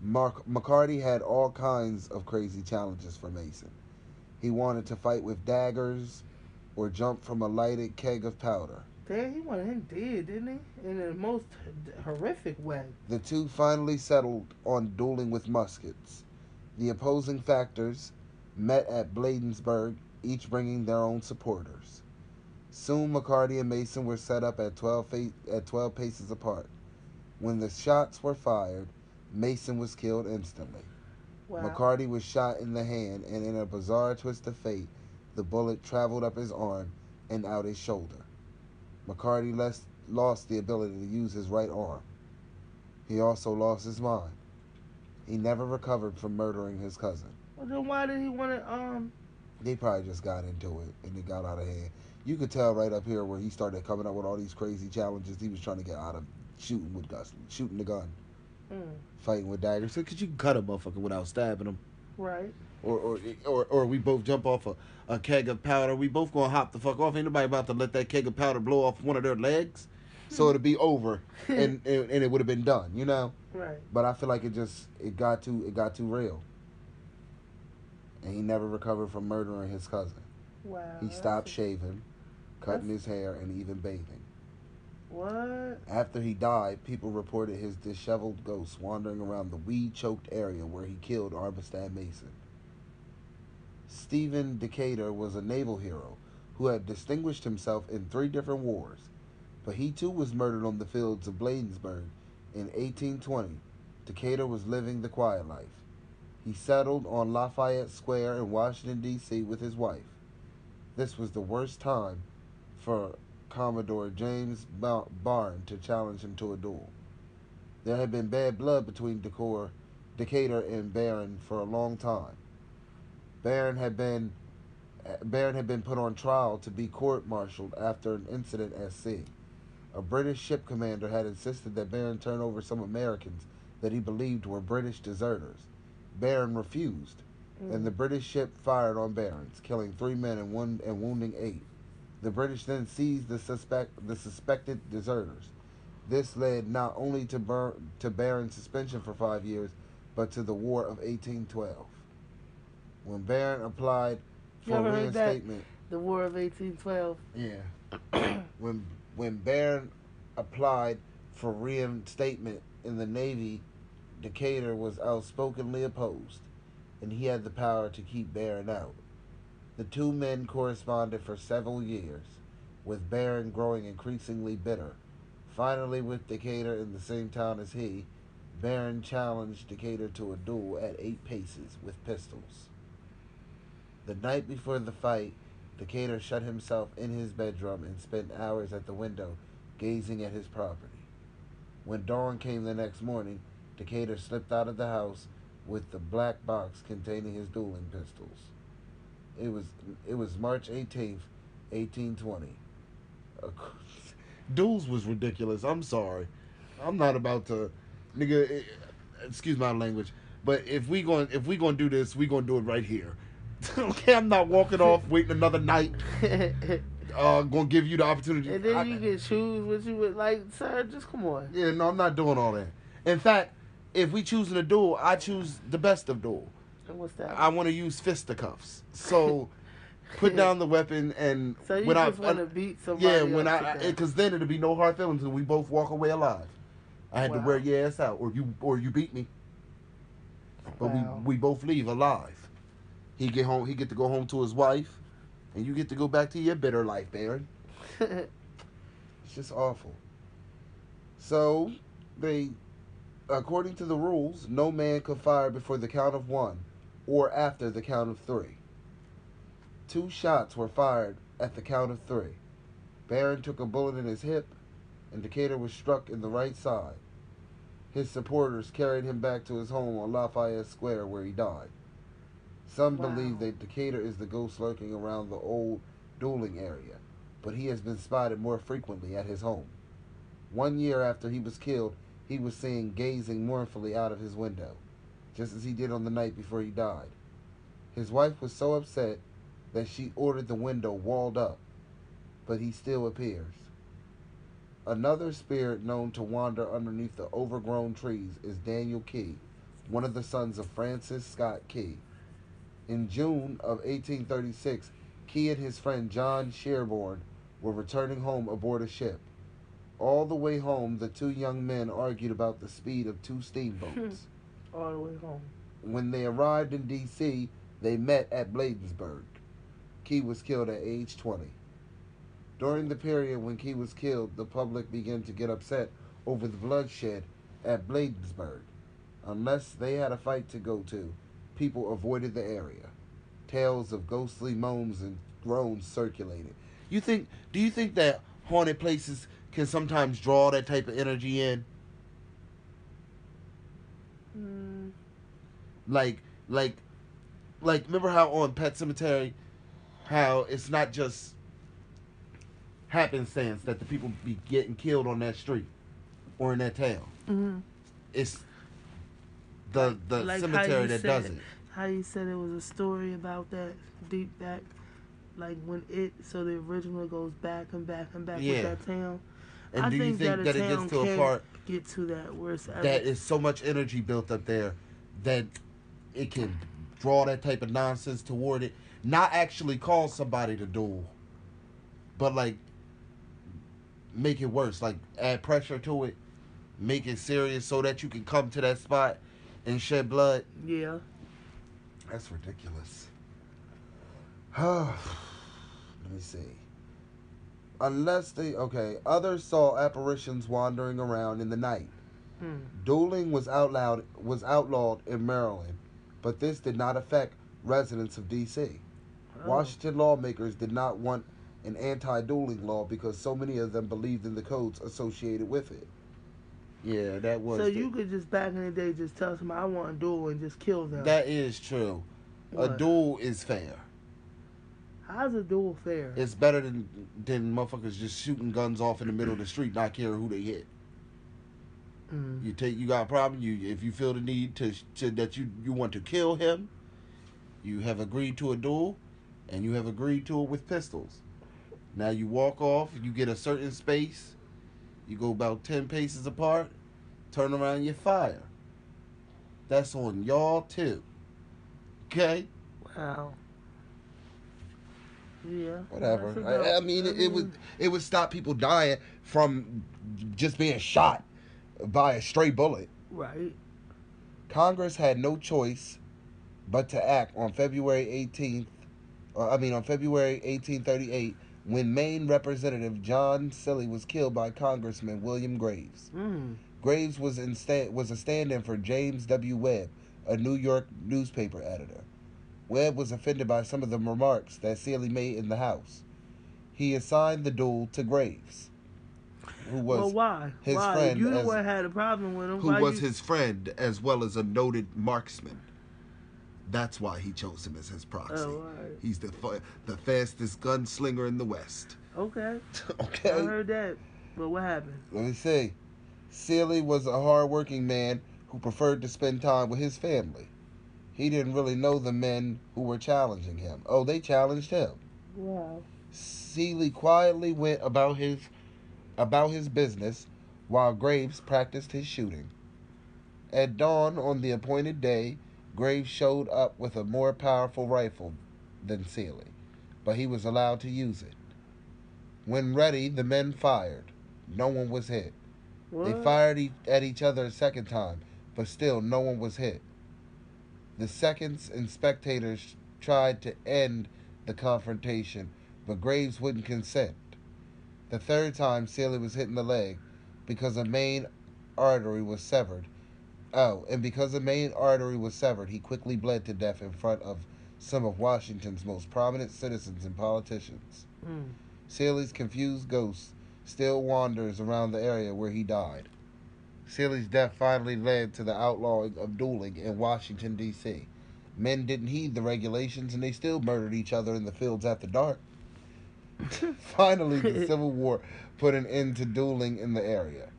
Speaker 2: Mark McCarty had all kinds of crazy challenges for Mason. He wanted to fight with daggers or jump from a lighted keg of powder.
Speaker 3: Damn, he wanted him dead, didn't he? In the most horrific way.
Speaker 2: The two finally settled on dueling with muskets. The opposing factors met at Bladensburg, each bringing their own supporters. Soon McCarty and Mason were set up at 12, fa- at 12 paces apart. When the shots were fired, Mason was killed instantly.
Speaker 3: Wow.
Speaker 2: McCarty was shot in the hand, and in a bizarre twist of fate, the bullet traveled up his arm and out his shoulder. McCarty les- lost the ability to use his right arm. He also lost his mind. He never recovered from murdering his cousin.
Speaker 3: Well, then why did he want to, um,
Speaker 2: They probably just got into it and it got out of hand. You could tell right up here where he started coming up with all these crazy challenges. He was trying to get out of shooting with guns, shooting the gun,
Speaker 3: mm,
Speaker 2: fighting with daggers. Because you can cut a motherfucker without stabbing him.
Speaker 3: right?
Speaker 2: or or or, or we both jump off a, a keg of powder. We both gonna hop the fuck off. Ain't nobody about to let that keg of powder blow off one of their legs. So it'll be over, and and, and it would have been done, you know.
Speaker 3: Right.
Speaker 2: But I feel like it just it got too it got too real, and he never recovered from murdering his cousin.
Speaker 3: Wow.
Speaker 2: He stopped shaving, cutting
Speaker 3: that's-
Speaker 2: his hair, and even bathing.
Speaker 3: What?
Speaker 2: After he died, people reported his disheveled ghost wandering around the weed-choked area where he killed Armistead Mason. Stephen Decatur was a naval hero who had distinguished himself in three different wars, but he too was murdered on the fields of Bladensburg in 1820. Decatur was living the quiet life. He settled on Lafayette Square in Washington, D.C. with his wife. This was the worst time for Commodore James Ba- Barn to challenge him to a duel. There had been bad blood between Decatur, Decatur and Barron for a long time. Barron had been Barron had been put on trial to be court-martialed after an incident at sea. A British ship commander had insisted that Barron turn over some Americans that he believed were British deserters. Barron refused, and the mm. British ship fired on Barron's, killing three men and one and wounding eight. The British then seized the suspect the suspected deserters. This led not only to Bur- to Barron's suspension for five years, but to the War of 1812. When Barron applied for
Speaker 3: ever heard that?
Speaker 2: reinstatement,
Speaker 3: The War of 1812.
Speaker 2: Yeah. when when Barron applied for reinstatement in the Navy, Decatur was outspokenly opposed, and he had the power to keep Barron out. The two men corresponded for several years, with Barron growing increasingly bitter. Finally, with Decatur in the same town as he, Barron challenged Decatur to a duel at eight paces with pistols. The night before the fight, Decatur shut himself in his bedroom and spent hours at the window gazing at his property. When dawn came the next morning, Decatur slipped out of the house with the black box containing his dueling pistols. It was it was March 18th, 1820. Uh, Duels was ridiculous. I'm sorry. I'm not about to nigga eh, excuse my language, but if we going if we going to do this, we going to do it right here. okay, I'm not walking off waiting another night. Uh, gonna give you the opportunity.
Speaker 3: And then
Speaker 2: I-
Speaker 3: you can choose what you would like, sir. Just come on.
Speaker 2: Yeah, no, I'm not doing all that. In fact, if we choosing a duel, I choose the best of duel.
Speaker 3: And what's that?
Speaker 2: I want to use fisticuffs. So put down the weapon and
Speaker 3: so you
Speaker 2: when
Speaker 3: just
Speaker 2: I,
Speaker 3: want to beat somebody?
Speaker 2: yeah, when I because then it'll be no hard feelings and we both walk away alive. I had to wear your ass out, or you or you beat me, but
Speaker 3: Wow.
Speaker 2: we we both leave alive. He get home. He get to go home to his wife, and you get to go back to your bitter life, Barron. It's just awful. So, they, according to the rules, no man could fire before the count of one or after the count of three. Two shots were fired at the count of three. Barron took a bullet in his hip, and Decatur was struck in the right side. His supporters carried him back to his home on Lafayette Square, where he died. Some
Speaker 3: Wow.
Speaker 2: believe that Decatur is the ghost lurking around the old dueling area but he has been spotted more frequently at his home. One year after he was killed, he was seen gazing mournfully out of his window, just as he did on the night before he died. His wife was so upset that she ordered the window walled up, but he still appears. Another spirit known to wander underneath the overgrown trees is Daniel Key, one of the sons of Francis Scott Key. In June of 1836, Key and his friend John Sherburne were returning home aboard a ship. All the way home, the two young men argued about the speed of two steamboats.
Speaker 3: all the way home.
Speaker 2: when they arrived in D.C., they met at Bladensburg. Key was killed at age 20. During the period when Key was killed, the public began to get upset over the bloodshed at Bladensburg. Unless they had a fight to go to, people avoided the area. Tales of ghostly moans and groans circulated. You think? Do you think that haunted places can sometimes draw that type of energy in?
Speaker 3: Mm,
Speaker 2: like like like remember how on Pet Sematary how it's not just happenstance that the people be getting killed on that street or in that town.
Speaker 3: mhm.
Speaker 2: It's the the
Speaker 3: Like
Speaker 2: cemetery that
Speaker 3: said
Speaker 2: does
Speaker 3: it.
Speaker 2: it.
Speaker 3: How you said it was a story about that deep back, like when it. So the original goes back and back and back
Speaker 2: Yeah.
Speaker 3: with that town.
Speaker 2: And
Speaker 3: I
Speaker 2: do you
Speaker 3: think
Speaker 2: think
Speaker 3: that
Speaker 2: that, it gets to a part
Speaker 3: Get to that where it's ever-
Speaker 2: that is so much energy built up there that it can draw that type of nonsense toward it, not actually cause somebody to duel, but like make it worse, like add pressure to it, make it serious so that you can come to that spot and shed blood.
Speaker 3: Yeah.
Speaker 2: That's ridiculous. Let me see. Unless they okay, others saw apparitions wandering around in the night.
Speaker 3: Hmm.
Speaker 2: Dueling was outlawed was outlawed in Maryland, but this did not affect residents of D.C.
Speaker 3: Oh.
Speaker 2: Washington lawmakers did not want an anti-dueling law because so many of them believed in the codes associated with it. Yeah, that was.
Speaker 3: So
Speaker 2: the-
Speaker 3: you could just back in the day just tell somebody I want to duel and just kill them.
Speaker 2: that is true. A duel is fair.
Speaker 3: How's a duel fair?
Speaker 2: It's better than than motherfuckers just shooting guns off in the middle of the street, not caring who they hit.
Speaker 3: Mm.
Speaker 2: You take you got a problem. You if you feel the need to, to that you you want to kill him, you have agreed to a duel, and you have agreed to it with pistols. Now you walk off. You get a certain space. You go about ten paces apart. Turn around. You fire. That's on y'all too. Okay.
Speaker 3: Wow. Yeah.
Speaker 2: Whatever. I, I mean, it, it would it would stop people dying from just being shot by a stray bullet.
Speaker 3: Right.
Speaker 2: Congress had no choice but to act on February 18th, uh, I mean on February 1838 when Maine Representative John Cilley was killed by Congressman William Graves.
Speaker 3: Mm.
Speaker 2: Graves was in sta- was a stand-in for James W. Webb, a New York newspaper editor. Webb was offended by some of the remarks that Sealy made in the House. He assigned the duel to Graves, who was
Speaker 3: well, why?
Speaker 2: his
Speaker 3: why?
Speaker 2: friend
Speaker 3: you
Speaker 2: as-
Speaker 3: had a problem with him.
Speaker 7: who
Speaker 3: why
Speaker 7: was
Speaker 3: you...
Speaker 7: his friend as well as a noted marksman. That's why he chose him as his proxy.
Speaker 3: Oh, right.
Speaker 7: He's the fa- the fastest gunslinger in the West.
Speaker 3: Okay.
Speaker 2: okay.
Speaker 3: I heard that. But what happened?
Speaker 2: Let me see. Sealy was a hard-working man who preferred to spend time with his family. He didn't really know the men who were challenging him. Oh, they challenged him.
Speaker 3: Wow.
Speaker 2: Seeley quietly went about his about his business while Graves practiced his shooting. At dawn on the appointed day, Graves showed up with a more powerful rifle than Seeley, but he was allowed to use it. When ready, the men fired. No one was hit. They fired e- at each other a second time, but still no one was hit. The seconds and spectators tried to end the confrontation, but Graves wouldn't consent. The third time, Sealy was hit in the leg because a main artery was severed. Oh, and because the main artery was severed, he quickly bled to death in front of some of Washington's most prominent citizens and politicians.
Speaker 3: Mm.
Speaker 2: Sealy's confused ghost still wanders around the area where he died. Sealy's death finally led to the outlawing of dueling in Washington, D.C. Men didn't heed the regulations and they still murdered each other in the fields after dark. finally, the Civil War put an end to dueling in the area.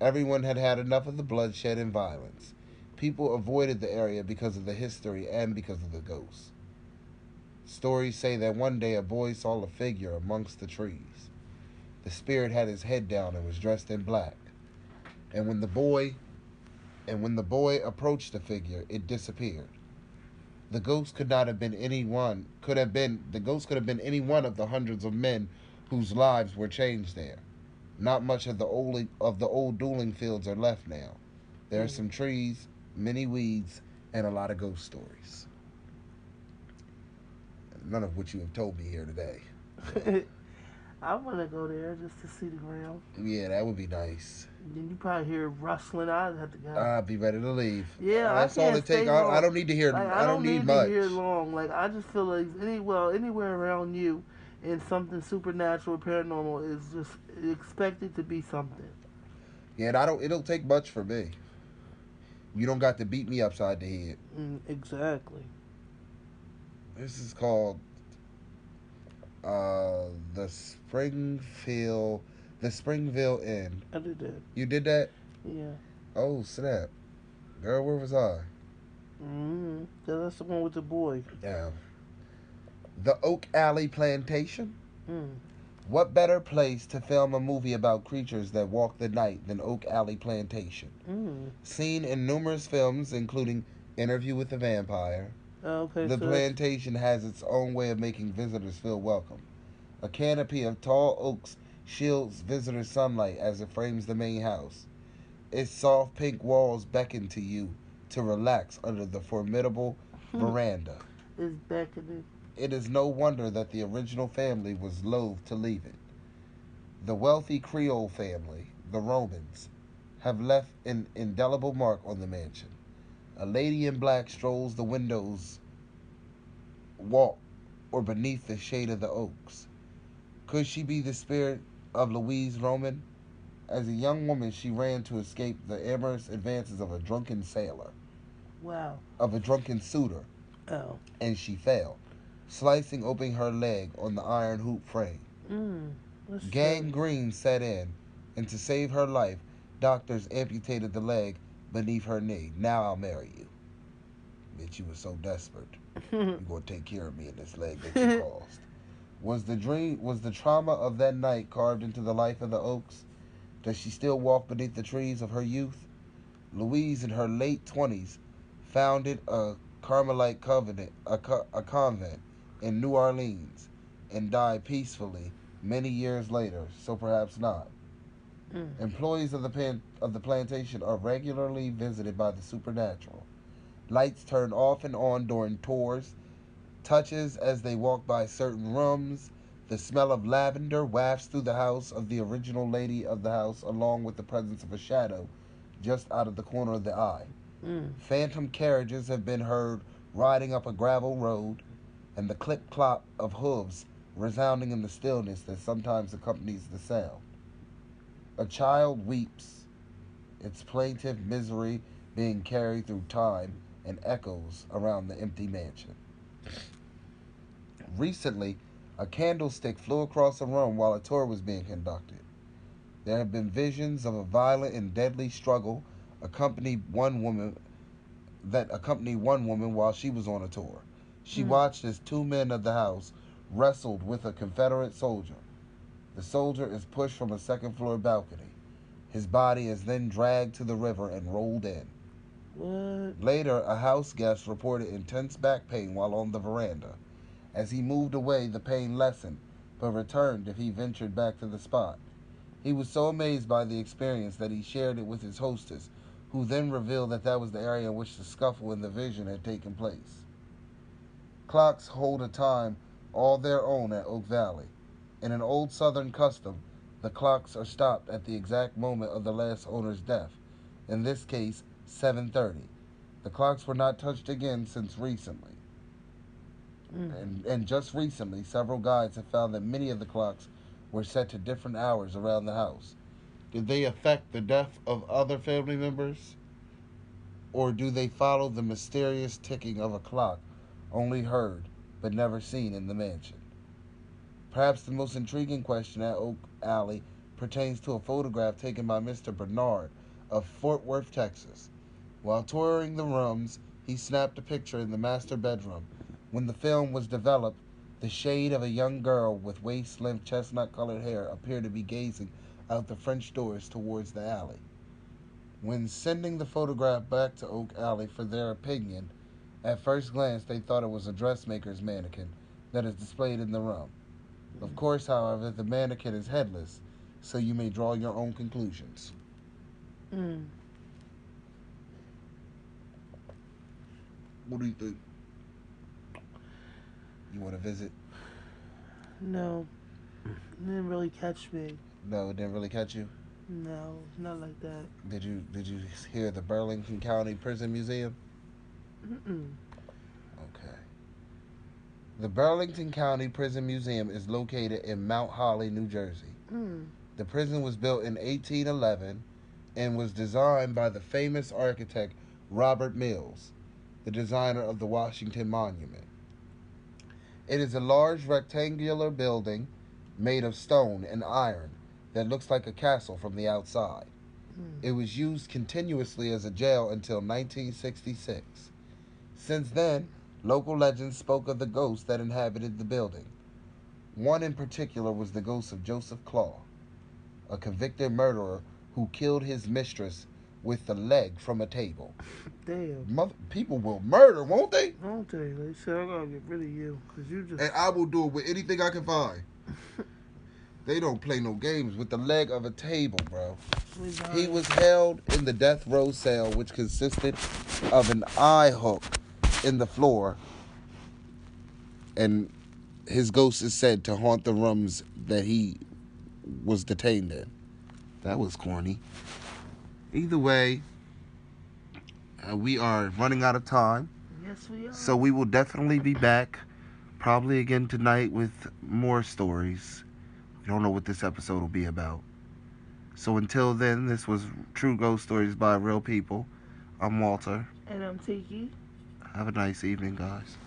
Speaker 2: Everyone had had enough of the bloodshed and violence. People avoided the area because of the history and because of the ghosts. Stories say that one day a boy saw a figure amongst the trees. The spirit had his head down and was dressed in black. And when the boy and when the boy approached the figure, it disappeared. The ghost could not have been anyone could have been the ghost could have been any one of the hundreds of men whose lives were changed there. Not much of the old of the old dueling fields are left now. There are some trees, many weeds, and a lot of ghost stories. None of which you have told me here today.
Speaker 3: I want to go there just to see the ground.
Speaker 2: Yeah, that would be nice.
Speaker 3: Then you probably hear rustling. I'd have to go.
Speaker 2: I'll be ready to leave.
Speaker 3: Yeah, I
Speaker 2: that's all it takes. I, I don't need to hear.
Speaker 3: Like,
Speaker 2: I, don't need,
Speaker 3: need
Speaker 2: much.
Speaker 3: to hear long. Like I just feel like any well anywhere around you, and something supernatural, or paranormal is just expected to be something.
Speaker 2: Yeah, and I don't. It'll take much for me. You don't got to beat me upside the head.
Speaker 3: Mm, exactly.
Speaker 2: This is called uh the Springfield, the Springville Inn.
Speaker 3: I did that.
Speaker 2: You did that?
Speaker 3: Yeah.
Speaker 2: Oh snap, girl, where was I?
Speaker 3: Mm-hmm. That's the one with the boy.
Speaker 2: Yeah. The Oak Alley Plantation.
Speaker 3: Mm.
Speaker 2: What better place to film a movie about creatures that walk the night than Oak Alley Plantation?
Speaker 3: Mm.
Speaker 2: Seen in numerous films, including Interview with the Vampire,
Speaker 3: Okay.
Speaker 2: the
Speaker 3: so
Speaker 2: plantation has its own way of making visitors feel welcome. A canopy of tall oaks shields visitors' sunlight as it frames the main house. Its soft pink walls beckon to you to relax under the formidable veranda.
Speaker 3: it's beckoning.
Speaker 2: It is no wonder that the original family was loath to leave it. The wealthy Creole family, the Romans, have left an indelible mark on the mansion. A lady in black strolls the windows, walk, or beneath the shade of the oaks. Could she be the spirit of Louise Roman? As a young woman, she ran to escape the amorous advances of a drunken sailor,
Speaker 3: Wow.
Speaker 2: of a drunken suitor,
Speaker 3: Oh.
Speaker 2: and she fell, slicing open her leg on the iron hoop frame.
Speaker 3: Mm.
Speaker 2: Gangrene set in, and to save her life, doctors amputated the leg beneath her knee. Now I'll marry you. Bitch, you were so desperate. You're gonna take care of me in this leg that you caused. Was the dream was the trauma of that night carved into the life of the Oaks? Does she still walk beneath the trees of her youth? Louise, in her late twenties, founded a Carmelite covenant, a, co- a convent in New Orleans. and died peacefully many years later, so perhaps not.
Speaker 3: Mm.
Speaker 2: Employees of the pan- of the plantation are regularly visited by the supernatural. Lights turn off and on during tours, touches as they walk by certain rooms. The smell of lavender wafts through the house of the original lady of the house, along with the presence of a shadow just out of the corner of the eye.
Speaker 3: Mm.
Speaker 2: Phantom carriages have been heard riding up a gravel road, and the clip clop of hooves resounding in the stillness that sometimes accompanies the sound. A child weeps, its plaintive misery being carried through time and echoes around the empty mansion. Recently, a candlestick flew across the room while a tour was being conducted. There have been visions of a violent and deadly struggle accompanied one woman that accompanied one woman while she was on a tour. She
Speaker 3: Hmm.
Speaker 2: watched as two men of the house wrestled with a Confederate soldier. The soldier is pushed from a second floor balcony. His body is then dragged to the river and rolled in.
Speaker 3: What?
Speaker 2: Later, a house guest reported intense back pain while on the veranda. As he moved away, the pain lessened, but returned if he ventured back to the spot. He was so amazed by the experience that he shared it with his hostess, who then revealed that that was the area in which the scuffle in the vision had taken place. Clocks hold a time all their own at Oak Valley. In an old Southern custom, the clocks are stopped at the exact moment of the last owner's death. In this case, 7:30. The clocks were not touched again since recently.
Speaker 3: Mm.
Speaker 2: And, and just recently, several guides have found that many of the clocks were set to different hours around the house. Did they affect the death of other family members? Or do they follow the mysterious ticking of a clock only heard but never seen in the mansion? Perhaps the most intriguing question at Oak Alley pertains to a photograph taken by Mr. Bernard of Fort Worth, Texas. While touring the rooms, he snapped a picture in the master bedroom. When the film was developed, the shade of a young girl with waist length chestnut colored hair appeared to be gazing out the French doors towards the alley. When sending the photograph back to Oak Alley for their opinion, at first glance they thought it was a dressmaker's mannequin that is displayed in the room. Of course, however, the mannequin is headless, so you may draw your own conclusions.
Speaker 3: Mm.
Speaker 2: What do you think? You want to visit?
Speaker 3: No. It didn't really catch me.
Speaker 2: No, it didn't really catch you.
Speaker 3: No, not like that.
Speaker 2: Did you Did you hear the Burlington County Prison Museum?
Speaker 3: Mm-mm.
Speaker 2: The Burlington County Prison Museum is located in Mount Holly, New Jersey.
Speaker 3: Mm.
Speaker 2: The prison was built in 1811 and was designed by the famous architect Robert Mills, the designer of the Washington Monument. It is a large rectangular building made of stone and iron that looks like a castle from the outside.
Speaker 3: Mm.
Speaker 2: It was used continuously as a jail until 1966. Since then, local legends spoke of the ghosts that inhabited the building. One in particular was the ghost of Joseph Claw, a convicted murderer who killed his mistress with the leg from a table.
Speaker 3: Damn.
Speaker 2: Mother, people will murder, won't they?
Speaker 3: Don't they? They said I gotta get rid of you because you just.
Speaker 2: And I will do it with anything I can find. they don't play no games with the leg of a table, bro. He was held in the death row cell, which consisted of an eye hook in the floor, and his ghost is said to haunt the rooms that he was detained in. That was corny. Either way, uh, we are running out of time,
Speaker 3: Yes, we are.
Speaker 2: so we will definitely be back, probably again tonight with more stories. We don't know what this episode will be about. So until then, this was True Ghost Stories by Real People. I'm Walter.
Speaker 3: and I'm Tiki.
Speaker 2: Have a nice evening, guys.